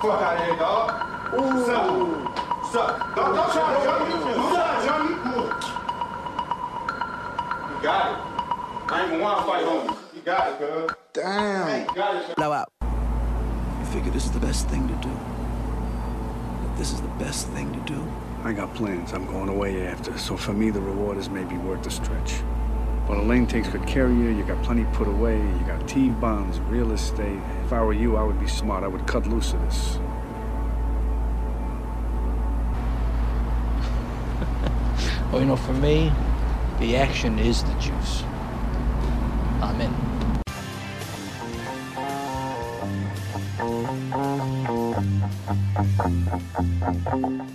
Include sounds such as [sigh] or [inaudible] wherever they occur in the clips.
Fuck out of here, dog. Ooh. Suck. Suck. Don't, don't try to jump me. Don't try to jump me. You got it. I ain't even want to fight on you. You got it, cuz. Damn. You got it, Blow out. You figure this is the best thing to do. That this is the best thing to do. I got plans. I'm going away after, so for me, the reward is maybe worth the stretch. But Elaine takes good care of you. You got plenty put away. You got T-bonds, real estate. If I were you, I would be smart. I would cut loose of this. [laughs] Well, you know, for me, the action is the juice. I'm in. Blowout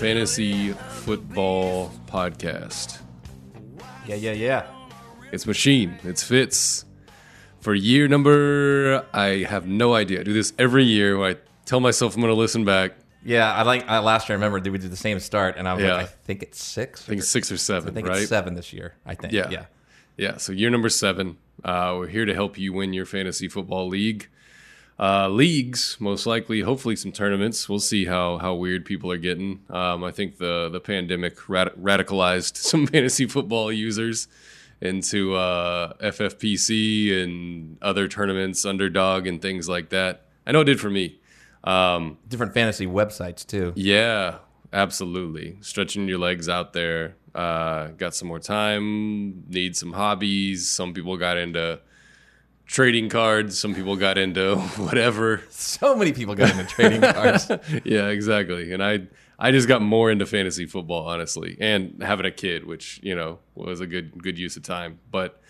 Fantasy Football Podcast. Yeah, yeah, yeah. It's Machine. It's Fitz. For year number, I have no idea. I do this every year where I tell myself I'm going to listen back. Yeah, I like I, last year. I remember we did the same start, and I was Yeah. like, I think it's six. I think it's six or seven, I think right? it's seven this year. I think. Yeah. yeah. Yeah, so year number seven. Uh, we're here to help you win your fantasy football league. Uh, leagues, most likely, hopefully some tournaments. We'll see how how weird people are getting. Um, I think the the pandemic rad- radicalized [laughs] some fantasy football users into uh, FFPC and other tournaments, underdog and things like that. I know it did for me. Um, Different fantasy websites too. yeah, absolutely. Stretching your legs out there. Uh, got some more time. Need some hobbies. Some people got into trading cards. Some people got into [laughs] whatever. So many people got into trading cards. [laughs] yeah, exactly. And I I just got more into fantasy football, honestly, and having a kid, which you know was a good good use of time. But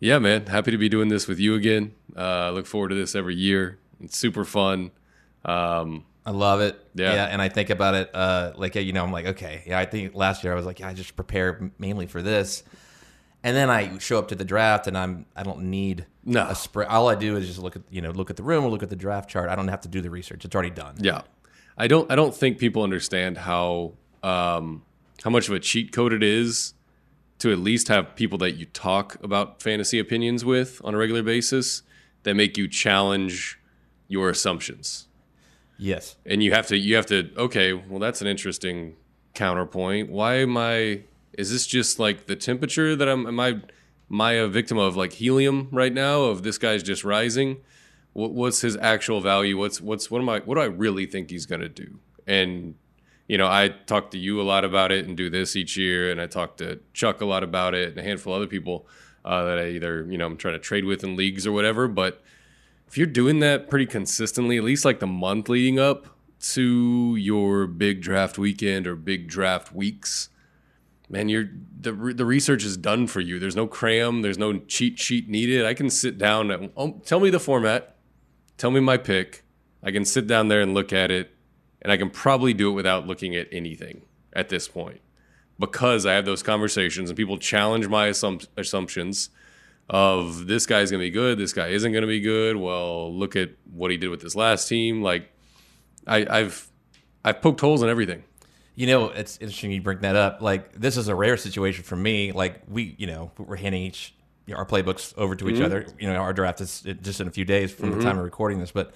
yeah, man, happy to be doing this with you again. Uh, look forward to this every year. It's super fun. Um, I love it. Yeah. and I think about it uh, like you know, I'm like, okay, yeah. I think last year I was like, yeah, I just prepare mainly for this, and then I show up to the draft and I'm I don't need No. a spread. All I do is just look at you know look at the room or look at the draft chart. I don't have to do the research. It's already done. Yeah, I don't. I don't think people understand how um, how much of a cheat code it is to at least have people that you talk about fantasy opinions with on a regular basis that make you challenge your assumptions. Yes. And you have to. You have to. Okay, well, that's an interesting counterpoint. Why am I? Is this just like the temperature that I'm? Am I? Am I a victim of like helium right now? Of this guy's just rising? what, what's his actual value? What's what's what am I what do I really think he's gonna do? And you know, I talk to you a lot about it and do this each year, and I talk to Chuck a lot about it and a handful of other people uh, that I either you know I'm trying to trade with in leagues or whatever. But if you're doing that pretty consistently, at least like the month leading up to your big draft weekend or big draft weeks, man, you're the the research is done for you. There's no cram, there's no cheat sheet needed. I can sit down and oh, tell me the format, tell me my pick. I can sit down there and look at it, and I can probably do it without looking at anything at this point because I have those conversations and people challenge my assump- assumptions of this guy's going to be good, this guy isn't going to be good. Well, look at what he did with this last team. Like I, I've I've poked holes in everything. You know, it's interesting you bring that up. Like, this is a rare situation for me. Like, we, you know, we're handing each you know, our playbooks over to each mm-hmm. other. You know, our draft is just in a few days from the mm-hmm. time of recording this. But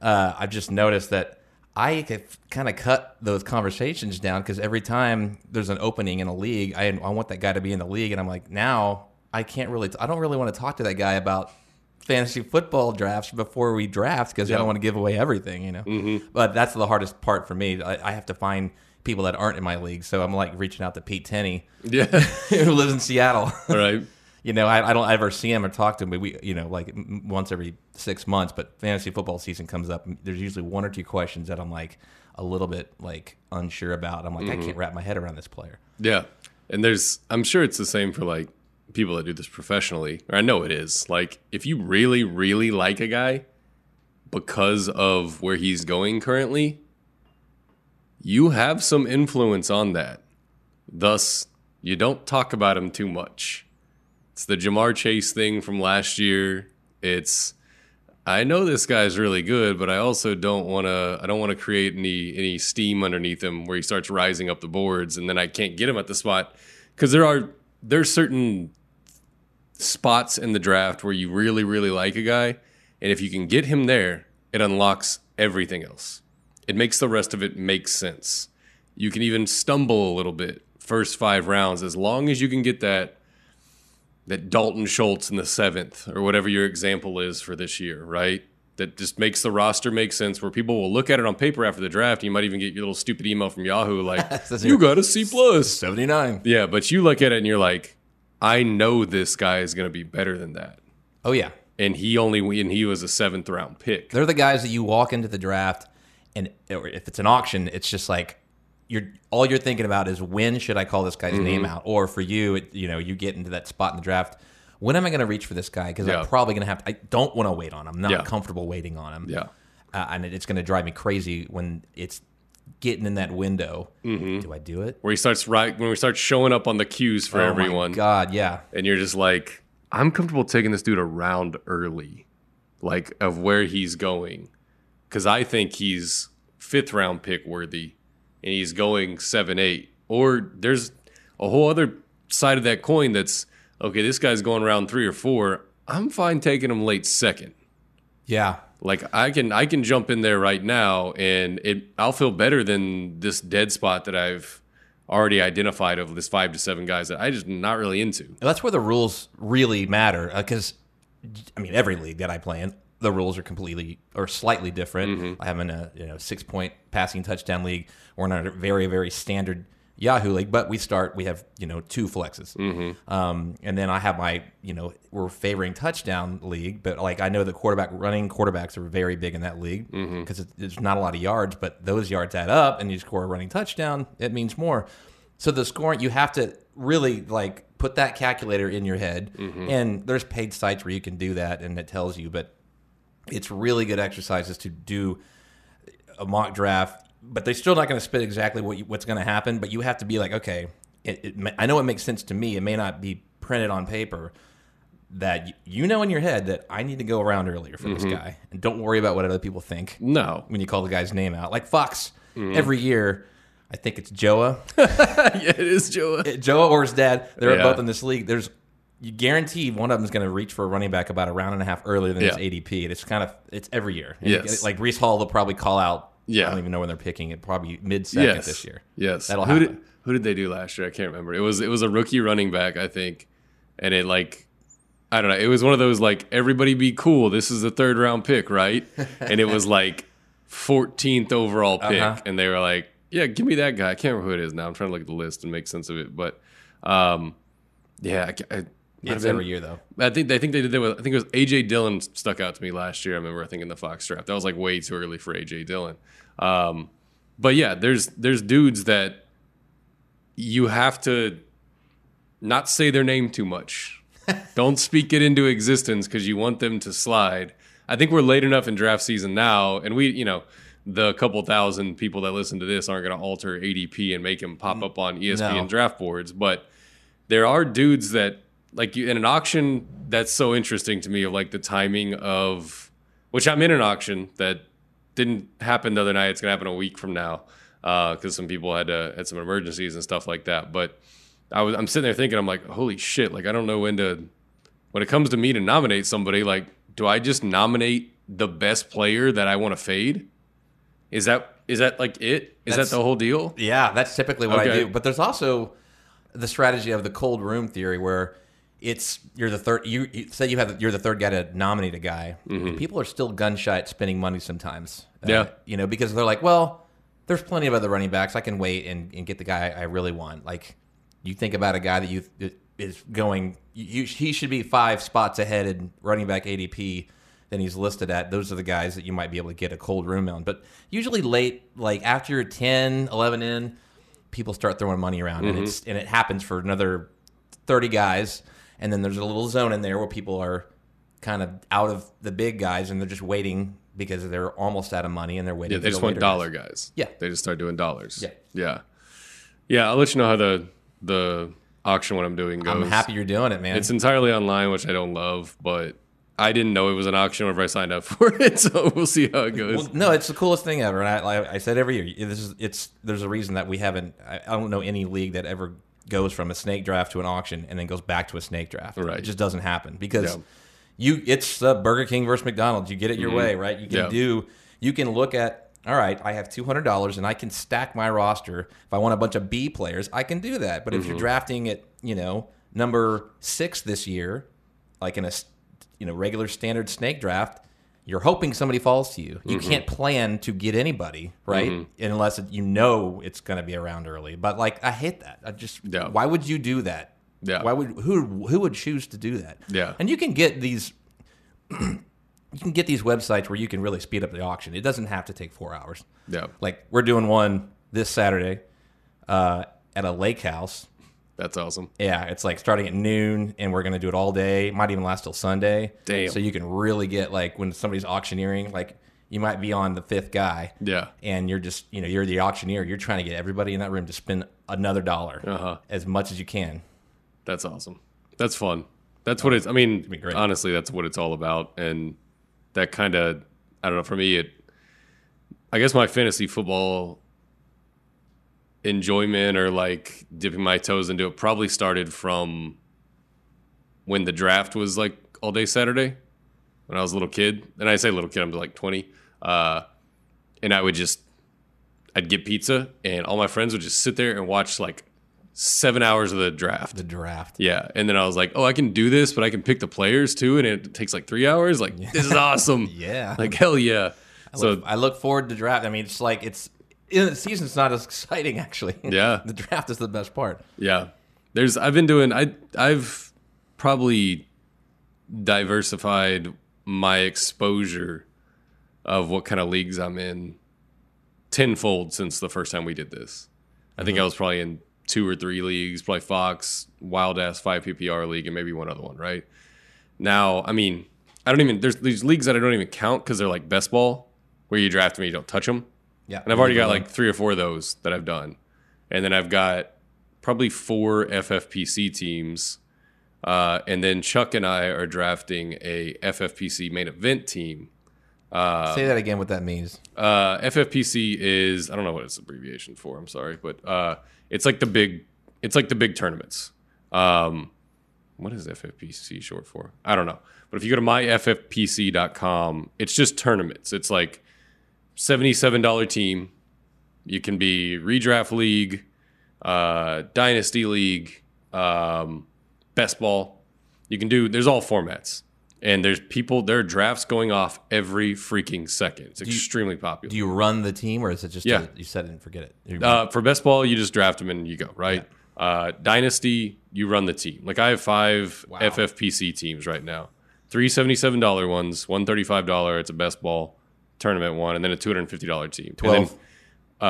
uh, I've just noticed that I have kind of cut those conversations down because every time there's an opening in a league, I, I want that guy to be in the league, and I'm like, now I can't really, I don't really want to talk to that guy about fantasy football drafts before we draft because I don't want to give away everything, you know. Mm-hmm. But that's the hardest part for me. I, I have to find people that aren't in my league, so I'm like reaching out to Pete Tenney, Yeah. [laughs] who lives in Seattle. All right. [laughs] you know, I, I don't ever see him or talk to him, but we, you know, like once every six months. But fantasy football season comes up, there's usually one or two questions that I'm like a little bit like unsure about. I'm like, I mm-hmm. can't wrap my head around this player. Yeah. And there's I'm sure it's the same for like people that do this professionally, or I know it is. Like, if you really, really like a guy because of where he's going currently, you have some influence on that. Thus, you don't talk about him too much. It's the Ja'Marr Chase thing from last year. It's I know this guy's really good, but I also don't want to. I don't want to create any any steam underneath him where he starts rising up the boards, and then I can't get him at the spot because there are there's certain spots in the draft where you really really like a guy, and if you can get him there, it unlocks everything else. It makes the rest of it make sense. You can even stumble a little bit first five rounds as long as you can get that that Dalton Schultz in the seventh or whatever your example is for this year, right? That just makes the roster make sense where people will look at it on paper after the draft. You might even get your little stupid email from Yahoo like, [laughs] you got a C plus. Seventy nine. Yeah, but you look at it and you're like, I know this guy is going to be better than that. Oh yeah, And he only, and he was a seventh round pick. they're the guys that you walk into the draft, and or if it's an auction, it's just like you're all you're thinking about is when should I call this guy's Mm-hmm. name out? Or for you, it, you know, you get into that spot in the draft. When am I going to reach for this guy? Because Yeah. I'm probably going to have to. I don't want to wait on him. I'm not Yeah. comfortable waiting on him. Yeah. uh, and it's going to drive me crazy when it's getting in that window. Mm-hmm. Do I do it? Where he starts right, when we start showing up on the cues for Oh everyone. God, yeah. and you're just like, I'm comfortable taking this dude around early, like of where he's going, because I think he's fifth round pick worthy, and he's going seven eight. Or there's a whole other side of that coin that's okay. This guy's going around three or four. I'm fine taking him late second. Yeah. Like I can I can jump in there right now, and it I'll feel better than this dead spot that I've already identified of this five to seven guys that I just not really into. And that's where the rules really matter uh, because I mean every league that I play in the rules are completely or slightly different. Mm-hmm. I have in a you know six point passing touchdown league. We're in a very very standard Yahoo league, but we start we have you know two flexes, mm-hmm. um, and then I have my you know we're favoring touchdown league, but like I know the quarterback running quarterbacks are very big in that league mm-hmm. because there's not a lot of yards, but those yards add up, and you score a running touchdown, it means more. So the scoring, you have to really like put that calculator in your head, and there's paid sites where you can do that, and it tells you. But it's really good exercises to do a mock draft, but they're still not going to spit exactly what you, what's going to happen. But you have to be like, okay, it, it, I know it makes sense to me. It may not be printed on paper. That you know in your head that I need to go around earlier for this mm-hmm. guy, and don't worry about what other people think No, when you call the guy's name out. Like Fox, mm-hmm. every year, I think it's Joa. [laughs] yeah, it is Joa. Joa or his dad, they're Yeah. both in this league. There's you guarantee one of them is going to reach for a running back about a round and a half earlier than Yeah. his ADP. And it's kind of it's every year. And Yes. like Breece Hall, they'll probably call out. Yeah. I don't even know when they're picking it. Probably mid second Yes, this year. Yes, That'll who happen. did who did they do last year? I can't remember. It was it was a rookie running back, I think, and it like. I don't know. It was one of those like everybody be cool. This is the third round pick, right? and it was like 14th overall pick, Uh-huh. and they were like, "Yeah, give me that guy." I can't remember who it is now. I'm trying to look at the list and make sense of it, but um, yeah, I, I, might have It's every year though. I think I think they did that with I think it was AJ Dillon stuck out to me last year. I remember I think in the Fox draft. That was like way too early for AJ Dillon. Um, but yeah, there's there's dudes that you have to not say their name too much. [laughs] Don't speak it into existence because you want them to slide. I think we're late enough in draft season now, and we, you know, the couple thousand people that listen to this aren't going to alter ADP and make him pop up on ESPN No. draft boards. But there are dudes that, like, you, in an auction, that's so interesting to me of like the timing of, which I'm in an auction that didn't happen the other night. It's going to happen a week from now because some people had uh, had some emergencies and stuff like that. But I was I'm sitting there thinking I'm like, holy shit! Like I don't know when to when it comes to me to nominate somebody. Like, do I just nominate the best player that I want to fade? Is that is that like it? Is That's- that the whole deal? Yeah, that's typically what I do. But there's also the strategy of the cold room theory where it's you're the third you, you say you have you're the third guy to nominate a guy. People are still gun shy at spending money sometimes. Uh, Mm-hmm. Yeah. you know because they're like, well, there's plenty of other running backs. I can wait and, and get the guy I really want. Like you think about a guy that you is going, you, he should be five spots ahead in running back ADP than he's listed at. Those are the guys that you might be able to get a cold room on. But usually late, like after you're 10, 11 in, people start throwing money around, and it's and it happens for another thirty guys. And then there's a little zone in there where people are kind of out of the big guys and they're just waiting because they're almost out of money and they're waiting. Yeah, they the just want dollar guys. guys. Yeah. They just start doing dollars. Yeah. Yeah. Yeah, I'll let you know how the the auction what I'm doing goes. I'm happy you're doing it, man. It's entirely online, which I don't love, but I didn't know it was an auction whenever I signed up [laughs] for it, so we'll see how it goes. Well, no, it's the coolest thing ever, and I, I, I said every year. This is it's. There's a reason that we haven't. I, I don't know any league that ever goes from a snake draft to an auction and then goes back to a snake draft. Right. It just doesn't happen because Yeah. you. It's uh, Burger King versus McDonald's. You get it your way, right? You can Mm-hmm. Yeah. do. You can look at. All right, I have two hundred dollars, and I can stack my roster. If I want a bunch of B players, I can do that. But if Mm-hmm. you're drafting at you know number six this year, like in a you know regular standard snake draft, you're hoping somebody falls to you. You Mm-hmm. can't plan to get anybody right unless it, you know it's going to be around early. But like I hate that. I just Yeah. why would you do that? Yeah. Why would who who would choose to do that? Yeah. And you can get these. [clears throat] You can get these websites where you can really speed up the auction. It doesn't have to take four hours. Yeah. Like we're doing one this Saturday uh, at a lake house. That's awesome. Yeah, it's like starting at noon, and we're gonna do it all day. Might even last till Sunday. Damn. So you can really get like when somebody's auctioneering, like you might be on the fifth guy. Yeah. And you're just, you know, you're the auctioneer. You're trying to get everybody in that room to spend another dollar Uh-huh. as much as you can. That's awesome. That's fun. That's what it's. I mean, honestly, that's what it's all about. And that kind of, I don't know. For me, it. I guess my fantasy football enjoyment or like dipping my toes into it probably started from when the draft was like all day Saturday when I was a little kid. And I say little kid, I'm like 20. Uh, and I would just, I'd get pizza, and all my friends would just sit there and watch like seven hours of the draft. The draft. Yeah, and then I was like, "Oh, I can do this, but I can pick the players too, and it takes like three hours. Like this is [laughs] awesome. Yeah. like hell yeah." I So look, I look forward to draft. I mean, it's like it's in the season's not as [laughs] exciting actually. Yeah. [laughs] the draft is the best part. yeah, there's I've been doing I I've probably diversified my exposure of what kind of leagues I'm in tenfold since the first time we did this. I think mm-hmm. I was probably in two or three leagues, probably Fox, Wild Ass Five PPR league, and maybe one other one. Right now, I mean, I don't even there's these leagues that I don't even count because they're like best ball, where you draft them, and you don't touch them. Yeah, And I've already got like three or four of those that I've done. And then I've got probably four FFPC teams. Uh, and then Chuck and I are drafting a FFPC main event team. Say that again. What that means? Uh, FFPC is I don't know what it's abbreviation for. I'm sorry, but uh, it's like the big it's like the big tournaments. Um, what is FFPC short for? I don't know. But if you go to myffpc.com, it's just tournaments. It's like $77 team. You can be redraft league, uh, dynasty league, um, best ball. You can do, there's all formats. And there's people, there are drafts going off every freaking second. It's extremely popular. Do you run the team, or is it just Yeah. a, you set it and forget it? Uh, for best ball, you just draft them and you go right. Uh, Dynasty, you run the team. Like I have five Wow. FFPC teams right now. Three seventy-seven dollar ones, one thirty-five dollar. It's a best ball tournament one, and then a two hundred and fifty dollar team. And 12. then,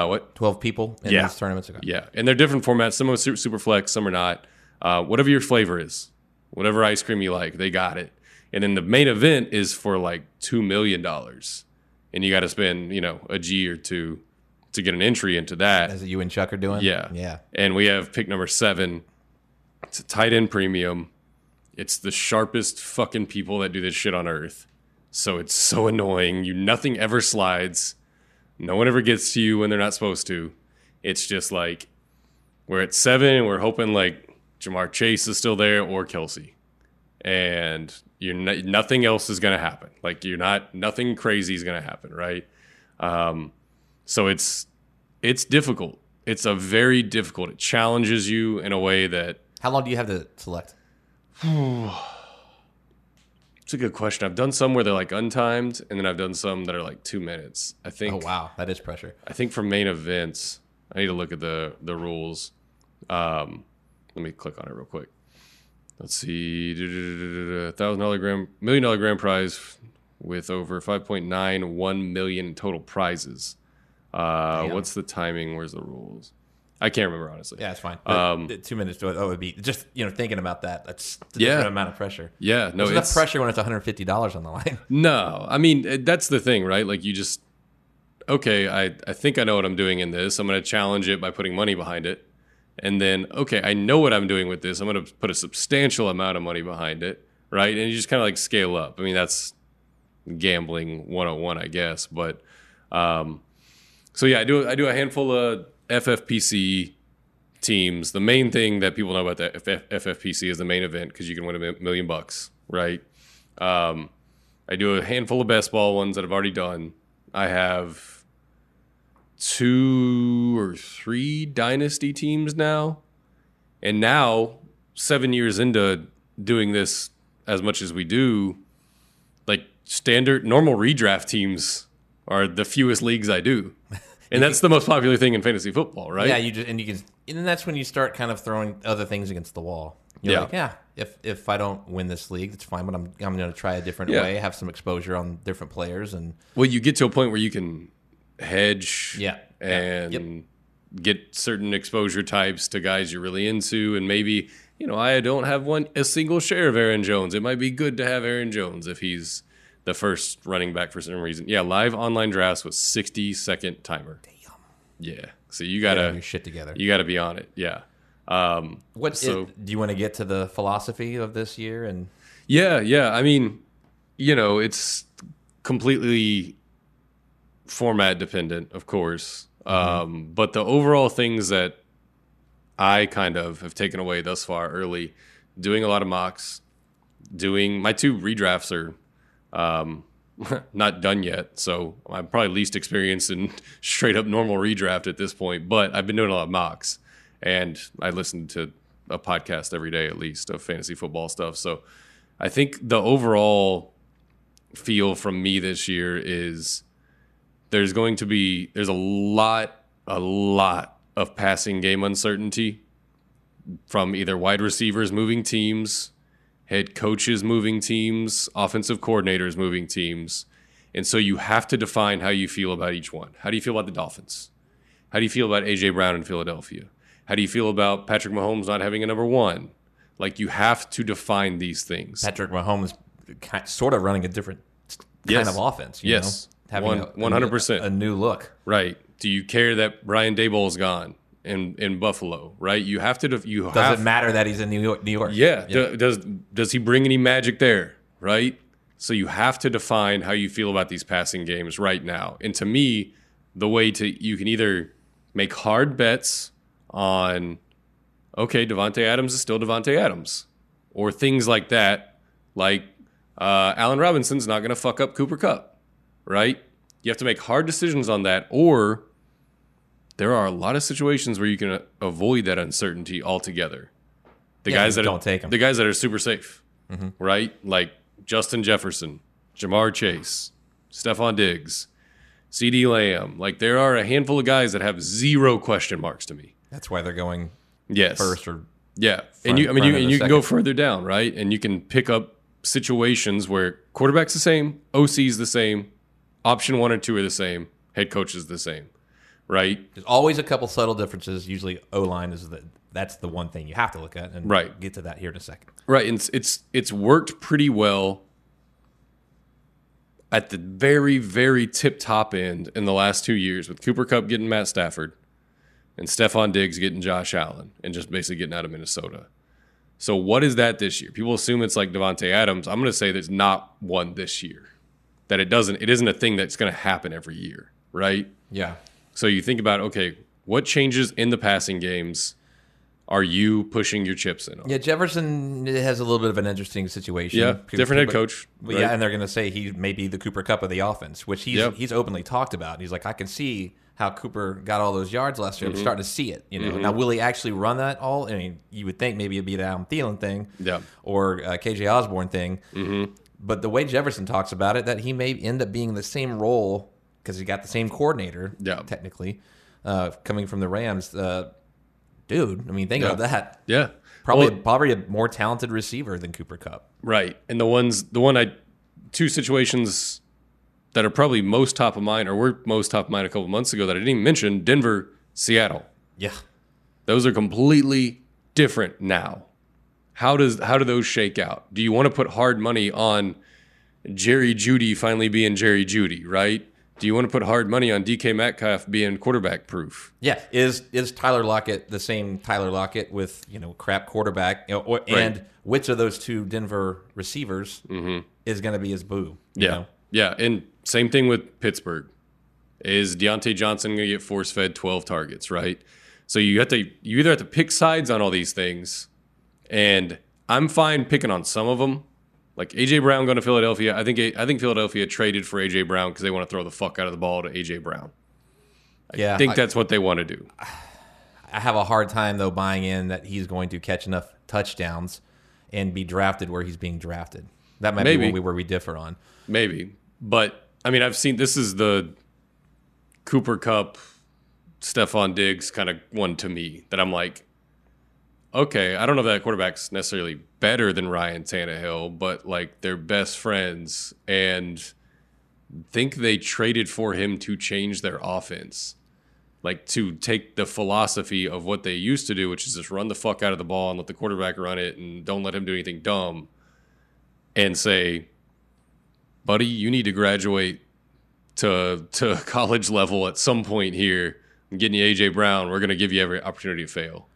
uh, what? Twelve people in Yeah. these tournaments. Okay. Yeah, and they're different formats. Some are super, super flex, some are not. Uh, whatever your flavor is, whatever ice cream you like, they got it. And then the main event is for like two million dollars, and you got to spend you know a G or two to get an entry into that. As you and Chuck are doing. Yeah. Yeah. And we have pick number seven. It's a tight end premium. It's the sharpest fucking people that do this shit on earth. So it's so annoying. You nothing ever slides. No one ever gets to you when they're not supposed to. It's just like we're at seven and we're hoping like Ja'Marr Chase is still there or Kelce. And you're nothing else is going to happen. Like you're not nothing crazy is going to happen, right? Um, so it's it's difficult. It's a very difficult. It challenges you in a way that How long do you have to select? [sighs] [sighs] [sighs] it's a good question. I've done some where they're like untimed, and then I've done some that are like two minutes. I think. Oh wow, that is pressure. I think for main events, I need to look at the the rules. Um, let me click on it real quick. Let's see, thousand dollar grand, million dollar grand prize with over five point nine one million total prizes. Uh, Damn. what's the timing? Where's the rules? I can't remember honestly. Yeah, it's fine. Um, the two minutes to it, oh, would be just you know thinking about that. That's a Yeah. different amount of pressure. Yeah, no, There's it's pressure when it's 150 dollars on the line. [laughs] no. I mean, uh, that's the thing, right? Like you just okay. I I think I know what I'm doing in this. I'm going to challenge it by putting money behind it, and then okay, I know what I'm doing with this. I'm going to put a substantial amount of money behind it, right? And you just kind of like scale up. I mean, that's gambling 101, I guess. But um, so yeah, I do I do a handful of FFPC teams. The main thing that people know about the FF, FFPC is the main event because you can win a million bucks, right? Um, I do a handful of best ball ones that I've already done. I have two or three dynasty teams now, and now seven years into doing this as much as we do, like standard normal redraft teams are the fewest leagues I do. [laughs] And that's the most popular thing in fantasy football, right? Yeah, you just and you can, and that's when you start kind of throwing other things against the wall. You're Yeah. like, yeah, if if I don't win this league, it's fine, but I'm I'm going to try a different Yeah. way, have some exposure on different players, and Well, you get to a point where you can hedge Yeah. Yeah. and Yep. get certain exposure types to guys you're really into, and maybe you know I don't have one a single share of Aaron Jones. It might be good to have Aaron Jones if he's the first running back for some reason. Yeah, live online drafts with 60 second timer. Damn. Yeah, so you gotta your shit together. you gotta be on it. Yeah. Um, what so- do you want to get to the philosophy of this year and Yeah, yeah. I mean, you know, it's completely format dependent, of course. Um, but the overall things that I kind of have taken away thus far early, doing a lot of mocks, doing my two redrafts are um, [laughs] not done yet. So I'm probably least experienced in [laughs] straight up normal redraft at this point, but I've been doing a lot of mocks and I listen to a podcast every day at least of fantasy football stuff. So I think the overall feel from me this year is there's going to be there's a lot a lot of passing game uncertainty from either wide receivers moving teams, head coaches moving teams, offensive coordinators moving teams. And so you have to define how you feel about each one. How do you feel about the Dolphins? How do you feel about AJ Brown in Philadelphia? How do you feel about Patrick Mahomes not having a number one? Like you have to define these things. Patrick Mahomes kind, sort of running a different kind of offense? You Yes. know? One- a- a- 100%. a new look. Right. Do you care that Brian Daboll is gone in, in Buffalo? Right. You have to. Def- you Does have. it matter that he's in New York? New York. Yeah. do- does does he bring any magic there? Right. So you have to define how you feel about these passing games right now. And to me, the way to you can either make hard bets on, okay, Davante Adams is still Davante Adams, or things like that, like uh, Allen Robinson's not going to fuck up Cooper Kupp, right? You have to make hard decisions on that, or there are a lot of situations where you can uh, avoid that uncertainty altogether. The Yeah, guys that don't are, take 'em. the guys that are super safe, right? Like Justin Jefferson, Ja'Marr Chase, Stefon Diggs, CeeDee Lamb. Like there are a handful of guys that have zero question marks to me. That's why they're going Yes, first or yeah, front- and you, I mean, you, and you can go further down, right? And you can pick up situations where quarterback's the same, OC's the same, option one or two are the same, head coach is the same, right? There's always a couple subtle differences. Usually, O line is the that's the one thing you have to look at, and Right. get to that here in a second. Right, and it's it's, it's worked pretty well at the very very tip top end in the last two years with Cooper Kupp getting Matt Stafford and Stefon Diggs getting Josh Allen and just basically getting out of Minnesota. So what is that this year? People assume it's like Davante Adams. I'm going to say there's not one this year. That it doesn't. It isn't a thing that's going to happen every year, right? Yeah, So you think about okay, what changes in the passing games are you pushing your chips in on? yeah. Jefferson has a little bit of an interesting situation. Yeah, different head coach, right? Yeah, and they're going to say he may be the Cooper Kupp of the offense, which he's Yep. he's openly talked about. He's like, I can see how Cooper got all those yards last year. Mm-hmm. I'm starting to see it. You know, now will he actually run that all? I mean, you would think maybe it'd be the Adam Thielen thing, Yeah. or uh, KJ Osborn thing. Mm-hmm. But the way Jefferson talks about it, that he may end up being the same role because he got the same coordinator. Yeah. technically, uh, coming from the Rams. Uh, dude, I mean, think Yeah. about that. Yeah, Probably, Well, probably a more talented receiver than Cooper Kupp. right. And the ones, the one I, two situations that are probably most top of mind, or were most top of mind a couple months ago that I didn't even mention: Denver, Seattle. Yeah, Those are completely different now. How does how do those shake out? Do you want to put hard money on Jerry Jeudy finally being Jerry Jeudy, right? Do you want to put hard money on DK Metcalf being quarterback proof? Yeah, is is Tyler Lockett the same Tyler Lockett with you know crap quarterback, you know, or, and which of those two Denver receivers mm-hmm. is going to be his boo? you Yeah. know? Yeah. And same thing with Pittsburgh. Is Diontae Johnson going to get force fed 12 targets, right? So you have to, you either have to pick sides on all these things. And I'm fine picking on some of them. Like AJ Brown going to Philadelphia. I think, I think Philadelphia traded for AJ Brown because they want to throw the fuck out of the ball to AJ Brown. yeah. I think I, that's what they want to do. I have a hard time though buying in that he's going to catch enough touchdowns and be drafted where he's being drafted. That might Maybe. be where we, where we differ on. Maybe. But I mean, I've seen this is the Cooper Kupp, Stefon Diggs kind of one to me that I'm like, okay, I don't know if that quarterback's necessarily better than Ryan Tannehill, but like they're best friends and think they traded for him to change their offense. Like to take the philosophy of what they used to do, which is just run the fuck out of the ball and let the quarterback run it and don't let him do anything dumb, and say, buddy, you need to graduate to to [laughs] college level at some point here. I'm getting you AJ Brown. We're to give you every opportunity to fail.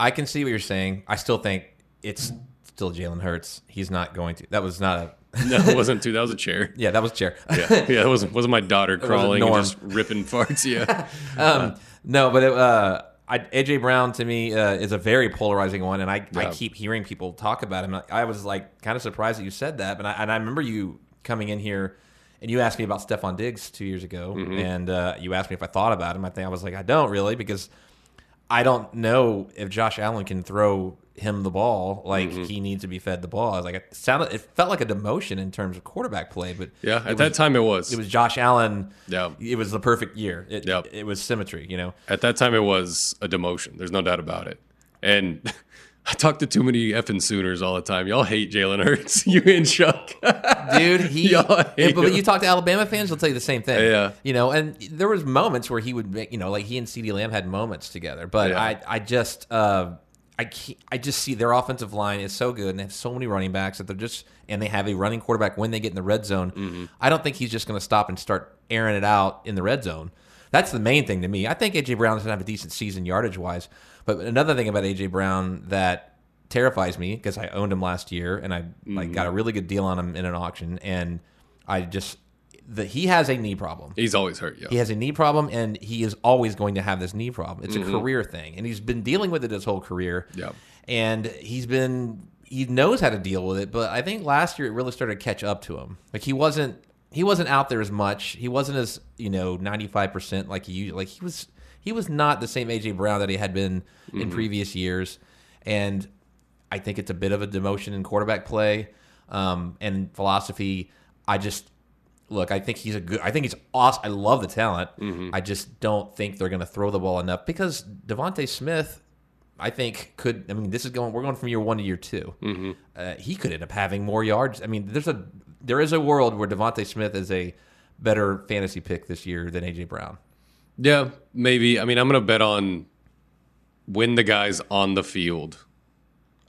I can see what you're saying. I still think it's still Jalen Hurts. He's not going to. That was not a. [laughs] No, it wasn't too. That was a chair. [laughs] Yeah, that was a chair. Yeah, yeah. It wasn't wasn't my daughter crawling and just ripping farts. Yeah, [laughs] um, no, but it, uh, I, AJ Brown to me uh, is a very polarizing one, and I, I keep hearing people talk about him. I was like kind of surprised that you said that, but I, and I remember you coming in here and you asked me about Stefon Diggs two years ago, Mm-hmm. and uh, you asked me if I thought about him. I think I was like, I don't really because I don't know if Josh Allen can throw him the ball like Mm-hmm. he needs to be fed the ball. I was like, it sounded, it felt like a demotion in terms of quarterback play, but yeah. At was- that time, it was. it was Josh Allen. Yeah. it was the perfect year. It, Yep. it was symmetry, you know. At that time, it was a demotion. There's no doubt about it. And [laughs] I talk to too many effing Sooners all the time. Y'all hate Jalen Hurts. [laughs] you and Chuck. dude. He, [laughs] Y'all hate but when him. you talk to Alabama fans, they'll tell you the same thing. Yeah. you know, and there was moments where he would make, you know, like he and Ceedee Lamb had moments together. But Yeah. I, I just, uh, I, can't, I just see their offensive line is so good and they have so many running backs that they're just, and they have a running quarterback when they get in the red zone. Mm-hmm. I don't think he's just going to stop and start airing it out in the red zone. That's the main thing to me. I think AJ Brown's going to have a decent season yardage wise. But another thing about AJ Brown that terrifies me because I owned him last year and I like got a really good deal on him in an auction and I just the he has a knee problem. He's always hurt. Yeah. He has a knee problem and he is always going to have this knee problem. It's Mm-hmm. a career thing and he's been dealing with it his whole career. Yeah. And he's been he knows how to deal with it, but I think last year it really started to catch up to him. Like he wasn't he wasn't out there as much. He wasn't as, you know, 95% like he usually like he was he was not the same AJ Brown that he had been Mm-hmm. in previous years. And I think it's a bit of a demotion in quarterback play um, and philosophy. I just look. I think he's a good. I think he's awesome. I love the talent. Mm-hmm. I just don't think they're going to throw the ball enough because DeVonta Smith. I think could. I mean, this is going. We're going from year one to year 2 Mm-hmm. Uh, he could end up having more yards. I mean, there's a there is a world where DeVonta Smith is a better fantasy pick this year than AJ Brown. Yeah, maybe. I mean, I'm going to bet on when the guy's on the field.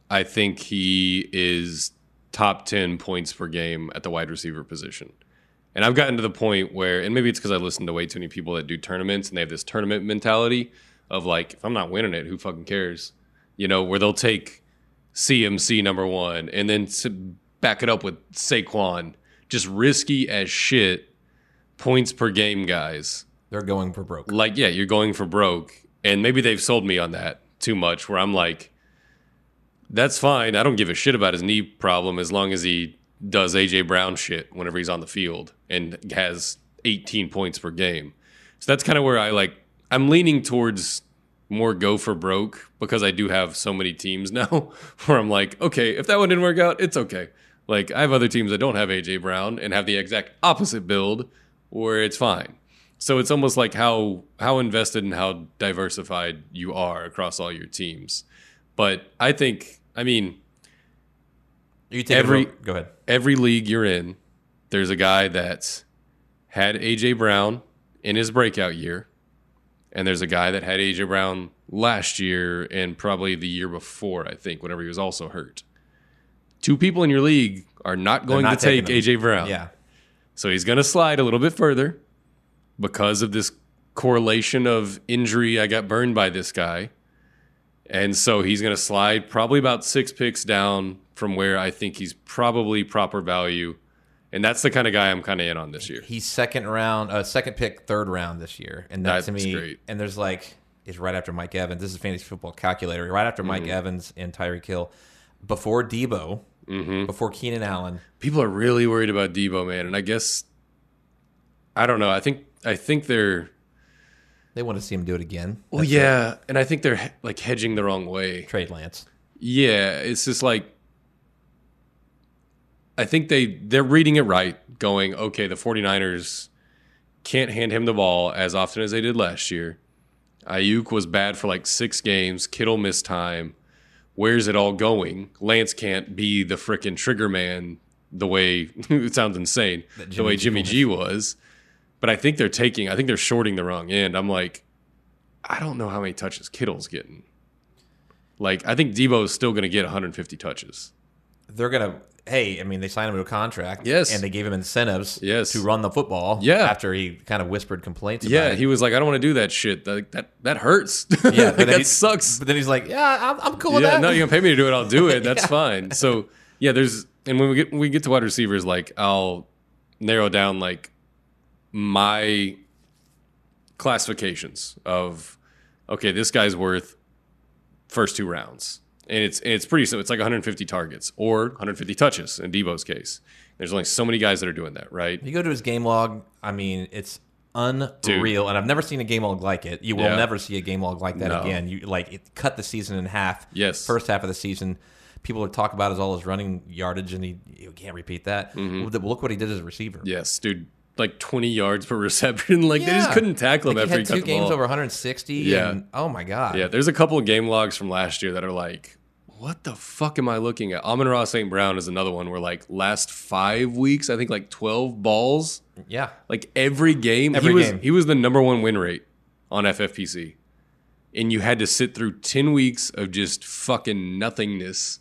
I think he is top 10 points per game at the wide receiver position. And I've gotten to the point where, and maybe it's because I listen to way too many people that do tournaments and they have this tournament mentality of like, if I'm not winning it, who fucking cares? You know, where they'll take CMC number one and then back it up with Saquon. Just risky as shit points per game guys They're going for broke. like yeah you're going for broke and maybe they've sold me on that too much where i'm like that's fine i don't give a shit about his knee problem as long as he does aj brown shit whenever he's on the field and has 18 points per game. So that's kind of where i like i'm leaning towards more go for broke because i do have so many teams [laughs] now where i'm like okay if that one didn't work out it's okay. Like i have other teams that don't have aj brown and have the exact opposite build where it's fine. So it's almost like how how invested and how diversified you are across all your teams. But I think, I mean, You take Every- go ahead. every league you're in, there's a guy that's had AJ Brown in his breakout year, and there's a guy that had AJ Brown last year and probably the year before, I think, whenever he was also hurt. Two people in your league are not going not to take. AJ Brown. Yeah. So he's going to slide a little bit further because of this correlation of injury. I got burned by this guy. And so he's going to slide probably about six picks down from where I think he's probably proper value. And that's the kind of guy I'm kind of in on this year. He's second round, uh, second pick, third round this year, and that to me, great. and there's like, is right after Mike Evans. This is fantasy football calculator. Right after Mm-hmm. Mike Evans and Tyreek Hill, before Deebo, Mm-hmm. before Keenan Allen. People are really worried about Deebo, man. And I guess, I don't know. I think, I think they're, They want to see him do it again. well, yeah. And I think they're he- like hedging the wrong way. Trey Lance. Yeah, it's just like I think they they're reading it right, going, okay, the 49ers can't hand him the ball as often as they did last year. Aiyuk was bad for like six games. Kittle missed time. Where's it all going? Lance can't be the frickin' trigger man the way [laughs] it sounds insane. The way Jimmy Jimmy G was. But I think they're taking I think they're shorting the wrong end. I'm like, I don't know how many touches Kittle's getting. Like, I think Deebo is still going to get 150 touches. They're gonna. Hey, I mean, they signed him to a contract. Yes. and they gave him incentives. Yes. to run the football. Yeah. after he kind of whispered complaints. Yeah, it. he was like, I don't want to do that shit. That that, that hurts. [laughs] Yeah, like, but that he- sucks. But then he's like, "Yeah, I'm, I'm cool with yeah, that." no, you're gonna pay me to do it. I'll do it. That's [laughs] Yeah. fine. So yeah, there's and when we get when we get to wide receivers, like I'll narrow down like my classifications of okay, this guy's worth first two rounds, and it's and it's pretty simple. It's like 150 targets or 150 touches in Deebo's case. There's only so many guys that are doing that, right? You go to his game log. I mean, it's unreal, and I've never seen a game log like it. You will Yeah. never see a game log like that No. again. You like it cut the season in half. Yes. first half of the season. People would talk about his all his running yardage, and he you can't repeat that. Mm-hmm. Look what he did as a receiver. Yes, dude. Like 20 yards per [laughs] reception. Like they just couldn't tackle him Like, after he he had cut two games over 160. Yeah. and, oh my god. Yeah, there's a couple of game logs from last year that are like, what the fuck am I looking at? Amon-Ra St. Brown is another one where like last five weeks, I think like 12 balls, yeah. like every game. Every he was game. he was the number one win rate on FFPC. And you had to sit through 10 weeks of just fucking nothingness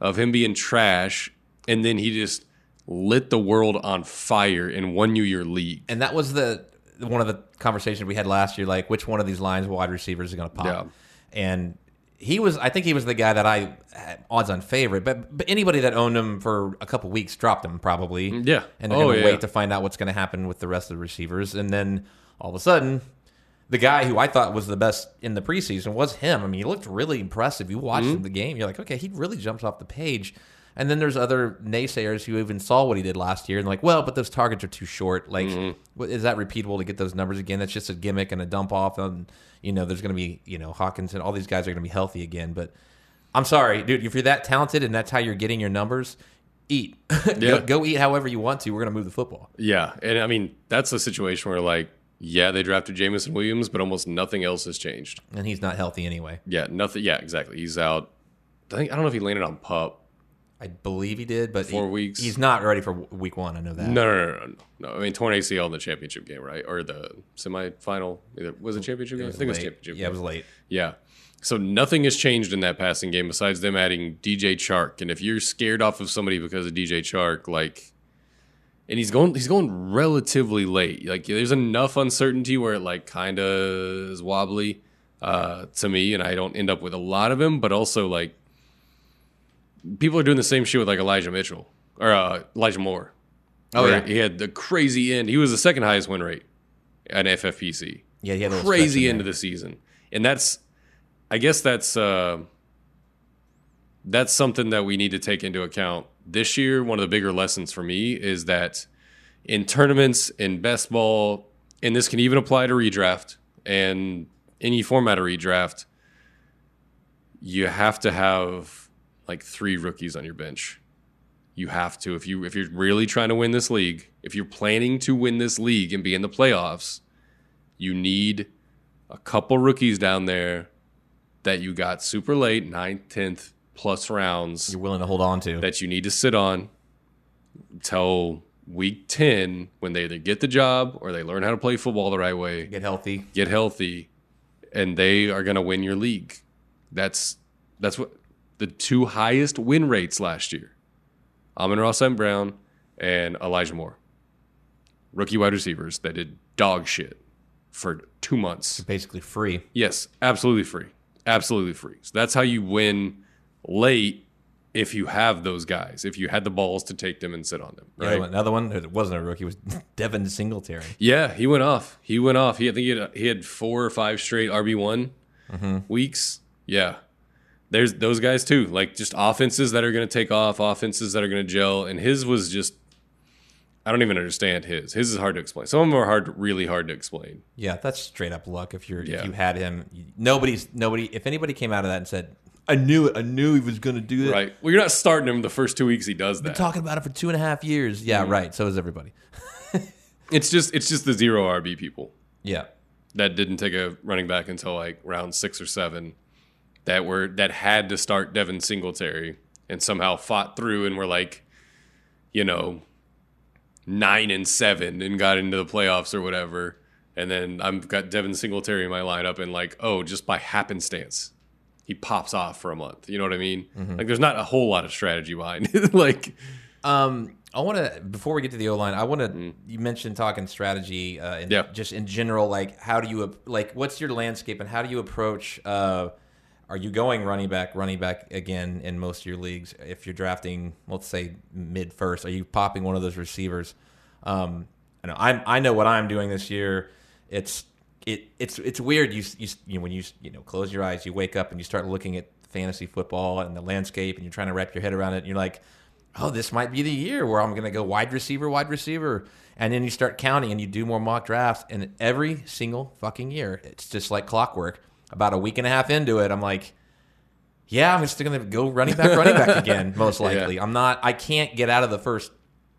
of him being trash. And then he just lit the world on fire and won you your league. And that was the one of the conversations we had last year. Like, which one of these lines wide receivers is going to pop? Yeah. And he was, I think he was the guy that I had odds on favorite. But but anybody that owned him for a couple weeks dropped him probably. Yeah. And they're Oh, to yeah. wait to find out what's going to happen with the rest of the receivers. And then all of a sudden. The guy who I thought was the best in the preseason was him. I mean, he looked really impressive. You watched Mm-hmm. the game, you're like, okay, he really jumps off the page. And then there's other naysayers who even saw what he did last year and like, well, but those targets are too short. Like, Mm-hmm. what- is that repeatable to get those numbers again? That's just a gimmick and a dump off. And you know, there's going to be you know Hawkins and all these guys are going to be healthy again. But I'm sorry, dude. If you're that talented and that's how you're getting your numbers, eat. [laughs] Yeah. go, go eat however you want to. We're going to move the football. Yeah, and I mean that's a situation where like, yeah, they drafted Jameson Williams, but almost nothing else has changed. And he's not healthy anyway. Yeah, nothing. Yeah, exactly. He's out. I think I don't know if he landed on pup. I believe he did, but Four he- weeks. He's not ready for week one. I know that. No, no, no, no, no. I mean, torn ACL in the championship game, right, or the semifinal? Either was it championship game? I think it was championship. Yeah, it was late. Yeah. So nothing has changed in that passing game besides them adding DJ Chark. And if you're scared off of somebody because of DJ Chark, like, and he's going, he's going relatively late. Like, there's enough uncertainty where it like kind of is wobbly uh, to me, and I don't end up with a lot of him. But also, like, people are doing the same shit with like Elijah Mitchell or uh, Elijah Moore. Oh, yeah. he had the crazy end. He was the second highest win rate at FFPC Yeah, he had a little stretch crazy end of the season, and that's, I guess that's uh, that's something that we need to take into account this year. One of the bigger lessons for me is that in tournaments, in best ball, and this can even apply to redraft and any format of redraft, you have to have like three rookies on your bench. You have to if you if you're really trying to win this league, if you're planning to win this league and be in the playoffs, you need a couple rookies down there that you got super late, ninth, tenth plus rounds You're willing to hold on to. that you need to sit on till week ten when they either get the job or they learn how to play football the right way, Get healthy. get healthy, and they are going to win your league. That's that's what the two highest win rates last year. Amon Ross and Brown and Elijah Moore. Rookie wide receivers that did dog shit for two months. Basically free. Yes, absolutely free. Absolutely free. So that's how you win late if you have those guys, if you had the balls to take them and sit on them. Right. one- Another one that wasn't a rookie was [laughs] Devin Singletary. Yeah, he went off. He went off. He I think he had, he had four or five straight RB one Mm-hmm. weeks. Yeah, there's those guys too. Like just offenses that are going to take off, offenses that are going to gel. And his was just, I don't even understand his. His is hard to explain. Some of them are hard, really hard to explain. Yeah, that's straight up luck. If you're Yeah. if you had him, nobody's nobody. If anybody came out of that and said, "I knew it, I knew he was going to do that," Right. Well, you're not starting him the first two weeks he does Been that. talking about it for two and a half years. Yeah, Mm-hmm. right. So is everybody. [laughs] It's just it's just the zero RB people. Yeah, that didn't take a running back until like round six or seven that were that had to start Devin Singletary and somehow fought through and were like, you know, nine and seven and got into the playoffs or whatever. And then I've got Devin Singletary in my lineup and like, oh, just by happenstance, he pops off for a month. You know what I mean? Like there's not a whole lot of strategy behind [laughs] it. like Um, I want to before we get to the O line, I want to. You mentioned talking strategy, uh, and Mm. Yeah. just in general, like how do you like what's your landscape and how do you approach? Uh, are you going running back, running back again in most of your leagues? If you're drafting, let's say mid first, are you popping one of those receivers? Um, I know I'm, I know what I'm doing this year. It's it it's it's weird. You, you you when you you know close your eyes, you wake up and you start looking at fantasy football and the landscape, and you're trying to wrap your head around it. And you're like, oh, this might be the year where I'm going to go wide receiver, wide receiver. And then you start counting and you do more mock drafts. And every single fucking year, it's just like clockwork. About a week and a half into it, I'm like, yeah, I'm just going to go running back, running back [laughs] again, most likely. I'm not, I can't get out of the first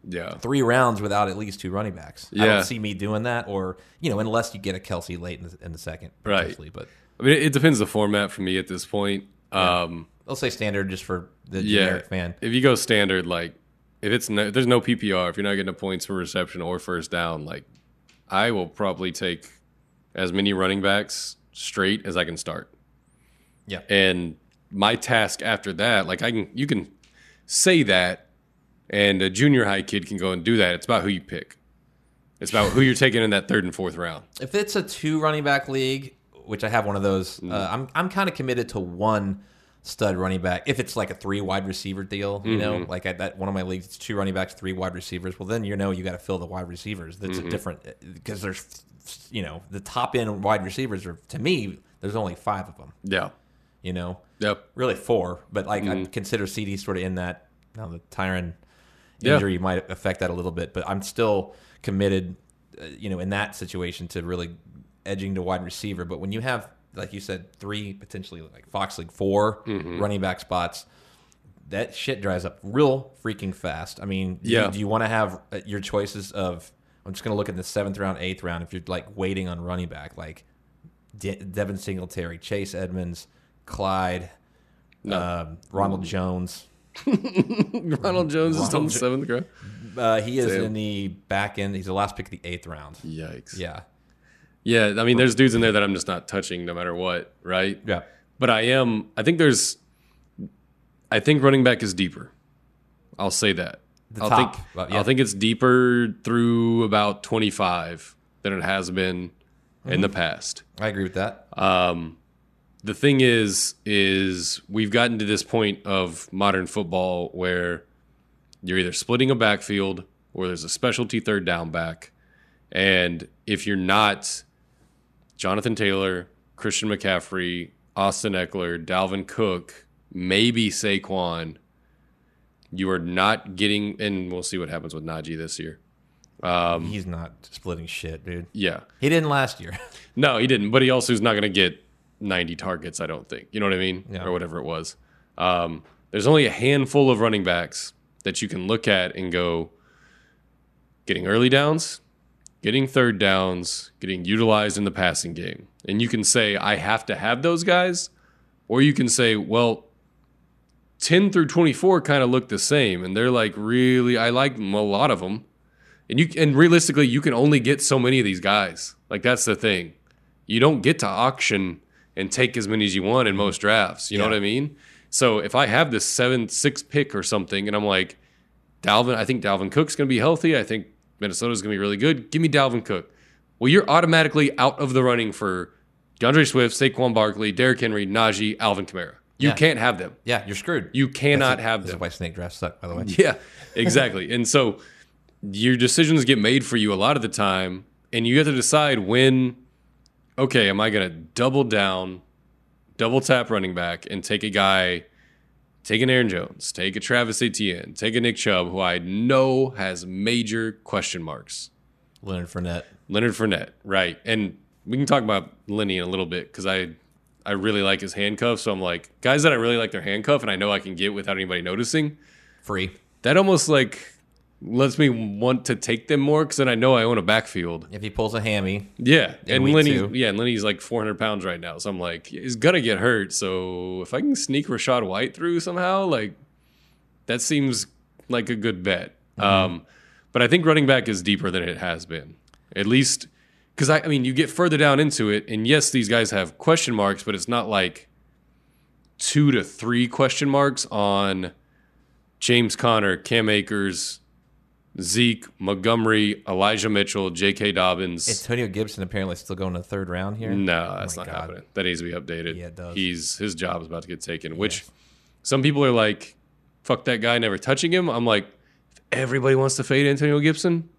yeah. three rounds without at least two running backs. I Yeah. don't see me doing that, or, you know, unless you get a Kelce late in the, in the second, Right. But I mean, it, depends the format for me at this point. Um, I'll say standard just for the yeah, generic fan. If you go standard, like if it's no, there's no PPR, if you're not getting points for reception or first down, like I will probably take as many running backs straight as I can start. Yeah. And my task after that, like I can, you can say that, and a junior high kid can go and do that. It's about who you pick. It's about who you're taking in that third and fourth round. If it's a two running back league, which I have one of those, Mm. uh, I'm I'm kind of committed to one stud running back. If it's like a three wide receiver deal, you know, Mm-hmm. like at that one of my leagues, it's two running backs, three wide receivers. Well, then you know you got to fill the wide receivers. That's Mm-hmm. a different because there's you know the top end wide receivers are to me there's only five of them. Yeah. You know, Yep. really four, but like Mm-hmm. I consider CeeDee sort of in that. Now the Tyron Yeah. injury might affect that a little bit, but I'm still committed, uh, you know, in that situation to really edging to wide receiver. But when you have, like you said, three potentially like Fox League 4 Mm-hmm. running back spots. That shit dries up real freaking fast. I mean, do you- Yeah. do you want to have uh, your choices of? I'm just going to look at the seventh round, eighth round. If you're like waiting on running back, like De- Devin Singletary, Chase Edmonds, Clyde, um, Ronald Jones. [laughs] Ronald Jones is still in the seventh round. Uh, he is Damn. in the back end. He's the last pick of the eighth round. Yikes. Yeah, Yeah, I mean, there's dudes in there that I'm just not touching no matter what, right? yeah. But I am. I think there's. I think running back is deeper. I'll say that. The I'll top, think. yeah. I'll think it's deeper through about 25 than it has been Mm-hmm. in the past. I agree with that. Um, the thing is, is we've gotten to this point of modern football where you're either splitting a backfield or there's a specialty third down back, and if you're not Jonathan Taylor, Christian McCaffrey, Austin Ekeler, Dalvin Cook, maybe Saquon, you are not getting. And we'll see what happens with Najee this year. Um, He's not splitting shit, dude. yeah, He didn't last year. [laughs] no, he didn't. But he also is not going to get 90 targets, I don't think. You know what I mean? Yeah. Or whatever it was. Um, there's only a handful of running backs that you can look at and go, getting early downs, getting third downs, getting utilized in the passing game. And you can say, I have to have those guys. Or you can say, well, 10 through 24 kind of look the same. And they're like, really, I like a lot of them. And you and realistically, you can only get so many of these guys. Like that's the thing. You don't get to auction and take as many as you want in mm-hmm. most drafts. You know what I mean? So if I have this seven six pick or something, and I'm like, Dalvin, I think Dalvin Cook's going to be healthy. I think Minnesota's going to be really good. Give me Dalvin Cook. Well, you're automatically out of the running for D'Andre Swift, Saquon Barkley, Derrick Henry, Najee, Alvin Kamara. You Yeah. can't have them. Yeah, you're screwed. You cannot That's have them. why snake drafts suck, by the way. [laughs] Yeah, exactly. and so your decisions get made for you a lot of the time, and you have to decide when, okay, am I going to double down, double tap running back, and take a guy, take an Aaron Jones, take a Travis Etienne, take a Nick Chubb, who I know has major question marks. Leonard Fournette. Leonard Fournette, right? And we can talk about Lenny in a little bit because I I really like his handcuff. So I'm like guys that I really like their handcuff, and I know I can get without anybody noticing. Free. That almost like lets me want to take them more because then I know I own a backfield. If he pulls a hammy, Yeah, and Lenny, two. yeah, and Lenny's like 400 pounds right now, so I'm like, he's gonna get hurt. So if I can sneak Rachaad White through somehow, like that seems like a good bet. Mm-hmm. Um, but I think running back is deeper than it has been, at least because I, I mean, you get further down into it, and yes, these guys have question marks, but it's not like two to three question marks on James Conner, Cam Akers. Zeke, Montgomery, Elijah Mitchell, J.K. Dobbins. Antonio Gibson apparently still going to the third round here. No, oh that's Oh not God. happening. That needs to be updated. Yeah, it does. He's his job is about to get taken. Which some people are like, "Fuck that guy, never touching him." I'm like, if everybody wants to fade Antonio Gibson,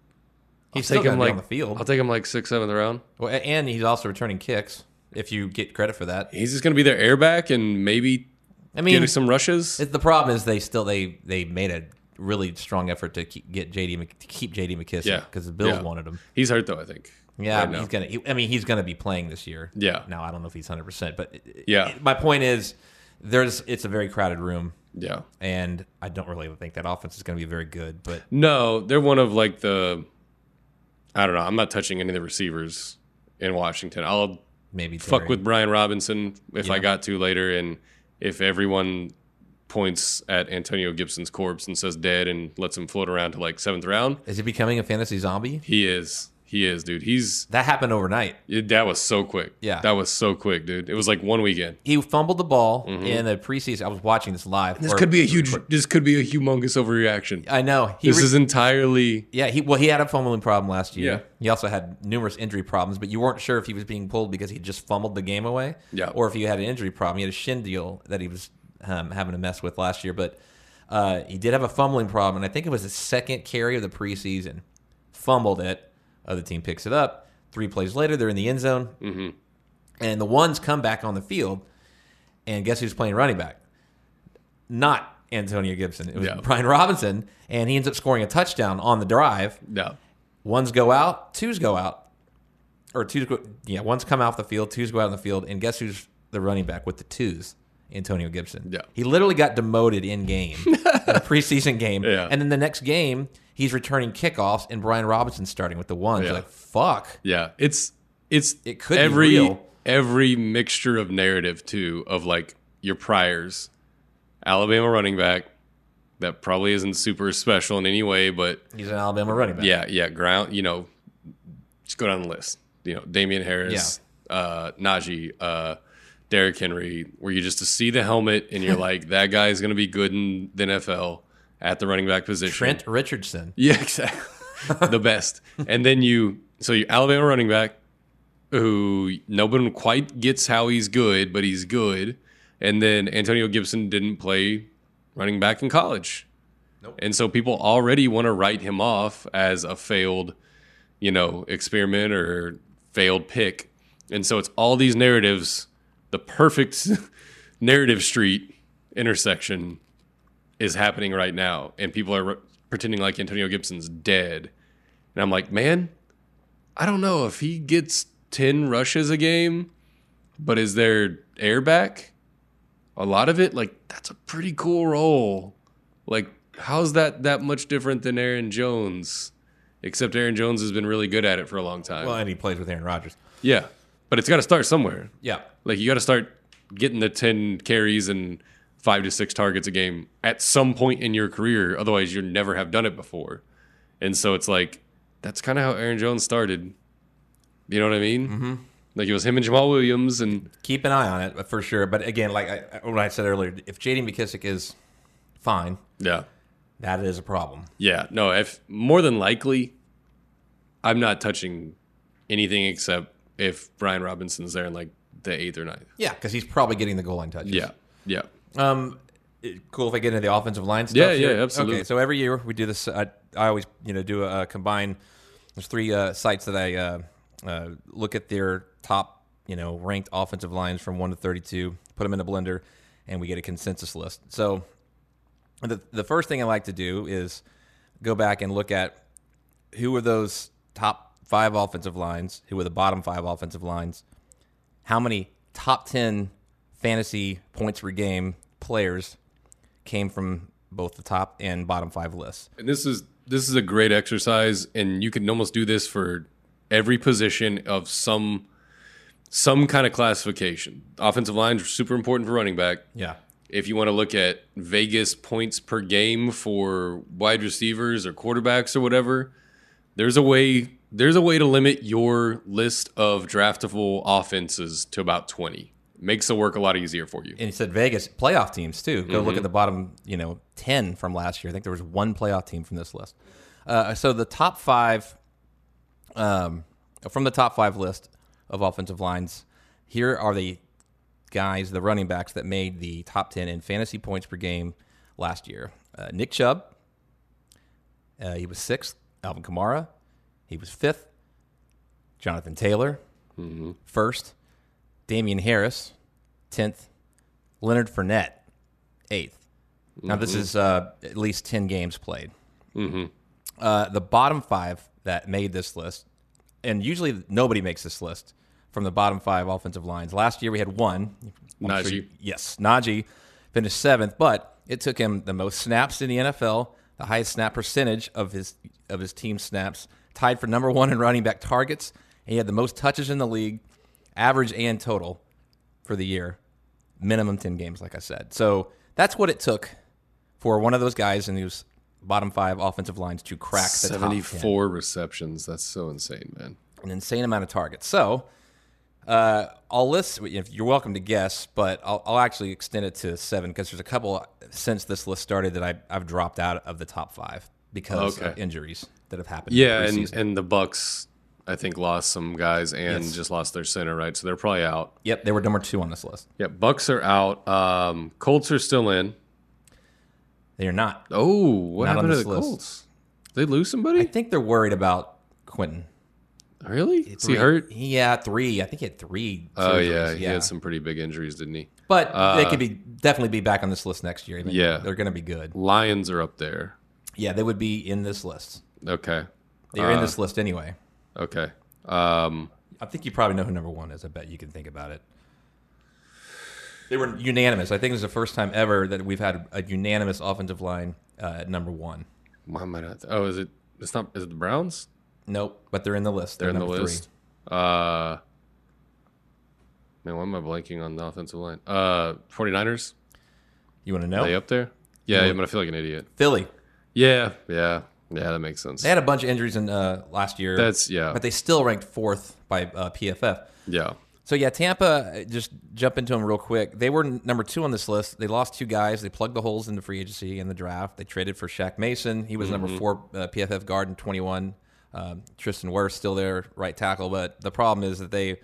He's I'll take him going to be like on the field. I'll take him like sixth, seventh round. Well, and he's also returning kicks. If you get credit for that, He's just gonna be their airback and maybe I mean, get some rushes. it- the problem is they still they they made a really strong effort to keep, get JD to keep JD McKissic Yeah, because the Bills Yeah. wanted him. He's hurt though. I think. Yeah, right he's gonna. He, I mean, he's gonna be playing this year. Yeah. Now I don't know if he's hundred percent, but Yeah. My point is, there's it's a very crowded room, Yeah. and I don't really think that offense is gonna be very good. But No, they're one of like the. I don't know. I'm not touching any of the receivers in Washington. I'll maybe fuck with Brian Robinson if I got to later, and if everyone points at Antonio Gibson's corpse and says dead and lets him float around to like seventh round, Is he becoming a fantasy zombie? he is. He is, dude. He's That happened overnight. it- that was so quick. Yeah. that was so quick, dude. It was like one weekend. He fumbled the ball in the preseason. I was watching this live. Mm-hmm. This or- could be a huge. This could be a humongous overreaction. I know. He This re- is entirely. Yeah, he well, he had a fumbling problem last year. Yeah. He also had numerous injury problems, but you weren't sure if he was being pulled because he just fumbled the game away, Yeah. or if he had an injury problem. He had a shin deal that he was um, having to mess with last year, but uh, he did have a fumbling problem, and I think it was the second carry of the preseason. Fumbled it. Other team picks it up. Three plays later, they're in the end zone, mm-hmm. and the ones come back on the field, and guess who's playing running back? Not Antonio Gibson. It was. Brian Robinson, and he ends up scoring a touchdown on the drive. No. Ones go out, twos go out, or twos go. Yeah, ones come off the field, twos go out on the field, and guess who's the running back with the twos? Antonio Gibson. Yeah. he literally got demoted in game, [laughs] in a preseason game, Yeah. and then the next game he's returning kickoffs, and Brian Robinson starting with the ones. Yeah. Like fuck, Yeah, it's it's It could be every real. every mixture of narrative too of like your priors, Alabama running back that probably isn't super special in any way, but he's an Alabama running back. yeah, yeah, ground. You know, just go down the list. You know, Damien Harris, uh, Najee, uh, Derrick Henry, where you just to see the helmet and you're [laughs] like, that guy is going to be good in the NFL at the running back position. Trent Richardson. Yeah, exactly. the best. And then you, so you Alabama running back, who no one quite gets how he's good, but he's good. And then Antonio Gibson didn't play running back in college. And so people already want to write him off as a failed, you know, experiment or failed pick. And so it's all these narratives, the perfect [laughs] narrative street intersection is happening right now, and people are re- pretending like Antonio Gibson's dead. And I'm like, man, I don't know if he gets 10 rushes a game, but is there air back? A lot of it, like, that's a pretty cool role. Like, how's that that much different than Aaron Jones? Except Aaron Jones has been really good at it for a long time. Well, and he plays with Aaron Rodgers. yeah. But it's got to start somewhere. Yeah, Like you got to start getting the 10 carries and 5 to 6 targets a game at some point in your career otherwise you never have done it before. And so it's like that's kind of how Aaron Jones started. You know what I mean? Mm-hmm. Like it was him and Jamaal Williams, and keep an eye on it for sure. But again, like I, what I said earlier, if J.D. McKissic is fine, yeah, that is a problem. yeah. No, if more than likely, I'm not touching anything except if Brian Robinson's there in like the eighth or ninth. Yeah, because he's probably getting the goal line touches. Yeah, yeah. Um, it- cool if I get into the offensive line stuff. Yeah, here? yeah, absolutely. Okay, so every year we do this. I, I always, you know, do a, a combine. There's three uh, sites that I uh, uh, look at their top, you know, ranked offensive lines from one to thirty-two. Put them in a blender, and we get a consensus list. So the the first thing I like to do is go back and look at who are those top five offensive lines, who are the bottom five offensive lines, how many top 10 fantasy points per game players came from both the top and bottom five lists. And this is this is a great exercise, and you can almost do this for every position of some some kind of classification. Offensive lines are super important for running back. Yeah. If you want to look at Vegas points per game for wide receivers or quarterbacks or whatever, there's a way there's a way to limit your list of draftable offenses to about 20. Makes the work a lot easier for you. And he said Vegas playoff teams too. Go look at the bottom, you know, 10 from last year. I think there was one playoff team from this list. Uh, so the top five, um, from the top five list of offensive lines, here are the guys, the running backs that made the top 10 in fantasy points per game last year. Uh, Nick Chubb, uh, he was sixth. Alvin Kamara, he was fifth. Jonathan Taylor, first. Damien Harris, 10th. Leonard Fournette, 8th. Now, this is uh, at least 10 games played. Uh, the bottom five that made this list, and usually nobody makes this list from the bottom five offensive lines. Last year we had one. I'm Najee. you- yes, Najee finished seventh, but it took him the most snaps in the NFL, the highest snap percentage of his of his team snaps, tied for number one in running back targets. And he had the most touches in the league, average and total, for the year. Minimum ten games, like I said. So that's what it took for one of those guys in those bottom five offensive lines to crack the top 10 74 receptions. That's so insane, man. an insane amount of targets. So uh, I'll list. You're welcome to guess, but I'll, I'll actually extend it to seven because there's a couple since this list started that I, I've dropped out of the top five because Okay. of injuries that have happened. Yeah, and and the Bucks, I think, lost some guys and Yes. just lost their center, right? So they're probably out. yep, they were number two on this list. Yeah, Bucks are out. Um, Colts are still in. They are not. Oh, what Not happened to the list. Colts? They lose somebody? I think they're worried about Quentin. really? Is he hurt? Yeah, three. I think he had three. Oh surgeries, yeah, he had some pretty big injuries, didn't he? But they could be definitely be back on this list next year. I mean, Yeah. they're going to be good. Lions are up there. Yeah, they would be in this list. Okay. They're in Uh, this list anyway. Okay. Um, I think you probably know who number one is. I bet you can think about it. They were unanimous. I think it's the first time ever that we've had a unanimous offensive line uh, at number one. why am I not? Oh, is it? It's not. Is it the Browns? Nope, but they're in the list. They're in the number three. list. Uh, man, why am I blanking on the offensive line? Uh, 49ers? You want to know? Are they up there? Yeah, I'm gonna feel like an idiot. Philly. Yeah, yeah, yeah. That makes sense. They had a bunch of injuries in uh, last year. That's yeah, but they still ranked fourth by uh, PFF. yeah. So yeah, Tampa. uh, Just jump into them real quick. They were number two on this list. They lost two guys. They plugged the holes in the free agency and the draft. They traded for Shaq Mason. He was number four uh, PFF guard in twenty one. Um, Tristan Wirfs still there, right tackle. But the problem is that they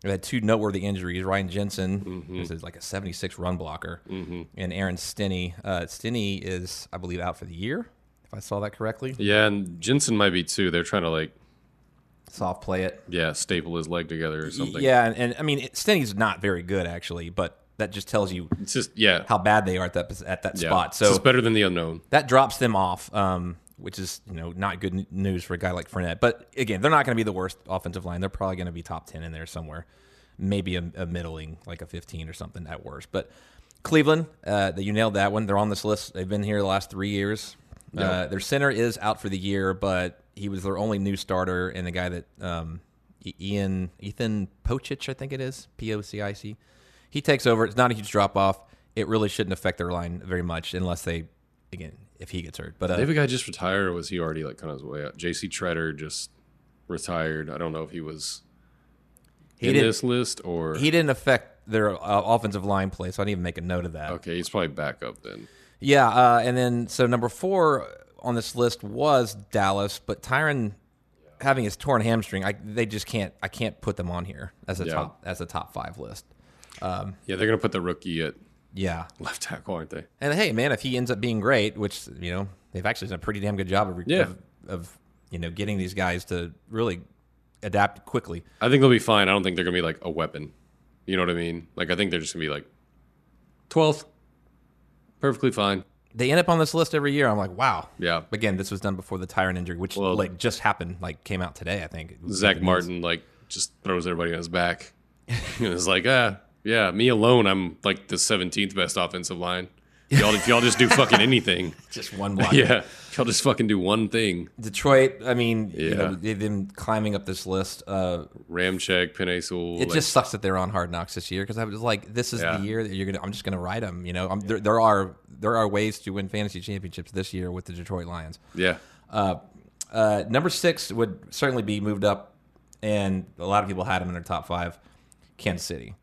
they had two noteworthy injuries. Ryan Jensen, who's like a seventy six run blocker, and Aaron Stinnie. Uh, Stinnie is, I believe, out for the year. If I saw that correctly, Yeah, and Jensen might be too. They're trying to like, soft play it. yeah, staple his leg together or something. Yeah, and, and I mean it, Stinnie's not very good actually, but that just tells you it's just yeah, how bad they are at that at that yeah. spot. So just better than the unknown. that drops them off, um, which is you know not good news for a guy like Fournette. But again, they're not going to be the worst offensive line. They're probably going to be top ten in there somewhere, maybe a, a middling like a fifteen or something at worst. But Cleveland, uh, you nailed that one. They're on this list. They've been here the last three years. Uh, their center is out for the year, but he was their only new starter and the guy that um, Ian Ethan Pocic, I think it is P O C I C. He takes over. It's not a huge drop off. It really shouldn't affect their line very much unless they, again, if he gets hurt. But uh, Did the guy just retire, or was he already like kind of his way out? J.C. Tretter just retired. I don't know if he was. in this list, or He didn't affect their uh, offensive line play, so I didn't even make a note of that. okay, he's probably back up then. Yeah, uh, and then so number four on this list was Dallas, but Tyron having his torn hamstring, I they just can't. I can't put them on here as a Yeah. top as a top five list. Yeah, they're gonna put the rookie at Yeah, left tackle, aren't they? and hey, man, if he ends up being great, which you know they've actually done a pretty damn good job of Yeah. of, of you know getting these guys to really adapt quickly. I think they'll be fine. I don't think they're gonna be like a weapon. You know what I mean? Like I think they're just gonna be like twelfth, perfectly fine. They end up on this list every year. I'm like, wow. Yeah. Again, this was done before the Tyron injury, which Well- like just happened, like came out today. I think Zack Martin like just throws everybody on his back. [laughs] and it's like ah yeah, me alone. I'm like the seventeenth best offensive line. Y'all, if y'all just do fucking [laughs] anything, just one block. yeah, y'all just fucking do one thing. Detroit, I mean, you know, they've been climbing up this list. Uh, Ramcheck, Penei Sewell. it like, just sucks that they're on Hard Knocks this year because I was like, this is Yeah. the year that you're gonna. I'm just gonna ride them. You know, I'm, there, there are there are ways to win fantasy championships this year with the Detroit Lions. yeah, Uh, number six would certainly be moved up, and a lot of people had them in their top five. Kansas City,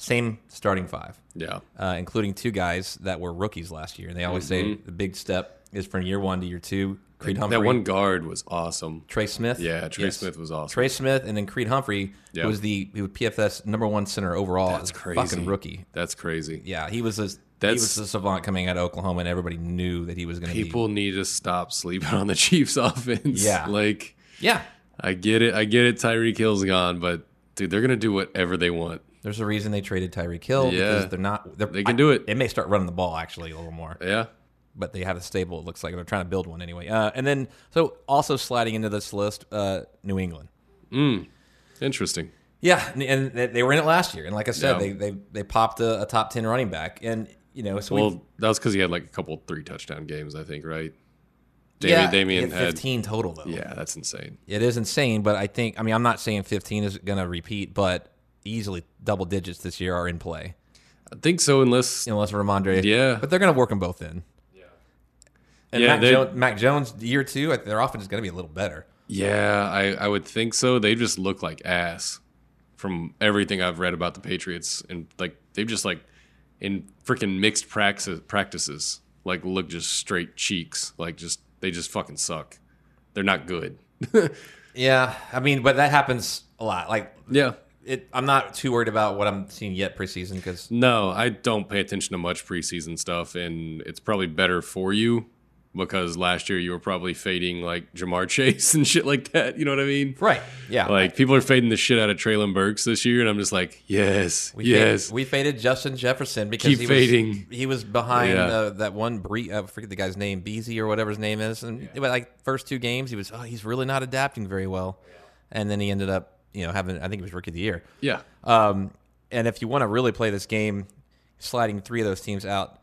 same starting five. yeah, uh, including two guys that were rookies last year. And they always say the big step is from year one to year two. Creed Humphrey, Mm-hmm. that one guard was awesome. Trey Smith. Yeah, Trey Yes. Smith was awesome. Trey Smith, and then Creed Humphrey, who was the who was PFF's number one center overall. That's crazy. Fucking rookie. That's crazy. Yeah, he was a he was a savant coming out of Oklahoma, and everybody knew that he was going to be. People need to stop sleeping on the [laughs] Chiefs offense. Yeah. like Yeah, I get it, I get it. Tyreek Hill's gone, but dude, they're gonna do whatever they want. There's a reason they traded Tyreek Hill Yeah. because they're not. They're, They can I- do it. It may start running the ball actually a little more. Yeah, but they have a stable. It looks like they're trying to build one anyway. Uh, and then, so also sliding into this list, uh, New England. interesting. Yeah, and- they- they were in it last year, and like I said, Yeah. they, they they popped a, a top ten running back, and you know, so we Well, that was because he had like a couple three touchdown games, I think, right? yeah, Damien, Damien he had had fifteen total though. Yeah, that's insane. it is insane, but I think I mean I'm not saying fifteen is going to repeat, but easily double digits this year are in play I think so, unless unless Rhamondre. Yeah. but they're going to work them both in. Yeah, and Yeah, Mac, jo- Mac Jones year two, their offense is going to be a little better. yeah, I I would think so. They just look like ass from everything I've read about the Patriots, and like they've just like in freaking mixed practices practices like look just straight cheeks, like just they just fucking suck. They're not good. [laughs] Yeah, I mean, but that happens a lot. Like yeah. It, I'm not too worried about what I'm seeing yet preseason because No, I don't pay attention to much preseason stuff, and it's probably better for you because last year you were probably fading like Ja'Marr [laughs] Chase and shit like that. You know what I mean? right, yeah, Like people are fading the shit out of Treylon Burks this year, and I'm just like, yes, We yes. faded, we faded Justin Jefferson because Keep he fading. Was, he was behind Yeah. uh, that one Bree. I forget the guy's name, Bisi or whatever his name is. And was like first two games, he was oh he's really not adapting very well, and then he ended up you know having I think it was rookie of the year. yeah, Um, and if you want to really play this game, sliding three of those teams out,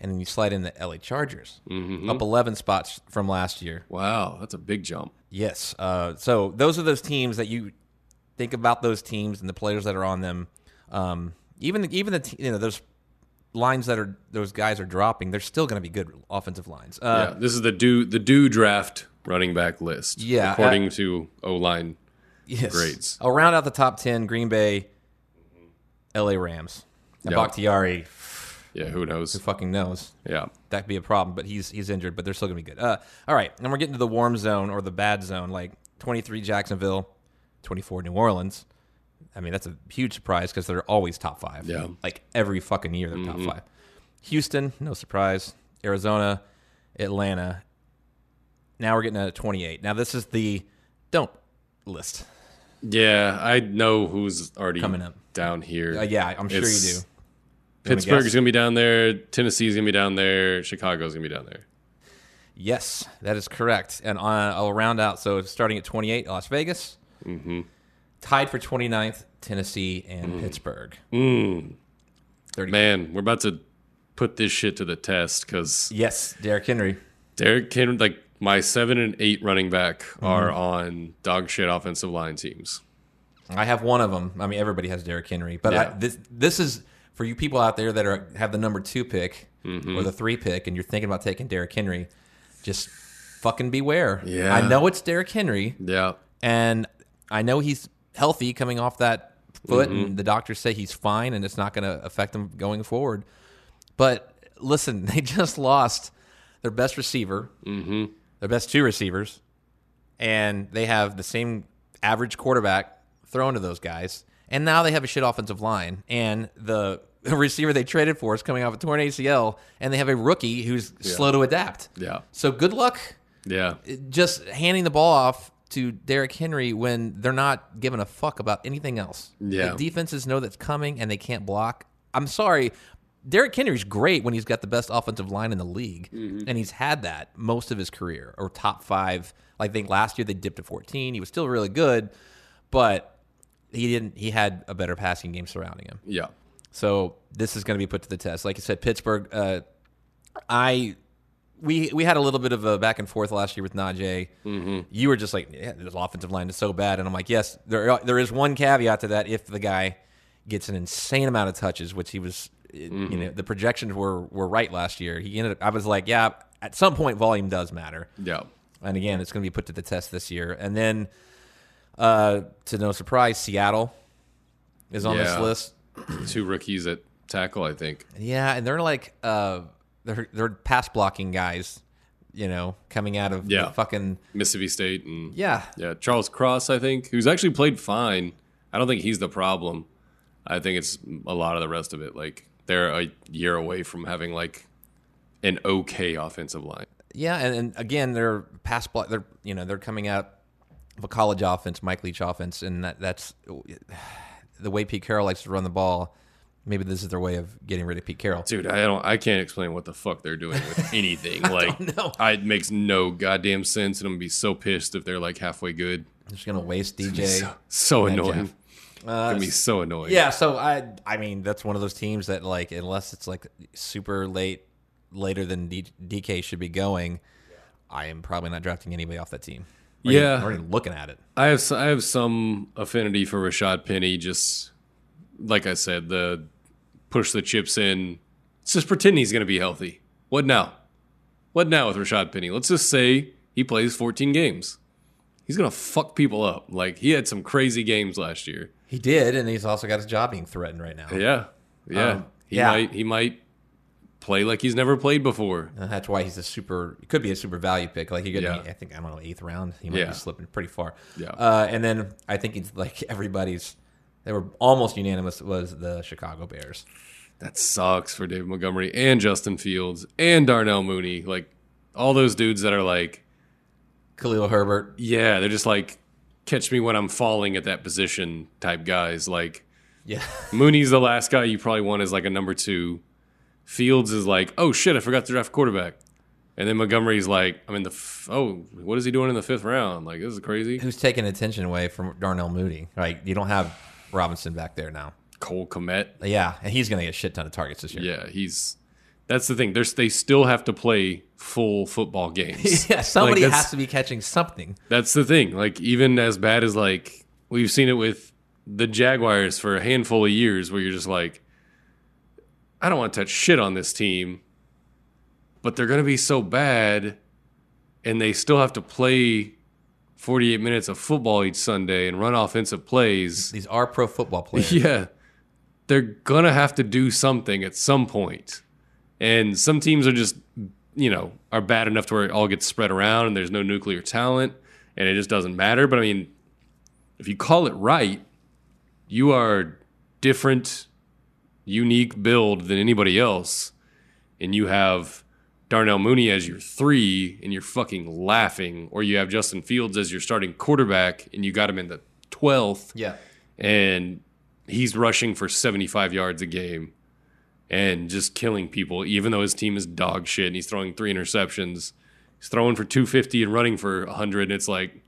and then you slide in the LA Chargers Mm-hmm. up eleven spots from last year. wow, that's a big jump. Yes. Uh, so those are those teams that you think about those teams and the players that are on them. Um, even even the you know those lines that are those guys are dropping. They're still going to be good offensive lines. Uh, yeah, this is the do the do draft running back list. Yeah, according to O line. Yes. grades. I'll round out the top ten: Green Bay, L.A. Rams. And Yep. Bakhtiari, Yeah, who knows? who fucking knows? Yeah, That could be a problem, but he's he's injured, but they're still going to be good. Uh, all right, and we're getting to the warm zone or the bad zone, like 23 Jacksonville, 24 New Orleans. I mean, that's a huge surprise because they're always top five. Yeah. Like every fucking year, they're top five. Houston, no surprise. Arizona, Atlanta. Now we're getting to 28. Now, this is the don't list. Yeah. I know who's already Coming up. down here. Uh, yeah, I'm sure It's- you do. Pittsburgh's gonna be down there. Tennessee's gonna be down there. Chicago's gonna be down there. Yes, that is correct. And uh, I'll round out. So starting at 28, Las Vegas. Mm-hmm. Tied for 29th, Tennessee and Pittsburgh. Mm. Man, we're about to put this shit to the test because Yes, Derrick Henry. Derrick Henry, like my seven and eight running back, Mm-hmm. are on dog shit offensive line teams. I have one of them. I mean, everybody has Derrick Henry, but I, this this is for you people out there that are have the number two pick Mm-hmm. or the three pick, and you're thinking about taking Derrick Henry. Just fucking beware. Yeah. I know it's Derrick Henry, Yeah, and I know he's healthy coming off that foot, and the doctors say he's fine, and it's not going to affect him going forward. But listen, [laughs] they just lost their best receiver, mm-hmm. Their best two receivers, and they have the same average quarterback thrown to those guys. And now they have a shit offensive line, and the [laughs] receiver they traded for is coming off a torn ACL, and they have a rookie who's slow to adapt. Yeah. So good luck Yeah. just handing the ball off to Derrick Henry when they're not giving a fuck about anything else. Yeah. The defenses know that's coming and they can't block. I'm sorry. Derrick Henry's great when he's got the best offensive line in the league, and he's had that most of his career, or top five. I think last year they dipped to 14. He was still really good, but he didn't. He had a better passing game surrounding him. Yeah. So this is going to be put to the test. Like I said, Pittsburgh. Uh, I we we had a little bit of a back and forth last year with Najee. Mm-hmm. You were just like, yeah, this offensive line is so bad, and I'm like, yes, there there is one caveat to that. If the guy gets an insane amount of touches, which he was, you know, the projections were were right last year. He ended up. I was like, yeah, at some point, volume does matter. Yeah. And again, it's going to be put to the test this year. And then, uh, to no surprise, Seattle is on this list. [clears throat] Two rookies at tackle, I think. Yeah, and they're like uh they're they're pass blocking guys, you know, coming out of Yeah. fucking Mississippi State and yeah. Yeah, Charles Cross, I think, who's actually played fine. I don't think he's the problem. I think it's a lot of the rest of it. Like they're a year away from having like an okay offensive line. Yeah, and, and again, they're pass block. They're you know they're coming out of a college offense, Mike Leach offense, and that that's [sighs] the way Pete Carroll likes to run the ball. Maybe this is their way of getting rid of Pete Carroll. Dude, I don't I can't explain what the fuck they're doing with [laughs] anything. like no, it makes no goddamn sense and I'm gonna be so pissed if they're like halfway good. They're just gonna waste DJ. So, so annoying. Jeff. It's gonna be so annoying. Yeah, so I I mean that's one of those teams that like unless it's like super late later than D- DK should be going, I am probably not drafting anybody off that team. Or Yeah. even looking at it. I have I have some affinity for Rashaad Penny. Just like I said, the push the chips in. Let's just pretend he's going to be healthy. What now? What now with Rashaad Penny? Let's just say he plays 14 games. He's going to fuck people up. Like he had some crazy games last year. He did, and he's also got his job being threatened right now. Yeah, yeah. Um, he yeah. might he might play like he's never played before. And that's why he's a super. It could be a super value pick. Like he could, Yeah. be, I think I don't know, eighth round. He might Yeah. be slipping pretty far. Yeah. Uh, and then I think it's like everybody's. They were almost unanimous. Was the Chicago Bears? That sucks for David Montgomery and Justin Fields and Darnell Mooney. Like all those dudes that are like Khalil Herbert. Yeah, they're just like catch me when I'm falling at that position type guys. Like Yeah. [laughs] Mooney's the last guy you probably want as like a number two. Fields is like, oh shit, I forgot to draft quarterback. And then Montgomery's like, I'm in the f- oh, what is he doing in the fifth round? Like this is crazy. Who's taking attention away from Darnell Mooney? Right. You don't have Robinson back there now. Cole Kmet. Yeah, and he's going to get a shit ton of targets this year. Yeah, he's. That's the thing. There's they still have to play full football [laughs] games. yeah, somebody Like, has to be catching something. That's the thing. Like even as bad as like we've seen it with the Jaguars for a handful of years where you're just like I don't want to touch shit on this team, but they're going to be so bad and they still have to play 48 minutes of football each Sunday and run offensive plays. These are pro football [laughs] players. Yeah. They're going to have to do something at some point. And some teams are just, you know, are bad enough to where it all gets spread around and there's no nuclear talent and it just doesn't matter. But I mean, if you call it right, you are different, unique build than anybody else. And you have Darnell Mooney as your three and you're fucking laughing. Or you have Justin Fields as your starting quarterback and you got him in the 12th Yeah. and he's rushing for 75 yards a game and just killing people, even though his team is dog shit and he's throwing three interceptions. He's throwing for 250 and running for 100. And it's like,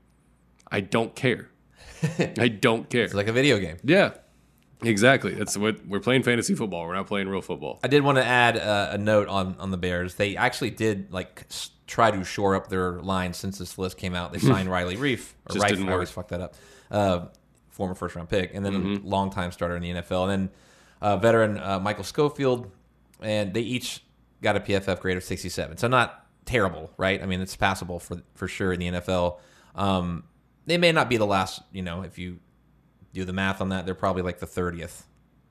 I don't care. [laughs] I don't care. It's like a video game. yeah, exactly. That's what we're playing fantasy football. We're not playing real football. I did want to add uh, a note on on the Bears. They actually did like s- try to shore up their line since this list came out. They [laughs] signed Riley Reiff. Or Just Reiff, didn't I always work. fuck that up. Uh, former first round pick, and then a longtime starter in the NFL, and then uh, veteran uh, Michael Schofield, and they each got a PFF grade of sixty seven. So not terrible, right? I mean, it's passable for for sure in the NFL. Um, they may not be the last, you know, if you do the math on that, they're probably like the 30th,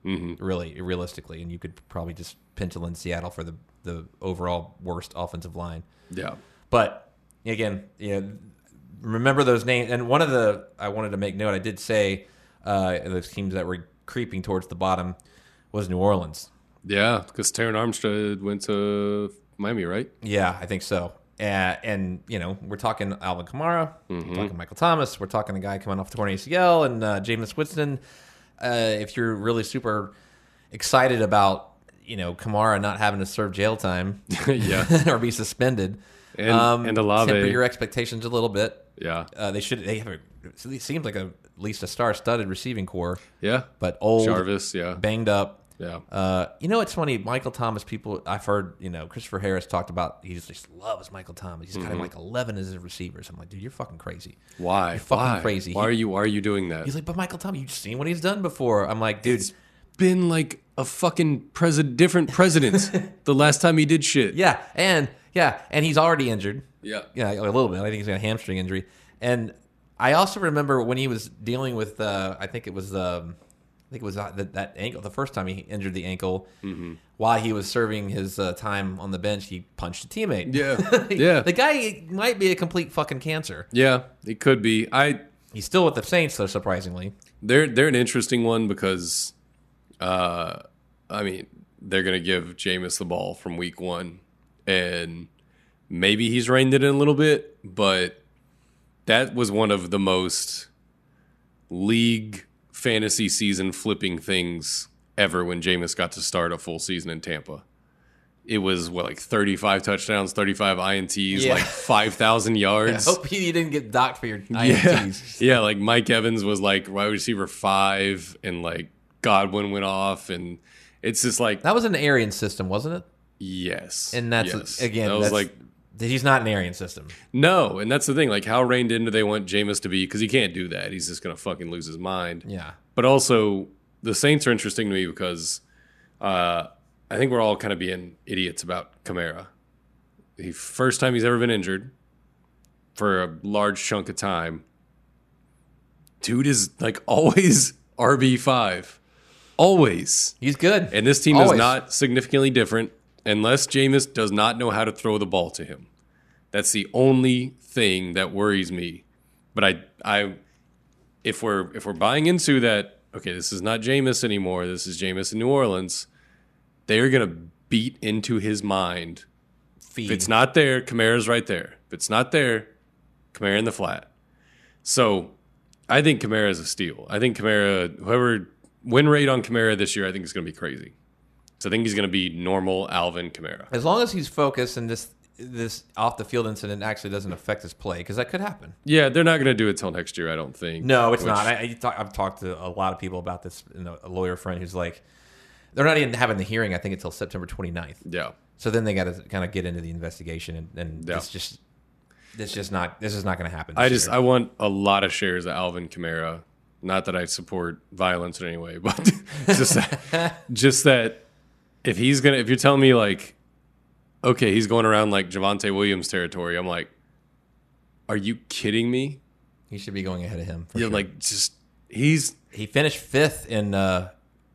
Mm-hmm. really, realistically. And you could probably just pencil in Seattle for the, the overall worst offensive line. Yeah. But again, you know, remember those names. And one of the I wanted to make note. I did say uh, those teams that were creeping towards the bottom was New Orleans. Yeah, because Terron Armstead went to Miami, right? Yeah, I think so. Uh, and you know, we're talking Alvin Kamara, Mm-hmm. we're talking Michael Thomas, we're talking the guy coming off the torn ACL, and uh, Jameis Winston. Uh, if you're really super excited about you know Kamara not having to serve jail time [laughs] yeah. [laughs] or be suspended, And- and Olave. temper your expectations a little bit. Yeah. Uh, they should. They have. A, it seems like a, at least a star-studded receiving core, Yeah. but old, Jarvis, yeah. banged up. Yeah. Uh, you know, it's funny. Michael Thomas. People I've heard. You know, Christopher Harris talked about. He just loves Michael Thomas. He's got Mm-hmm. him like eleven as his receivers. I'm like, dude, you're fucking crazy. Why? You're fucking Why? crazy. Why He- are you why are you doing that? He's like, but Michael Thomas, you've seen what he's done before. I'm like, dude, It's been like a fucking president different presidents [laughs] the last time he did shit. yeah, and yeah, and he's already injured. Yeah. Yeah, a little bit. I think he's got a hamstring injury. And I also remember when he was dealing with, uh, I think it was, um, I think it was that, that ankle. The first time he injured the ankle, Mm-hmm. while he was serving his uh, time on the bench, he punched a teammate. Yeah. [laughs] Yeah. the guy might be a complete fucking cancer. Yeah, it could be. I He's still with the Saints, though. Surprisingly, they're they're an interesting one because uh I mean, they're gonna give Jameis the ball from week one and maybe he's reined it in a little bit, but that was one of the most league fantasy season flipping things ever when Jameis got to start a full season in Tampa. It was what like 35 touchdowns, 35 INTs, Yeah. like 5,000 yards. [laughs] I hope you didn't get docked for your Yeah. INTs. [laughs] yeah, like Mike Evans was like wide receiver 5 and like Godwin went off and it's just like That was an Arian system, wasn't it? yes. And that's yes. again, that was like he's not an Arian system. no, and that's the thing. Like, how reined in do they want Jameis to be? Because he can't do that. He's just gonna fucking lose his mind. Yeah. But also, the Saints are interesting to me because uh, I think we're all kind of being idiots about Kamara. The first time he's ever been injured for a large chunk of time. Dude is like [laughs] always RB five, always. He's good. And this team Always. is not significantly different unless Jameis does not know how to throw the ball to him. That's the only thing that worries me. But I, I, if we're if we're buying into that, okay, this is not Jameis anymore. This is Jameis in New Orleans. They're gonna beat into his mind. Feed. If it's not there, Kamara's right there. If it's not there, Kamara in the flat. So I think Kamara is a steal. I think Kamara, whoever win rate on Kamara this year, I think is going to be crazy. So I think he's going to be normal Alvin Kamara. as long as he's focused and this this off the field incident actually doesn't affect his play because that could happen. Yeah, they're not going to do it till next year, I don't think. No, it's Which- not. I, I talk, I've talked to a lot of people about this. And a, lawyer friend who's like, they're not even having the hearing. I think until September 29th. Yeah. So then they got to kind of get into the investigation, and, and Yeah. it's just this just not this is not going to happen. I just year. I want a lot of shares of Alvin Kamara. Not that I support violence in any way, [laughs] but just that, just that if he's gonna if you're telling me like, okay, he's going around like Javonte Williams territory, I'm like, are you kidding me? he should be going ahead of him. For Yeah, sure. like just he's he finished fifth in. Uh,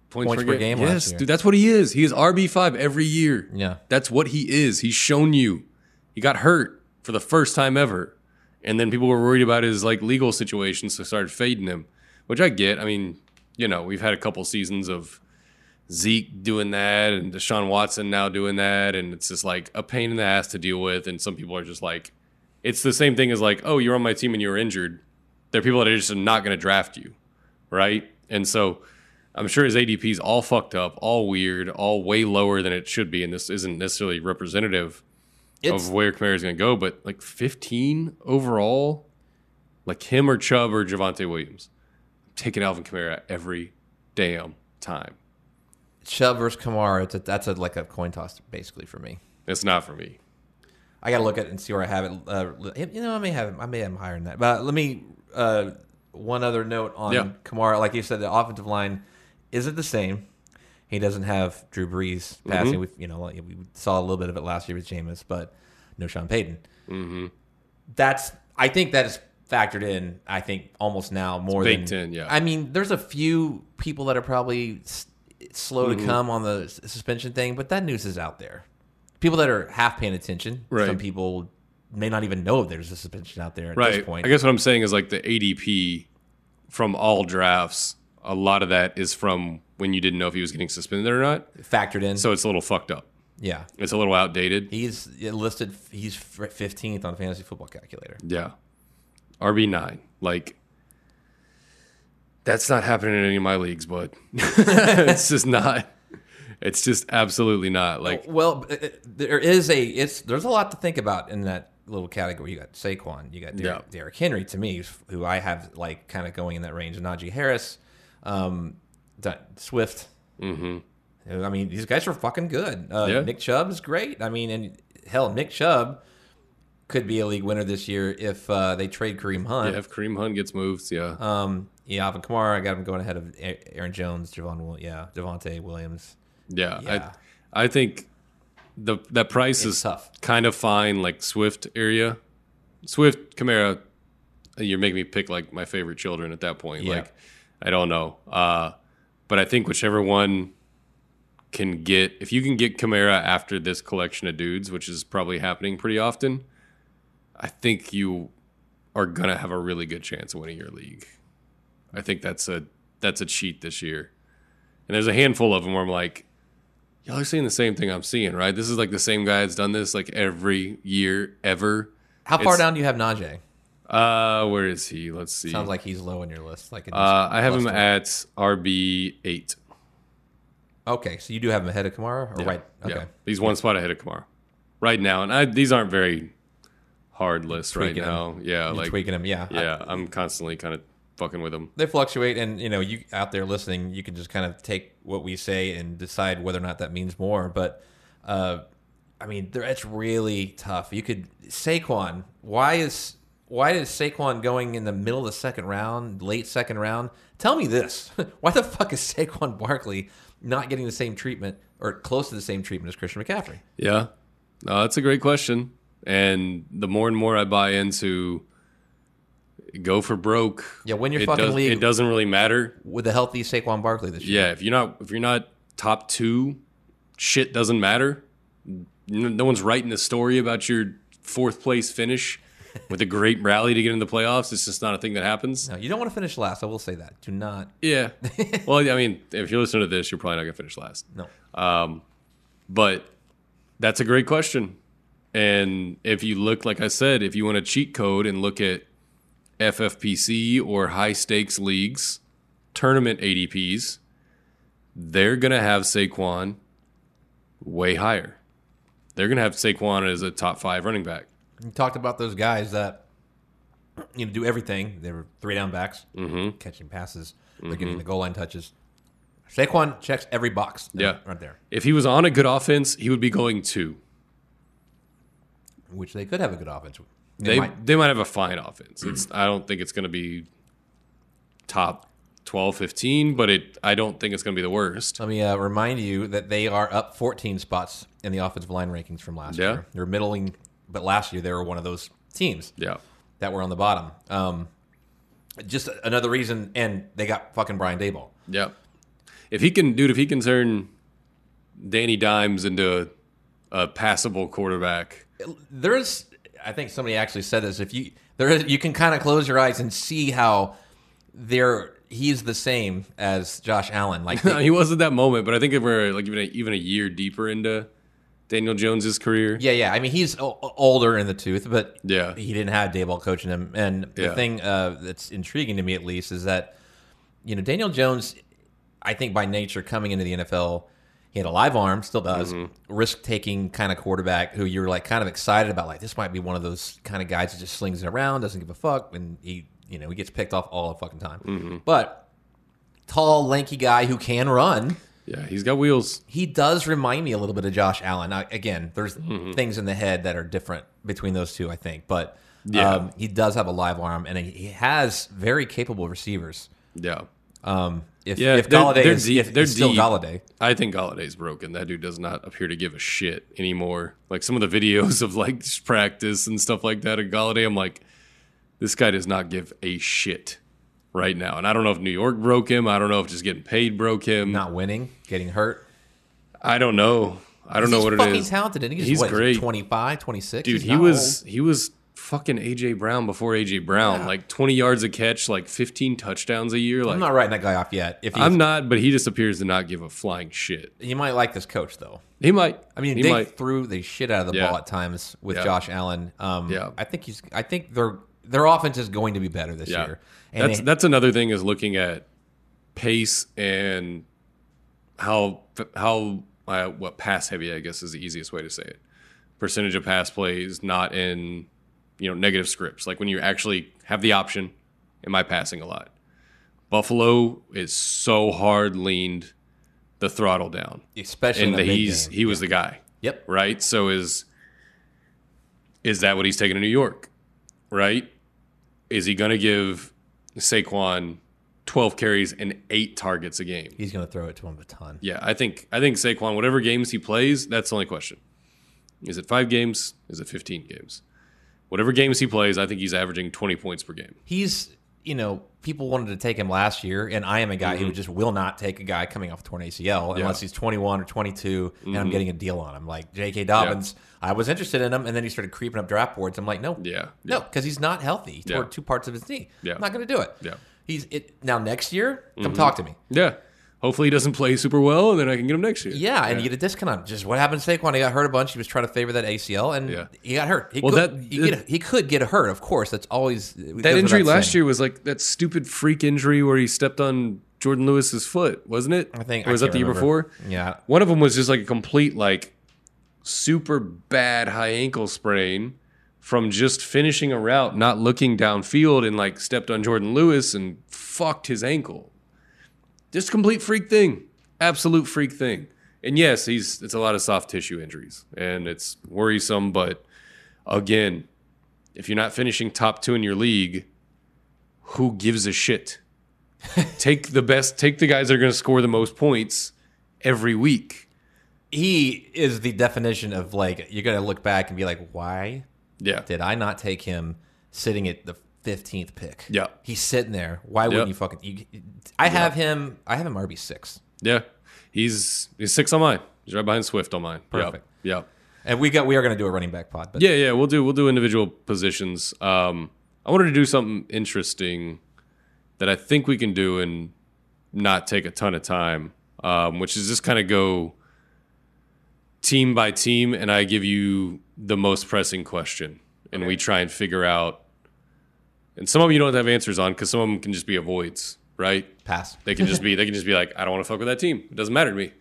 Points per game last Yes, year. dude, that's what he is. He is RB five every year. Yeah. that's what he is. He's shown you. He got hurt for the first time ever, and then people were worried about his like legal situation, so started fading him, which I get. I mean, you know, we've had a couple seasons of Zeke doing that and Deshaun Watson now doing that, and it's just like a pain in the ass to deal with. And some people are just like, it's the same thing as like, oh, you're on my team and you're injured. There are people that are just not going to draft you, right? And so I'm sure his ADP is all fucked up, all weird, all way lower than it should be, and this isn't necessarily representative It's- of where Kamara's going to go. But like 15 overall, like him or Chubb or Javonte Williams, I'm taking Alvin Kamara every damn time. Chubb versus Kamara, it's a, that's a, like a coin toss basically for me. It's not for me. I got to look at it and see where I have it. Uh, you know, I may have. I may have him higher than that. But let me. Uh, one other note on Yeah. Kamara, like you said, the offensive line isn't the same. He doesn't have Drew Brees Mm-hmm. passing. We, you know, we saw a little bit of it last year with Jameis, but no Sean Payton. Mm-hmm. That's. I think that is factored in. I think almost now more baked than in, yeah. I mean, there's a few people that are probably slow Mm-hmm. to come on the suspension thing, but that news is out there. People that are half paying attention. Right. Some people may not even know if there's a suspension out there at right. this point. I guess what I'm saying is like the ADP from all drafts. A lot of that is from when you didn't know if he was getting suspended or not. factored in. So it's a little fucked up. yeah, It's a little outdated. he's listed. He's fifteenth on fantasy football calculator. Yeah. RB nine. Like that's not happening in any of my leagues, but [laughs] it's just not. It's just absolutely not. Like Well, uh, uh, there is a it's there's a lot to think about in that little category. You got Saquon, you got Der- Yeah. Derrick Henry to me, who I have like kind of going in that range. Najee Harris, um, Swift. Mm-hmm. I mean, these guys are fucking good. Uh, Yeah. Nick Chubb is great. I mean, and hell, Nick Chubb could be a league winner this year if uh, they trade Kareem Hunt. yeah, if Kareem Hunt gets moved, yeah. Um, yeah, Alvin Kamara, I got him going ahead of Aaron Jones, Javon, yeah, Javonte Williams. yeah. yeah. I I think the that price It's is tough. kind of fine, like Swift area. Swift, Kamara, you're making me pick like my favorite children at that point. Yeah. Like I don't know. Uh but I think whichever one can get if you can get Kamara after this collection of dudes, which is probably happening pretty often, I think you are gonna have a really good chance of winning your league. I think that's a that's a cheat this year. And there's a handful of them where I'm like, y'all are seeing the same thing I'm seeing, right? This is like the same guy that's done this like every year ever. How far It's- down do you have Najee? Uh, where is he? Let's see. Sounds like he's low on your list. Like, uh, I have him at. at RB eight. Okay, so you do have him ahead of Kamara, or right? Okay, Yeah. He's one spot ahead of Kamara right now, and I, these aren't very hard lists right Tweaking now. Yeah, You're like tweaking him. Yeah, yeah, I'm constantly kind of fucking with them. they fluctuate, and you know, you out there listening, you can just kind of take what we say and decide whether or not that means more. But, uh, I mean, there, it's really tough. You could Saquon. Why is why is Saquon going in the middle of the second round, late second round? Tell me this: [laughs] Why the fuck is Saquon Barkley not getting the same treatment or close to the same treatment as Christian McCaffrey? Yeah, no, that's a great question. And the more and more I buy into go for broke, Yeah, when your it fucking does- league. It doesn't really matter. With a healthy Saquon Barkley this year, Yeah, if you're not if you're not top two, shit doesn't matter. No, one's writing a story about your fourth place finish [laughs] with a great rally to get into the playoffs. It's just not a thing that happens. No, you don't want to finish last. I will say that. Do not. Yeah. [laughs] well, I mean, if you're listening to this, you're probably not gonna finish last. No. Um, But that's a great question. And if you look, like I said, if you want to cheat code and look at FFPC or high stakes leagues, tournament ADPs, they're going to have Saquon way higher. They're going to have Saquon as a top five running back. You talked about those guys that you know do everything. They were three down backs, Mm-hmm. catching passes, they're getting the goal line touches. Saquon checks every box. Yeah. right there. If he was on a good offense, he would be going two. Which they could have a good offense. They might. they might have a fine offense. It's I don't think it's going to be top 12, 15, but it I don't think it's going to be the worst. Let me uh, remind you that they are up 14 spots in the offensive line rankings from last Yeah. year. They're middling, but last year they were one of those teams Yeah. that were on the bottom. Um, just another reason, and they got fucking Brian Daboll. Yeah. If he can, dude, if he can turn Danny Dimes into a, a passable quarterback, there's I think somebody actually said this. If you there is you can kind of close your eyes and see how there he's the same as Josh Allen. Like [laughs] they- he wasn't that moment, but I think if we're like even a, even a year deeper into Daniel Jones's career, yeah, yeah. I mean he's o- older in the tooth, but Yeah. he didn't have Daboll coaching him. And the Yeah. thing uh, that's intriguing to me at least is that you know Daniel Jones, I think by nature coming into the NFL. He had a live arm, still does. Mm-hmm. Risk taking kind of quarterback who you're like kind of excited about. Like this might be one of those kind of guys that just slings it around, doesn't give a fuck, and he you know he gets picked off all the fucking time. Mm-hmm. But tall, lanky guy who can run. yeah, he's got wheels. He does remind me a little bit of Josh Allen. Now, again, there's Mm-hmm. things in the head that are different between those two, I think. But Yeah. um, he does have a live arm, and he has very capable receivers. Yeah. Um, if Yeah, if they're- Golladay they're is, deep- if they're still deep. Golladay, I think Golladay's broken. That dude does not appear to give a shit anymore. Like some of the videos [laughs] of like practice and stuff like that of Golladay, I'm like, This guy does not give a shit right now. And I don't know if New York broke him. I don't know if just getting paid broke him. Not winning, getting hurt. I don't know. I don't know He's what it fucking talented. And he's, He's what, great. 25, 26? Dude, He's he was old. he was fucking AJ Brown before AJ Brown. Like 20 yards a catch, like 15 touchdowns a year. Like I'm not writing that guy off yet. If I'm not, but he just appears to not give a flying shit. you might like this coach though. He might. I mean, he they might. threw the shit out of the Yeah. ball at times with Yeah. Josh Allen. Um, Yeah. I think he's. I think their their offense is going to be better this Yeah, year. And that's they- that's another thing is looking at pace and how how uh, what pass heavy I guess is the easiest way to say it. Percentage of pass plays not in you know negative scripts like when you actually have the option. Am I passing a lot? Buffalo is so hard leaned the throttle down, especially and the he's game. he was the guy Yep. right? So is is that what he's taking to New York? Right? Is he going to give Saquon 12 carries and 8 targets a game? He's going to throw it to him a ton. Yeah, I think I think Saquon whatever games he plays, that's the only question. Is it 5 games? Is it 15 games? Whatever games he plays, I think he's averaging 20 points per game. He's, you know, people wanted to take him last year, and I am a guy who mm-hmm. just will not take a guy coming off a torn ACL unless he's 21 or 22, and I'm mm-hmm. getting a deal on him. Like J.K. Dobbins, I was interested in him, and then he started creeping up draft boards. I'm like, no, Yeah. no, because he's not healthy. He tore Yeah. two parts of his knee. Yeah. I'm not going to do it. Yeah. He's it now next year. Come mm-hmm. talk to me. Yeah. Hopefully he doesn't play super well and then I can get him next year. Yeah, and you get a discount on just what happened to Saquon. He got hurt a bunch. He was trying to favor that ACL, and Yeah. he got hurt. He Well, could, that- he, get, he could get hurt, of course. That's always That injury last year was like that stupid freak injury where he stepped on Jourdan Lewis's foot, wasn't it? I think- Or was I that the can't year remember. before? Yeah. One of them was just like a complete like super bad high ankle sprain from just finishing a route, not looking downfield, and like stepped on Jourdan Lewis and fucked his ankle. Just complete freak thing, absolute freak thing. And yes, he's it's a lot of soft tissue injuries, and it's worrisome. But again, if you're not finishing top two in your league, who gives a shit? [laughs] take the best, take the guys that are going to score the most points every week. he is the definition of like you're gonna look back and be like, why Yeah, did I not take him sitting at the fifteenth pick? Yeah. he's sitting there. Why wouldn't Yep. you fucking? You, I have him. I have him RB six, yeah. He's he's six on mine. He's right behind Swift on mine. Perfect. Yeah, yeah, and we got we are gonna do a running back pod. But yeah, yeah. We'll do we'll do individual positions. Um, I wanted to do something interesting that I think we can do and not take a ton of time, um, which is just kind of go team by team, and I give you the most pressing question, and we try and figure out. And some of them you don't have answers on because some of them can just be avoids, right? pass. They can just be they can just be like, I don't want to fuck with that team. It doesn't matter to me.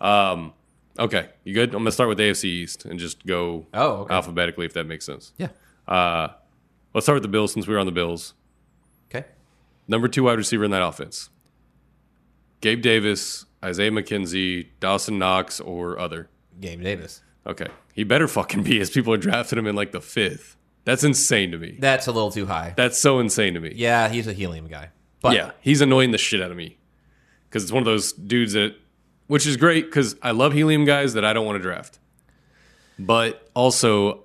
Um, okay, you good? I'm gonna start with AFC East and just go Oh, okay. alphabetically if that makes sense. Yeah. Uh, let's start with the Bills since we were on the Bills. Okay. Number two wide receiver in that offense. Gabe Davis, Isaiah McKenzie, Dawson Knox, or other. Gabe Davis. Okay. He better fucking be as people are drafting him in like the fifth. That's insane to me. That's a little too high. That's so insane to me. yeah, he's a helium guy. But yeah, he's annoying the shit out of me because it's one of those dudes that, which is great because I love helium guys that I don't want to draft, but also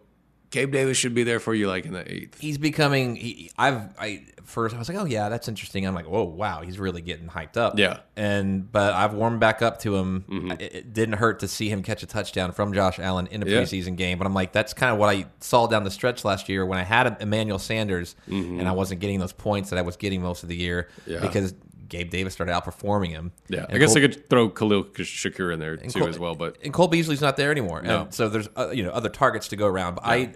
Gabe Davis should be there for you like in the eighth. he's becoming. He, I've I first I was like, oh yeah, that's interesting. I'm like, whoa, wow, he's really getting hyped up. Yeah. Mm-hmm. And but I've warmed back up to him. It, it didn't hurt to see him catch a touchdown from Josh Allen in a Yeah. preseason game. But I'm like, that's kind of what I saw down the stretch last year when I had Emmanuel Sanders and I wasn't getting those points that I was getting most of the year Mm-hmm. Yeah. because Gabe Davis started outperforming him. Yeah, And I guess Cole- I could throw Khalil Shakir in there too Cole- as well, but and Cole Beasley's not there anymore. No. And so there's uh, you know other targets to go around. But I,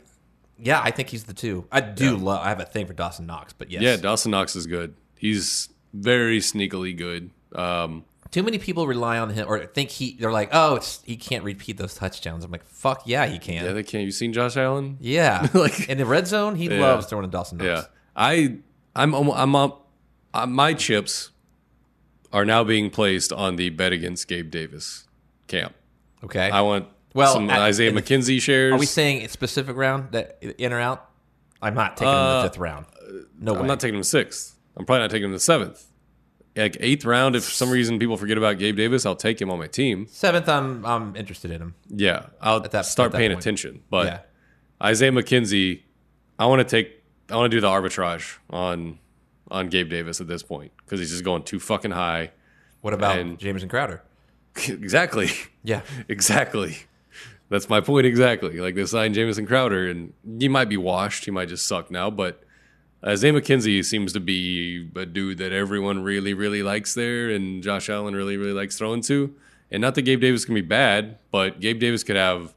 yeah, I think he's the two. I do love. I have a thing for Dawson Knox, but yes, yeah, Dawson Knox is good. He's very sneakily good. Um, too many people rely on him or think he. They're like, oh, it's he can't repeat those touchdowns. I'm like, fuck yeah, he can. yeah, Yeah, they can't. You seen Josh Allen? Yeah, [laughs] like in the red zone, he Yeah. loves throwing to Dawson Knox. Yeah, I, I'm, I'm, I'm, uh, my chips are now being placed on the bet against Gabe Davis camp. Okay. I want Well, some at- Isaiah McKenzie shares. Are we saying a specific round that in or out? I'm not taking him the fifth round. No way. Uh, I'm not taking him sixth. I'm probably not taking him the seventh. Like eighth round, if for some reason people forget about Gabe Davis, I'll take him on my team. Seventh, I'm I'm interested in him. Yeah, I'll At that- start paying point. attention. But Yeah. Isaiah McKenzie, I want to take I want to do the arbitrage on on Gabe Davis at this point because he's just going too fucking high. What about And- Jameson Crowder? [laughs] exactly. Yeah. [laughs] Exactly. That's my point exactly. Like they signed Jamison Crowder, and he might be washed. He might just suck now. But Isaiah McKenzie seems to be a dude that everyone really, really likes there, and Josh Allen really, really likes throwing to. And not that Gabe Davis can be bad, but Gabe Davis could have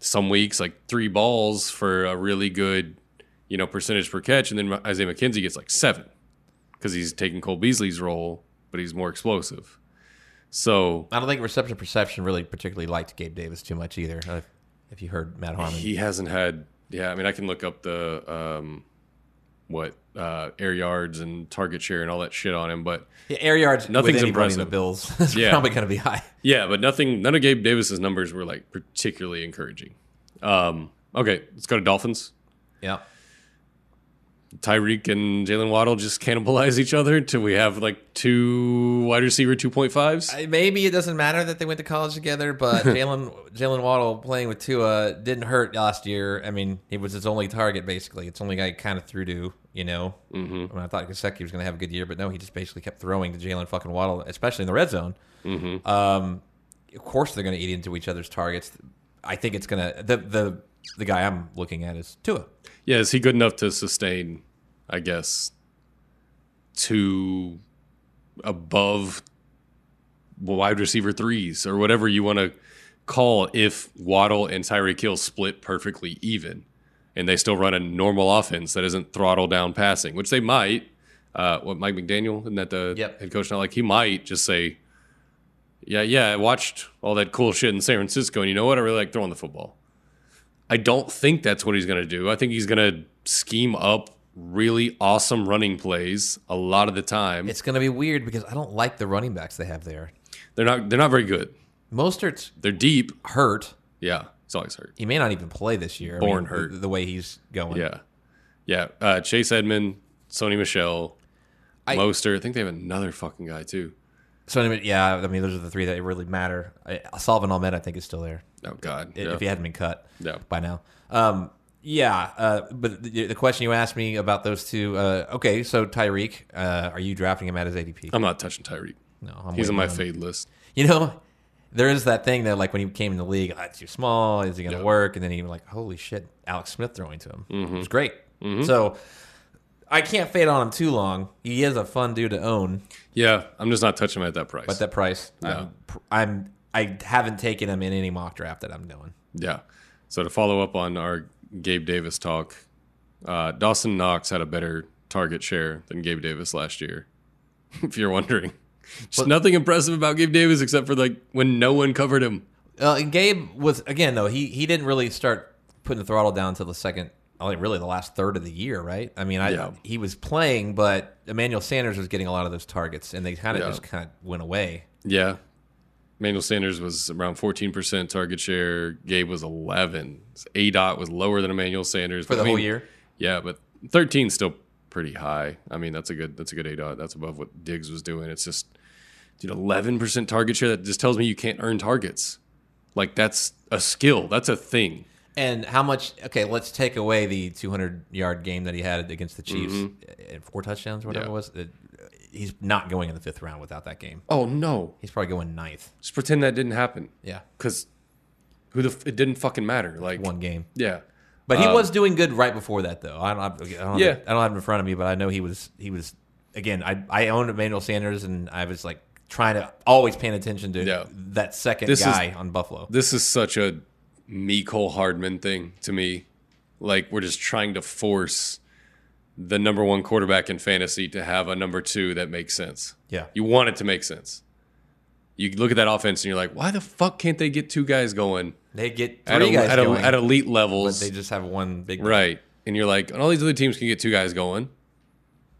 some weeks like three balls for a really good, you know, percentage per catch, and then Isaiah McKenzie gets like seven because he's taking Cole Beasley's role, but he's more explosive. So I don't think reception perception really particularly liked Gabe Davis too much either. Uh, if you heard Matt Harmon, He hasn't had. Yeah, I mean, I can look up the um, what uh, air yards and target share and all that shit on him, but Yeah, air yards. Nothing's anybody in the. Bills [laughs] is Yeah. probably going to be high. yeah, but nothing. None of Gabe Davis's numbers were like particularly encouraging. Um, okay, let's go to Dolphins. Yeah. Tyreek and Jalen Waddle just cannibalize each other till we have like two wide receiver two point fives. I- Maybe it doesn't matter that they went to college together, but [laughs] Jalen Jalen Waddle playing with Tua didn't hurt last year. I mean, he was his only target basically. It's only guy kind of threw to, you know. Mm-hmm. I, mean, I thought Gesicki was going to have a good year, but no, he just basically kept throwing to Jalen fucking Waddle, especially in the red zone. Mm-hmm. Um, of course, they're going to eat into each other's targets. I think it's going to the the the guy I'm looking at is Tua. Yeah, is he good enough to sustain? I guess two above wide receiver threes or whatever you want to call if Waddle and Tyreek Hill split perfectly even, and they still run a normal offense that isn't throttle down passing, which they might. Uh, what Mike McDaniel isn't that the Yep. head coach now? Like he might just say, "Yeah, yeah, I watched all that cool shit in San Francisco, and you know what? I really like throwing the football." I don't think that's what he's going to do. I think he's going to scheme up really awesome running plays a lot of the time. It's going to be weird because I don't like the running backs they have there. they're not they're not very good. Mostert's They're deep. hurt. Yeah, he's always hurt. He may not even play this year. I Born mean, hurt. The, the way he's going. Yeah, yeah. Uh, Chase Edmond, Sony Michel, I- Mostert. I think they have another fucking guy too. So yeah, I mean, those are the three that really matter. I, Salvon Ahmed, I think, is still there Oh God, i- yeah. if he hadn't been cut Yeah. by now. Um, yeah, uh, but the, the question you asked me about those two. Uh, okay, so Tyreek, uh, are you drafting him at his ADP? I'm not touching Tyreek. no, I'm He's on my him. fade list. You know, there is that thing that like when he came in the league, ah, it's too small. Is he going to Yeah. work? And then he was like, holy shit, Alex Smith throwing to him. Mm-hmm. It was great. So I can't fade on him too long. He is a fun dude to own. Yeah, I'm just not touching him at that price. But that price, Yeah. I'm, I'm I haven't taken him in any mock draft that I'm doing. Yeah. So to follow up on our Gabe Davis talk, uh, Dawson Knox had a better target share than Gabe Davis last year. [laughs] if you're wondering, just nothing impressive about Gabe Davis except for like when no one covered him. Uh, and Gabe was again though he he didn't really start putting the throttle down until the second, like really the last third of the year, right? I mean, I Yeah. he was playing, but Emmanuel Sanders was getting a lot of those targets, and they kind of Yeah. just kind of went away. Yeah. Manuel Sanders was around 14% target share. Gabe was 11. A dot was lower than Emmanuel Sanders For the I whole year? Yeah, but 13 still pretty high. I mean, that's a good that's a good A dot. That's above what Diggs was doing. It's just dude, 11% target share. That just tells me you can't earn targets. Like that's a skill. That's a thing. And how much? Okay, let's take away the 200 yard game that he had against the Chiefs, uh, four touchdowns, whatever Mm-hmm. Yeah. it was. He's not going in the fifth round without that game. Oh no. He's probably going ninth. Just pretend that didn't happen. Yeah, Cuz who the f- it didn't fucking matter. Like one game. Yeah. But he Um, was doing good right before that, though. I don't, I don't, Yeah. have, I don't have it in front of me, but I know he was. He was again. I I owned Emmanuel Sanders, and I was like trying to always paying attention to Yeah. that second This is- guy on Buffalo. This is such a Mecole Hardman thing to me. Like we're just trying to force the number one quarterback in fantasy to have a number two that makes sense. Yeah. You want it to make sense. You look at that offense and you're like, why the fuck can't they get two guys going They get at, three a, guys at, a, going, at elite but levels? they just have one big guy. right. And you're like, and all these other teams can get two guys going,